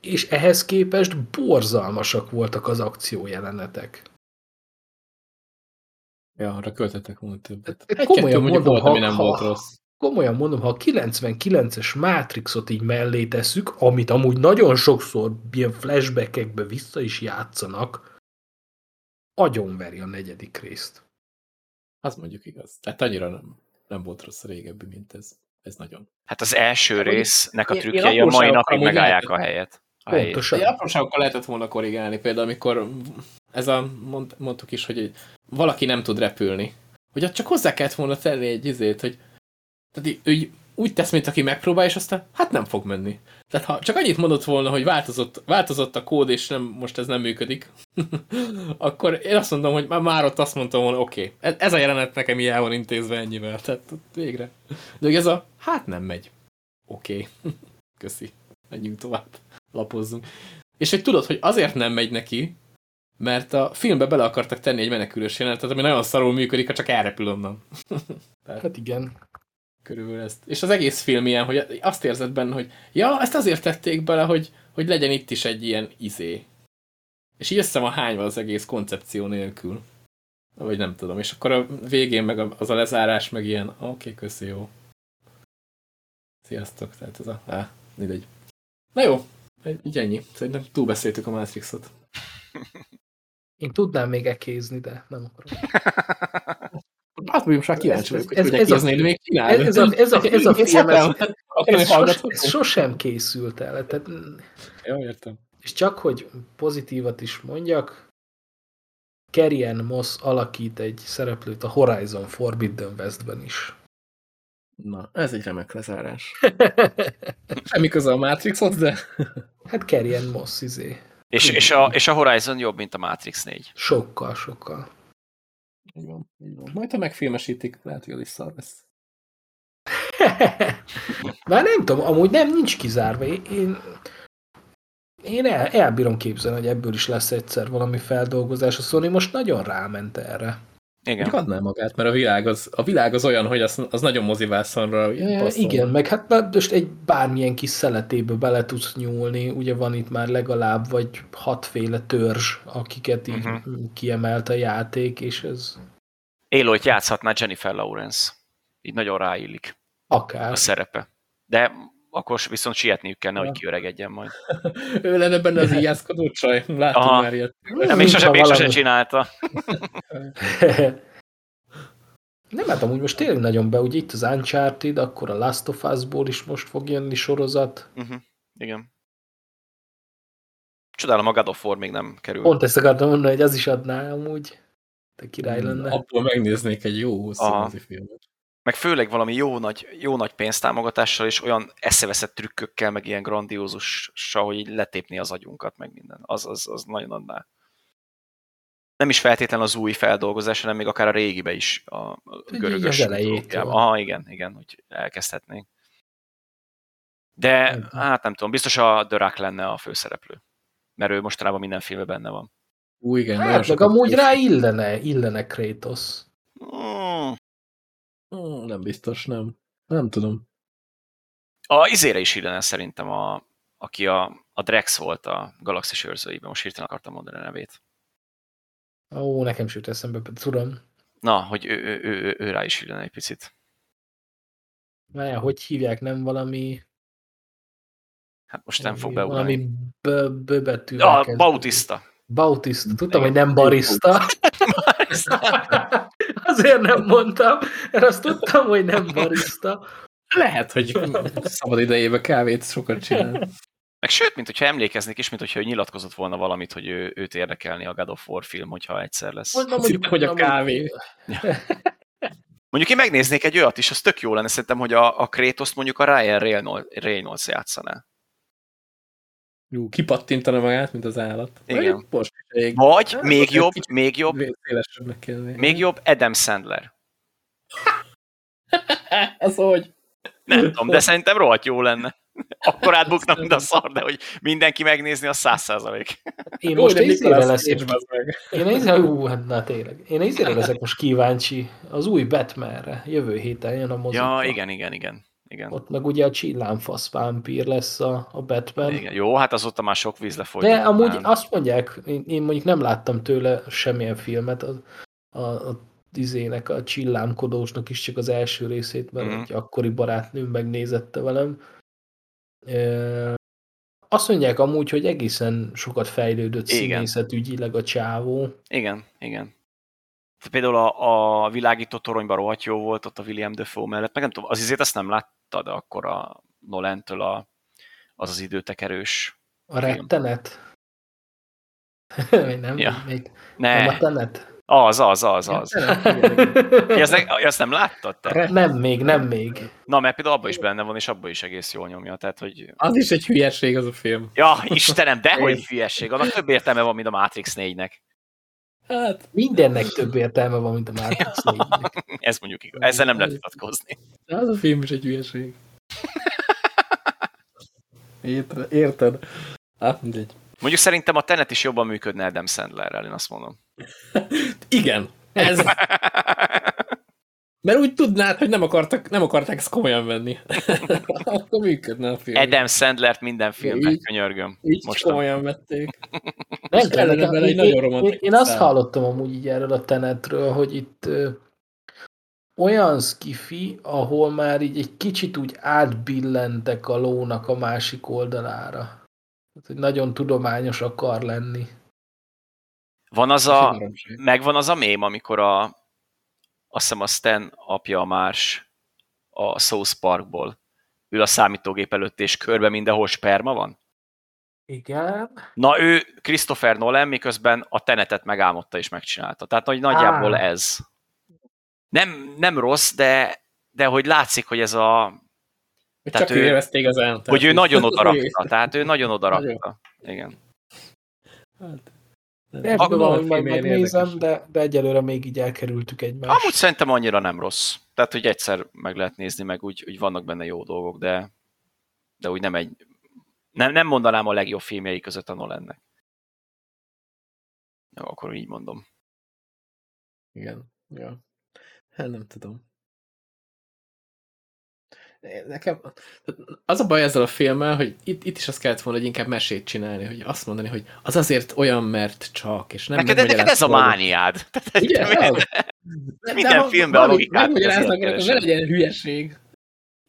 és ehhez képest borzalmasak voltak az akciójelenetek. Ja, arra költettek volna többet. Hát, komolyan mondom, volt, ha, nem ha, volt rossz. komolyan mondom, ha a 99-es Matrixot így mellé tesszük, amit amúgy nagyon sokszor ilyen flashbackekbe vissza is játszanak, agyonveri a negyedik részt. Az mondjuk igaz. Tehát annyira nem, nem volt rossz a régebbi, mint ez ez nagyon. Hát az első hát, résznek a trükkjei a mai napig megállják a helyet. A Pontosan. Helyét. Apróságokkal lehetett volna korrigálni, például amikor ez a, mond, mondtuk is, hogy valaki nem tud repülni. Hogy ott csak hozzá kellett volna tenni egy izét, hogy tehát ő úgy tesz, mint aki megpróbál, és aztán hát nem fog menni. Tehát ha csak annyit mondott volna, hogy változott, változott a kód, és nem, most ez nem működik, akkor én azt mondom, hogy már ott azt mondtam volna, oké, okay, ez, ez a jelenet nekem ilyen van intézve ennyivel, tehát végre. De ez a, hát nem megy. Oké, okay. köszi, menjünk tovább, lapozzunk. És hogy tudod, hogy azért nem megy neki, mert a filmbe bele akartak tenni egy menekülős jelenetet, ami nagyon szarul működik, ha csak elrepül onnan. Tehát... Hát igen körülbelül ezt. És az egész film ilyen, hogy azt érzed benne, hogy ja, ezt azért tették bele, hogy, hogy legyen itt is egy ilyen izé. És így össze van hányva az egész koncepció nélkül. Vagy nem tudom. És akkor a végén meg az a lezárás meg ilyen, oké, okay, köszi, jó. Sziasztok. Tehát ez a... Á, mindegy. Na jó, így ennyi. Szerintem túlbeszéltük a Matrixot. Én tudnám még ekézni, de nem akarom. Hát mondjuk már kíváncsi vagyok, hogy ez, ez, még csinálni. Ez a, ez a, ez a film, ez, ez, sos, ez sosem készült el. Tehát, Jó, értem. És csak, hogy pozitívat is mondjak, Kerien Moss alakít egy szereplőt a Horizon Forbidden Westben is. Na, ez egy remek lezárás. Semmi köze a Matrixhoz, de... hát Kerien Moss, izé. És, és, a, és a Horizon jobb, mint a Matrix 4. Sokkal, sokkal. Így van, így van. Majd ha megfilmesítik, lehet, hogy az is szar lesz. Már nem tudom, amúgy nem, nincs kizárva. Én, én, el, elbírom képzelni, hogy ebből is lesz egyszer valami feldolgozás. A Sony most nagyon ráment erre. Igen. Adná magát, mert a világ az, a világ az olyan, hogy az, az nagyon mozivászonra e, Igen, meg hát már most egy bármilyen kis szeletébe bele tudsz nyúlni, ugye van itt már legalább vagy hatféle törzs, akiket így uh-huh. kiemelt a játék, és ez... Éloyt játszhatná Jennifer Lawrence. Így nagyon ráillik. Akár. A szerepe. De akkor viszont sietniük kellene, hogy kiöregedjen majd. ő lenne benne az íjászkodó csaj. Látom Aha. már ilyet. Nem, még sose, még sose csinálta. Nem, hát amúgy most tényleg nagyon be, ugye itt az Uncharted, akkor a Last of Us-ból is most fog jönni sorozat. Uh-huh. Igen. Csodálom, a God of War még nem kerül. Pont ezt akartam mondani, hogy az is adná amúgy. Te király lenne. Abból megnéznék egy jó hosszú filmet meg főleg valami jó nagy, jó nagy pénztámogatással, és olyan eszeveszett trükkökkel, meg ilyen grandiózussal, hogy így letépni az agyunkat, meg minden. Az, az, az nagyon adná. Nem is feltétlenül az új feldolgozás, hanem még akár a régibe is, a görögös. Aha, igen, igen, hogy elkezdhetnénk. De hát nem tudom, biztos a Dörák lenne a főszereplő. Mert ő mostanában minden filmben benne van. Ú, igen. Hát, meg amúgy rá illene, illene Kratos. Hmm. Nem biztos, nem. Nem tudom. A izére is illene szerintem, a, aki a, a Drex volt a Galaxis őrzőiben. Most hirtelen akartam mondani a nevét. Ó, nekem sőt eszembe, tudom. Na, hogy ő, ő, ő, ő, ő rá is illene egy picit. Várjál, hogy hívják, nem valami... Hát most nem fog beugrani. Valami böbetű. A Bautista. Bautista. Tudtam, hogy nem barista. Azért nem mondtam, mert azt tudtam, hogy nem barista. Lehet, hogy szabad idejében kávét sokat csinál. Meg sőt, mint hogyha emlékeznék is, mint hogyha ő nyilatkozott volna valamit, hogy ő, őt érdekelni a God of War film, hogyha egyszer lesz. Hogy mondjuk, hogy a kávé. Mondjuk én megnéznék egy olyat is, az tök jó lenne, szerintem, hogy a, a Kratos mondjuk a Ryan Reynolds játszaná. Jó, kipattintana magát, mint az állat. Igen. Vagy, Vagy hát, még jobb, még jobb, még jobb Adam Sandler. Ez hogy? Nem tudom, de szerintem rohadt jó lenne. Akkor átbukna, mint a szar, de hogy mindenki megnézni, a száz százalék. Én most ízére leszek. Én ízére, ú, hát na tényleg. Én ízére leszek most kíváncsi az új Batmanre. Jövő héten jön a mozikba. Ja, igen, igen, igen. Igen. Ott meg ugye a csillámfasz vámpír lesz a, a Batman. Igen. Jó, hát azóta már sok víz lefolyt. De amúgy nem. azt mondják, én, én mondjuk nem láttam tőle semmilyen filmet, a, a, a izének, a csillámkodósnak is csak az első részét, mert mm. egy akkori barátnőm megnézette velem. E, azt mondják amúgy, hogy egészen sokat fejlődött színészetügyileg a csávó. Igen, igen. Például a, a világító toronyban rohadt jó volt ott a William Defoe mellett, meg nem tudom, az izét azt nem láttad akkor a Nolentől a, az az időtekerős A rettenet? nem, ja. még ne. nem a tenet? Az, az, az, az. azt, ne, azt nem láttad te? Nem még, nem még. Na, mert például abban is benne van, és abban is egész jól nyomja. Tehát, hogy... Az is egy hülyeség az a film. Ja, Istenem, de hogy hülyeség. Annak több értelme van, mint a Matrix 4-nek. Hát mindennek több értelme van, mint a Matrix 4 Ez mondjuk igaz. Ezzel nem lehet vitatkozni. Az a film is egy hülyeség. Érted? Érted? Hát mindegy. Mondjuk szerintem a Tenet is jobban működne Adam Sandlerrel, én azt mondom. Igen. Ez... Mert úgy tudnád, hogy nem, akartak, nem akarták ezt komolyan venni. Akkor működne a film. Adam Sandlert minden filmben, így, könyörgöm. Így Most komolyan vették. Nem kellene bele egy nagyon romantikus Én, én azt hallottam amúgy így erről a tenetről, hogy itt ö, olyan skifi, ahol már így egy kicsit úgy átbillentek a lónak a másik oldalára. Hát, hogy nagyon tudományos akar lenni. Van az a, megvan az a mém, amikor a, azt hiszem a Stan apja a Márs a South Parkból ül a számítógép előtt, és körbe mindenhol sperma van? Igen. Na ő Christopher Nolan, miközben a tenetet megálmodta és megcsinálta. Tehát hogy nagyjából Á. ez. Nem, nem rossz, de, de hogy látszik, hogy ez a... Tehát Csak ő, érezték az el, Hogy ő nagyon odarakta. Tehát ő nagyon odarakta. Igen. Hát, Akkor van, hogy ilyen megnézem, de, de egyelőre még így elkerültük egymást. Amúgy szerintem annyira nem rossz. Tehát, hogy egyszer meg lehet nézni, meg úgy, úgy vannak benne jó dolgok, de, de úgy nem egy... Nem, nem mondanám a legjobb filmjei között a Nolannek. Jó, akkor így mondom. Igen. Ja. Hát nem tudom. Nekem az a baj ezzel a filmmel, hogy itt, itt is azt kellett volna, hogy inkább mesét csinálni, hogy azt mondani, hogy az azért olyan, mert csak, és nem Neked, neked ez a mániád. Tehát, Ugye? minden- Minden de filmben a logikát Megmagyaráznak, ne legyen hülyeség.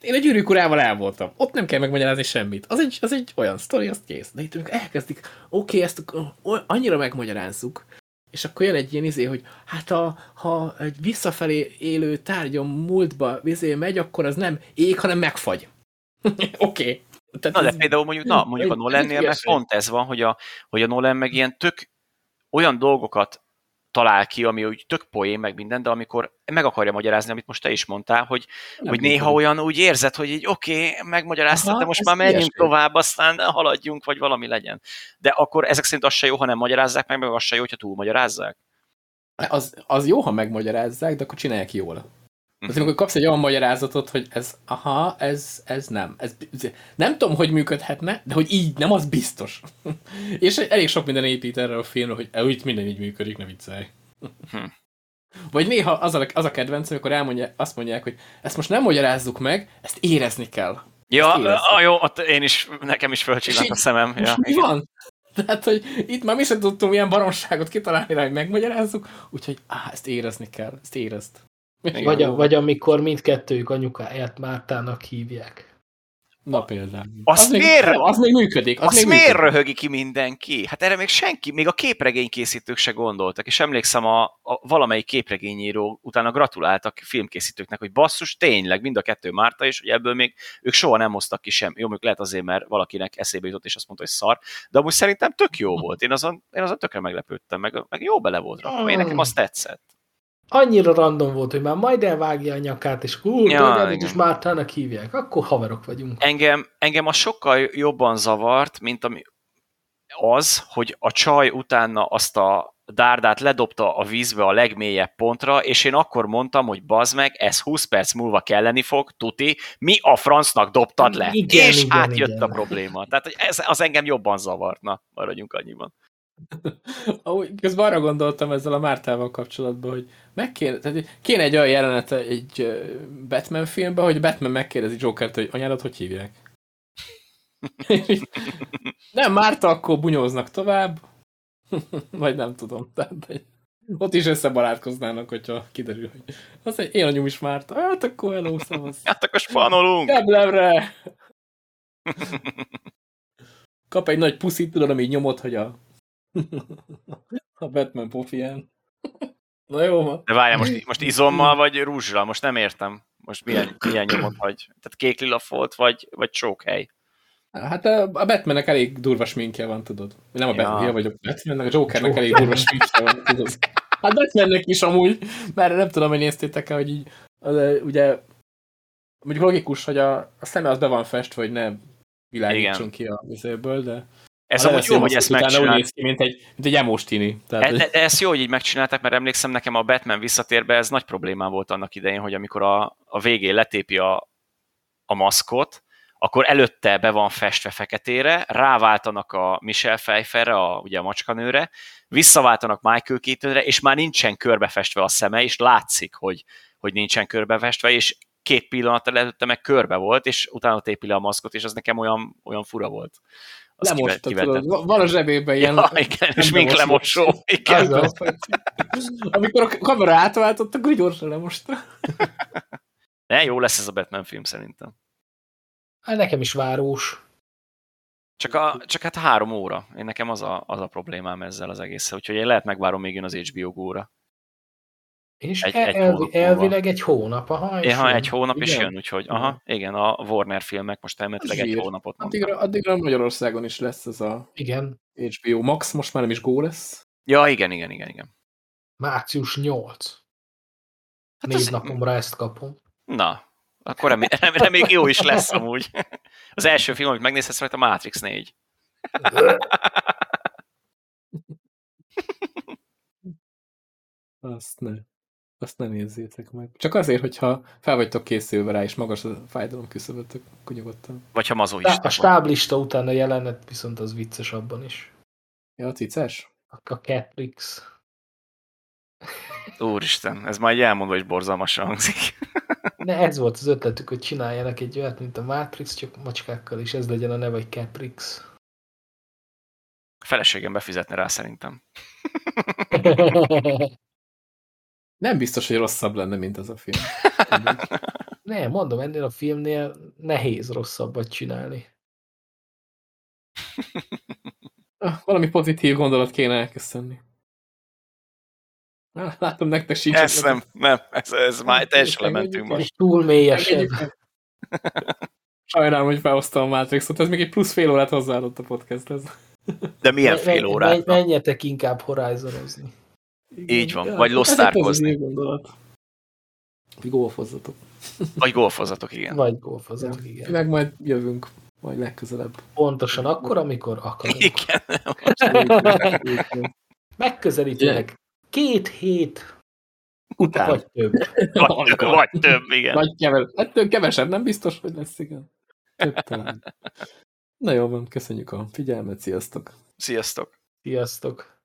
Én a gyűrűk urával el voltam. Ott nem kell megmagyarázni semmit. Az egy, az egy olyan sztori, azt kész. De itt elkezdik, oké, ezt ak- o- annyira megmagyarázzuk, és akkor jön egy ilyen izé, hogy hát a, ha egy visszafelé élő tárgyon múltba izé megy, akkor az nem ég, hanem megfagy. oké. Okay. Na de például mondjuk, na, mondjuk a Nolannél meg pont ez van, hogy a, hogy a Nolan meg ilyen tök olyan dolgokat talál ki, ami úgy tök poén, meg minden, de amikor meg akarja magyarázni, amit most te is mondtál, hogy, Nem hogy néha olyan úgy érzed, hogy így oké, okay, megmagyaráztad, Aha, de most már menjünk ilyesmi. tovább, aztán haladjunk, vagy valami legyen. De akkor ezek szerint az se jó, ha nem magyarázzák meg, meg az se jó, hogyha túl magyarázzák. Az, az jó, ha megmagyarázzák, de akkor csinálják jól. Mhm. Az, amikor kapsz egy olyan magyarázatot, hogy ez, aha, ez, ez nem. Ez, nem tudom, hogy működhetne, de hogy így nem, az biztos. És elég sok minden épít erre a filmre, hogy "Ö, itt minden így működik, ne viccelj. Hm. Vagy néha az a, az a kedvenc, amikor elmondja, azt mondják, hogy ezt most nem magyarázzuk meg, ezt érezni kell. Ja, Ezt érezni. a, jó, ott én is, nekem is fölcsillant a szemem. Ja, mi van? Tehát, hogy itt már mi sem tudtunk ilyen baromságot kitalálni rá, hogy megmagyarázzuk, úgyhogy á, ezt érezni kell, ezt érezd. Vagy, a, vagy amikor mindkettőjük anyukáját Mártának hívják. Na például. Azt az, még, miért- nem, az még működik. Az Azt még miért működik. röhögi ki mindenki? Hát erre még senki, még a képregénykészítők se gondoltak, és emlékszem a, a valamelyik képregényíró utána gratuláltak filmkészítőknek, hogy basszus, tényleg, mind a kettő Márta, és hogy ebből még ők soha nem hoztak ki sem. Jó, mondjuk lehet azért, mert valakinek eszébe jutott, és azt mondta, hogy szar, de amúgy szerintem tök jó volt. Én azon, én azon tökre meglepődtem, meg, meg jó bele volt rakva. Én nekem azt tetszett. Annyira random volt, hogy már majd elvágja a nyakát, és hú, Ja, is Mártának hívják. Akkor haverok vagyunk. Engem, engem az sokkal jobban zavart, mint ami az, hogy a csaj utána azt a dárdát ledobta a vízbe a legmélyebb pontra, és én akkor mondtam, hogy bazd meg, ez 20 perc múlva kelleni fog, tuti, mi a francnak dobtad le? Igen, és igen, hát jött igen. a probléma. Tehát hogy ez, az engem jobban zavart. Na, maradjunk annyiban. Közben arra gondoltam ezzel a Mártával kapcsolatban, hogy meg kéne, tehát kéne egy olyan jelenete egy Batman filmben, hogy Batman megkérdezi Jokert, hogy anyádat hogy hívják? nem, Márta, akkor bunyóznak tovább. Vagy nem tudom. Tehát, hogy ott is összebarátkoznának, hogyha kiderül, hogy az egy én anyum is Márta. Hát akkor hello, szavasz. Hát akkor spanolunk. Keblemre! Kap egy nagy puszit, tudod, ami nyomod, hogy a a Batman pofiján. Na jó van. De várjál, most, most izommal vagy rúzsral? Most nem értem. Most milyen, milyen nyomot vagy? Tehát kék lila folt, vagy, vagy csókhely? Hát a a Batmannek elég durva sminkje van, tudod. Nem a Ja. Batman, ja. vagy a Batmannek, a Jokernek Joker. elég durva sminkje van, tudod. Hát Batmannek is amúgy, mert nem tudom, hogy néztétek-e, hogy így, az, ugye, mondjuk logikus, hogy a, a szeme az be van festve, hogy ne világítson Igen. ki a vizéből, de Ez amúgy jó, hogy ezt utána úgy megcsinálták. néz ki, mint egy, mint egy emos tini. Tehát, E, hogy- ezt jó, hogy így megcsinálták, mert emlékszem nekem a Batman visszatérbe ez nagy problémám volt annak idején, hogy amikor a, a végén letépi a, a maszkot, akkor előtte be van festve feketére, ráváltanak a Michelle Pfeifferre, a, ugye a macskanőre, visszaváltanak Michael Keatonre, és már nincsen körbefestve a szeme, és látszik, hogy, hogy nincsen körbefestve, és két pillanat előtte meg körbe volt, és utána tépi le a maszkot, és az nekem olyan, olyan fura volt. Azt Lemosta, kivettem. tudod, va- van a zsebében ilyen... Ja, igen, és mink lemosó. Igen. Az az, hogy- Amikor a kamera átváltott, akkor gyorsan lemosta. Ne, jó lesz ez a Batman film szerintem. Hát nekem is várós. Csak, a, csak hát három óra. Én nekem az a, az a problémám ezzel az egésszel, úgyhogy én lehet megvárom még jön az HBO góra. És Egy- egy, egy elvi, elvileg egy hónap, aha. és Én, ha egy hónap is Igen. jön, úgyhogy aha, igen, a Warner filmek most elméletileg egy hónapot mondtak. Addigra, addigra Magyarországon is lesz ez a Igen, HBO Max, most már nem is Go lesz. Ja, igen, igen, igen, igen. március 8. Hát Négy az- napomra ezt kapom. Na, akkor remé- remélem még jó is lesz amúgy. Az első film, amit megnézhetsz, majd a Matrix 4. Azt ne. Azt ne nézzétek meg. Csak azért, hogyha fel vagytok készülve rá, és magas a fájdalom küszöbötök, akkor nyugodtan. Vagy ha A mazoista vagy. stáblista után a jelenet viszont az vicces abban is. Ja, a cices? A Catrix. Úristen, ez már egy elmondva is borzalmasan hangzik. Ne, ez volt az ötletük, hogy csináljanak egy olyat, mint a Matrix, csak macskákkal, és ez legyen a neve, hogy Catrix. A feleségem befizetne rá szerintem. Nem biztos, hogy rosszabb lenne, mint az a film. ne, mondom, ennél a filmnél nehéz rosszabbat csinálni. Ah, Valami pozitív gondolat kéne elköszönni. Ah, Látom, nektek sincs. Ez nem, nem, ez, ez már teljesen lementünk most. túl mélyesebb. Sajnálom, hogy felhoztam a Matrixot, ez még egy plusz fél órát hozzáadott a podcasthez. De milyen fél órát? Menjetek inkább horizonozni. Így van, Ja, vagy ez losztárkozni. egy pozitív gondolat. Vagy golfozzatok. Vagy golfozatok, igen. Vagy golfozatok, igen. Meg majd jövünk, majd legközelebb. Pontosan akkor, amikor akarunk. Igen. Megközelítenek két hét, Után. vagy több. Vagy, több, vagy több, igen. Vagy keves, ettől kevesebb, nem biztos, hogy lesz, igen. Több talán. Na jó van, köszönjük a figyelmet, sziasztok! Sziasztok. Sziasztok!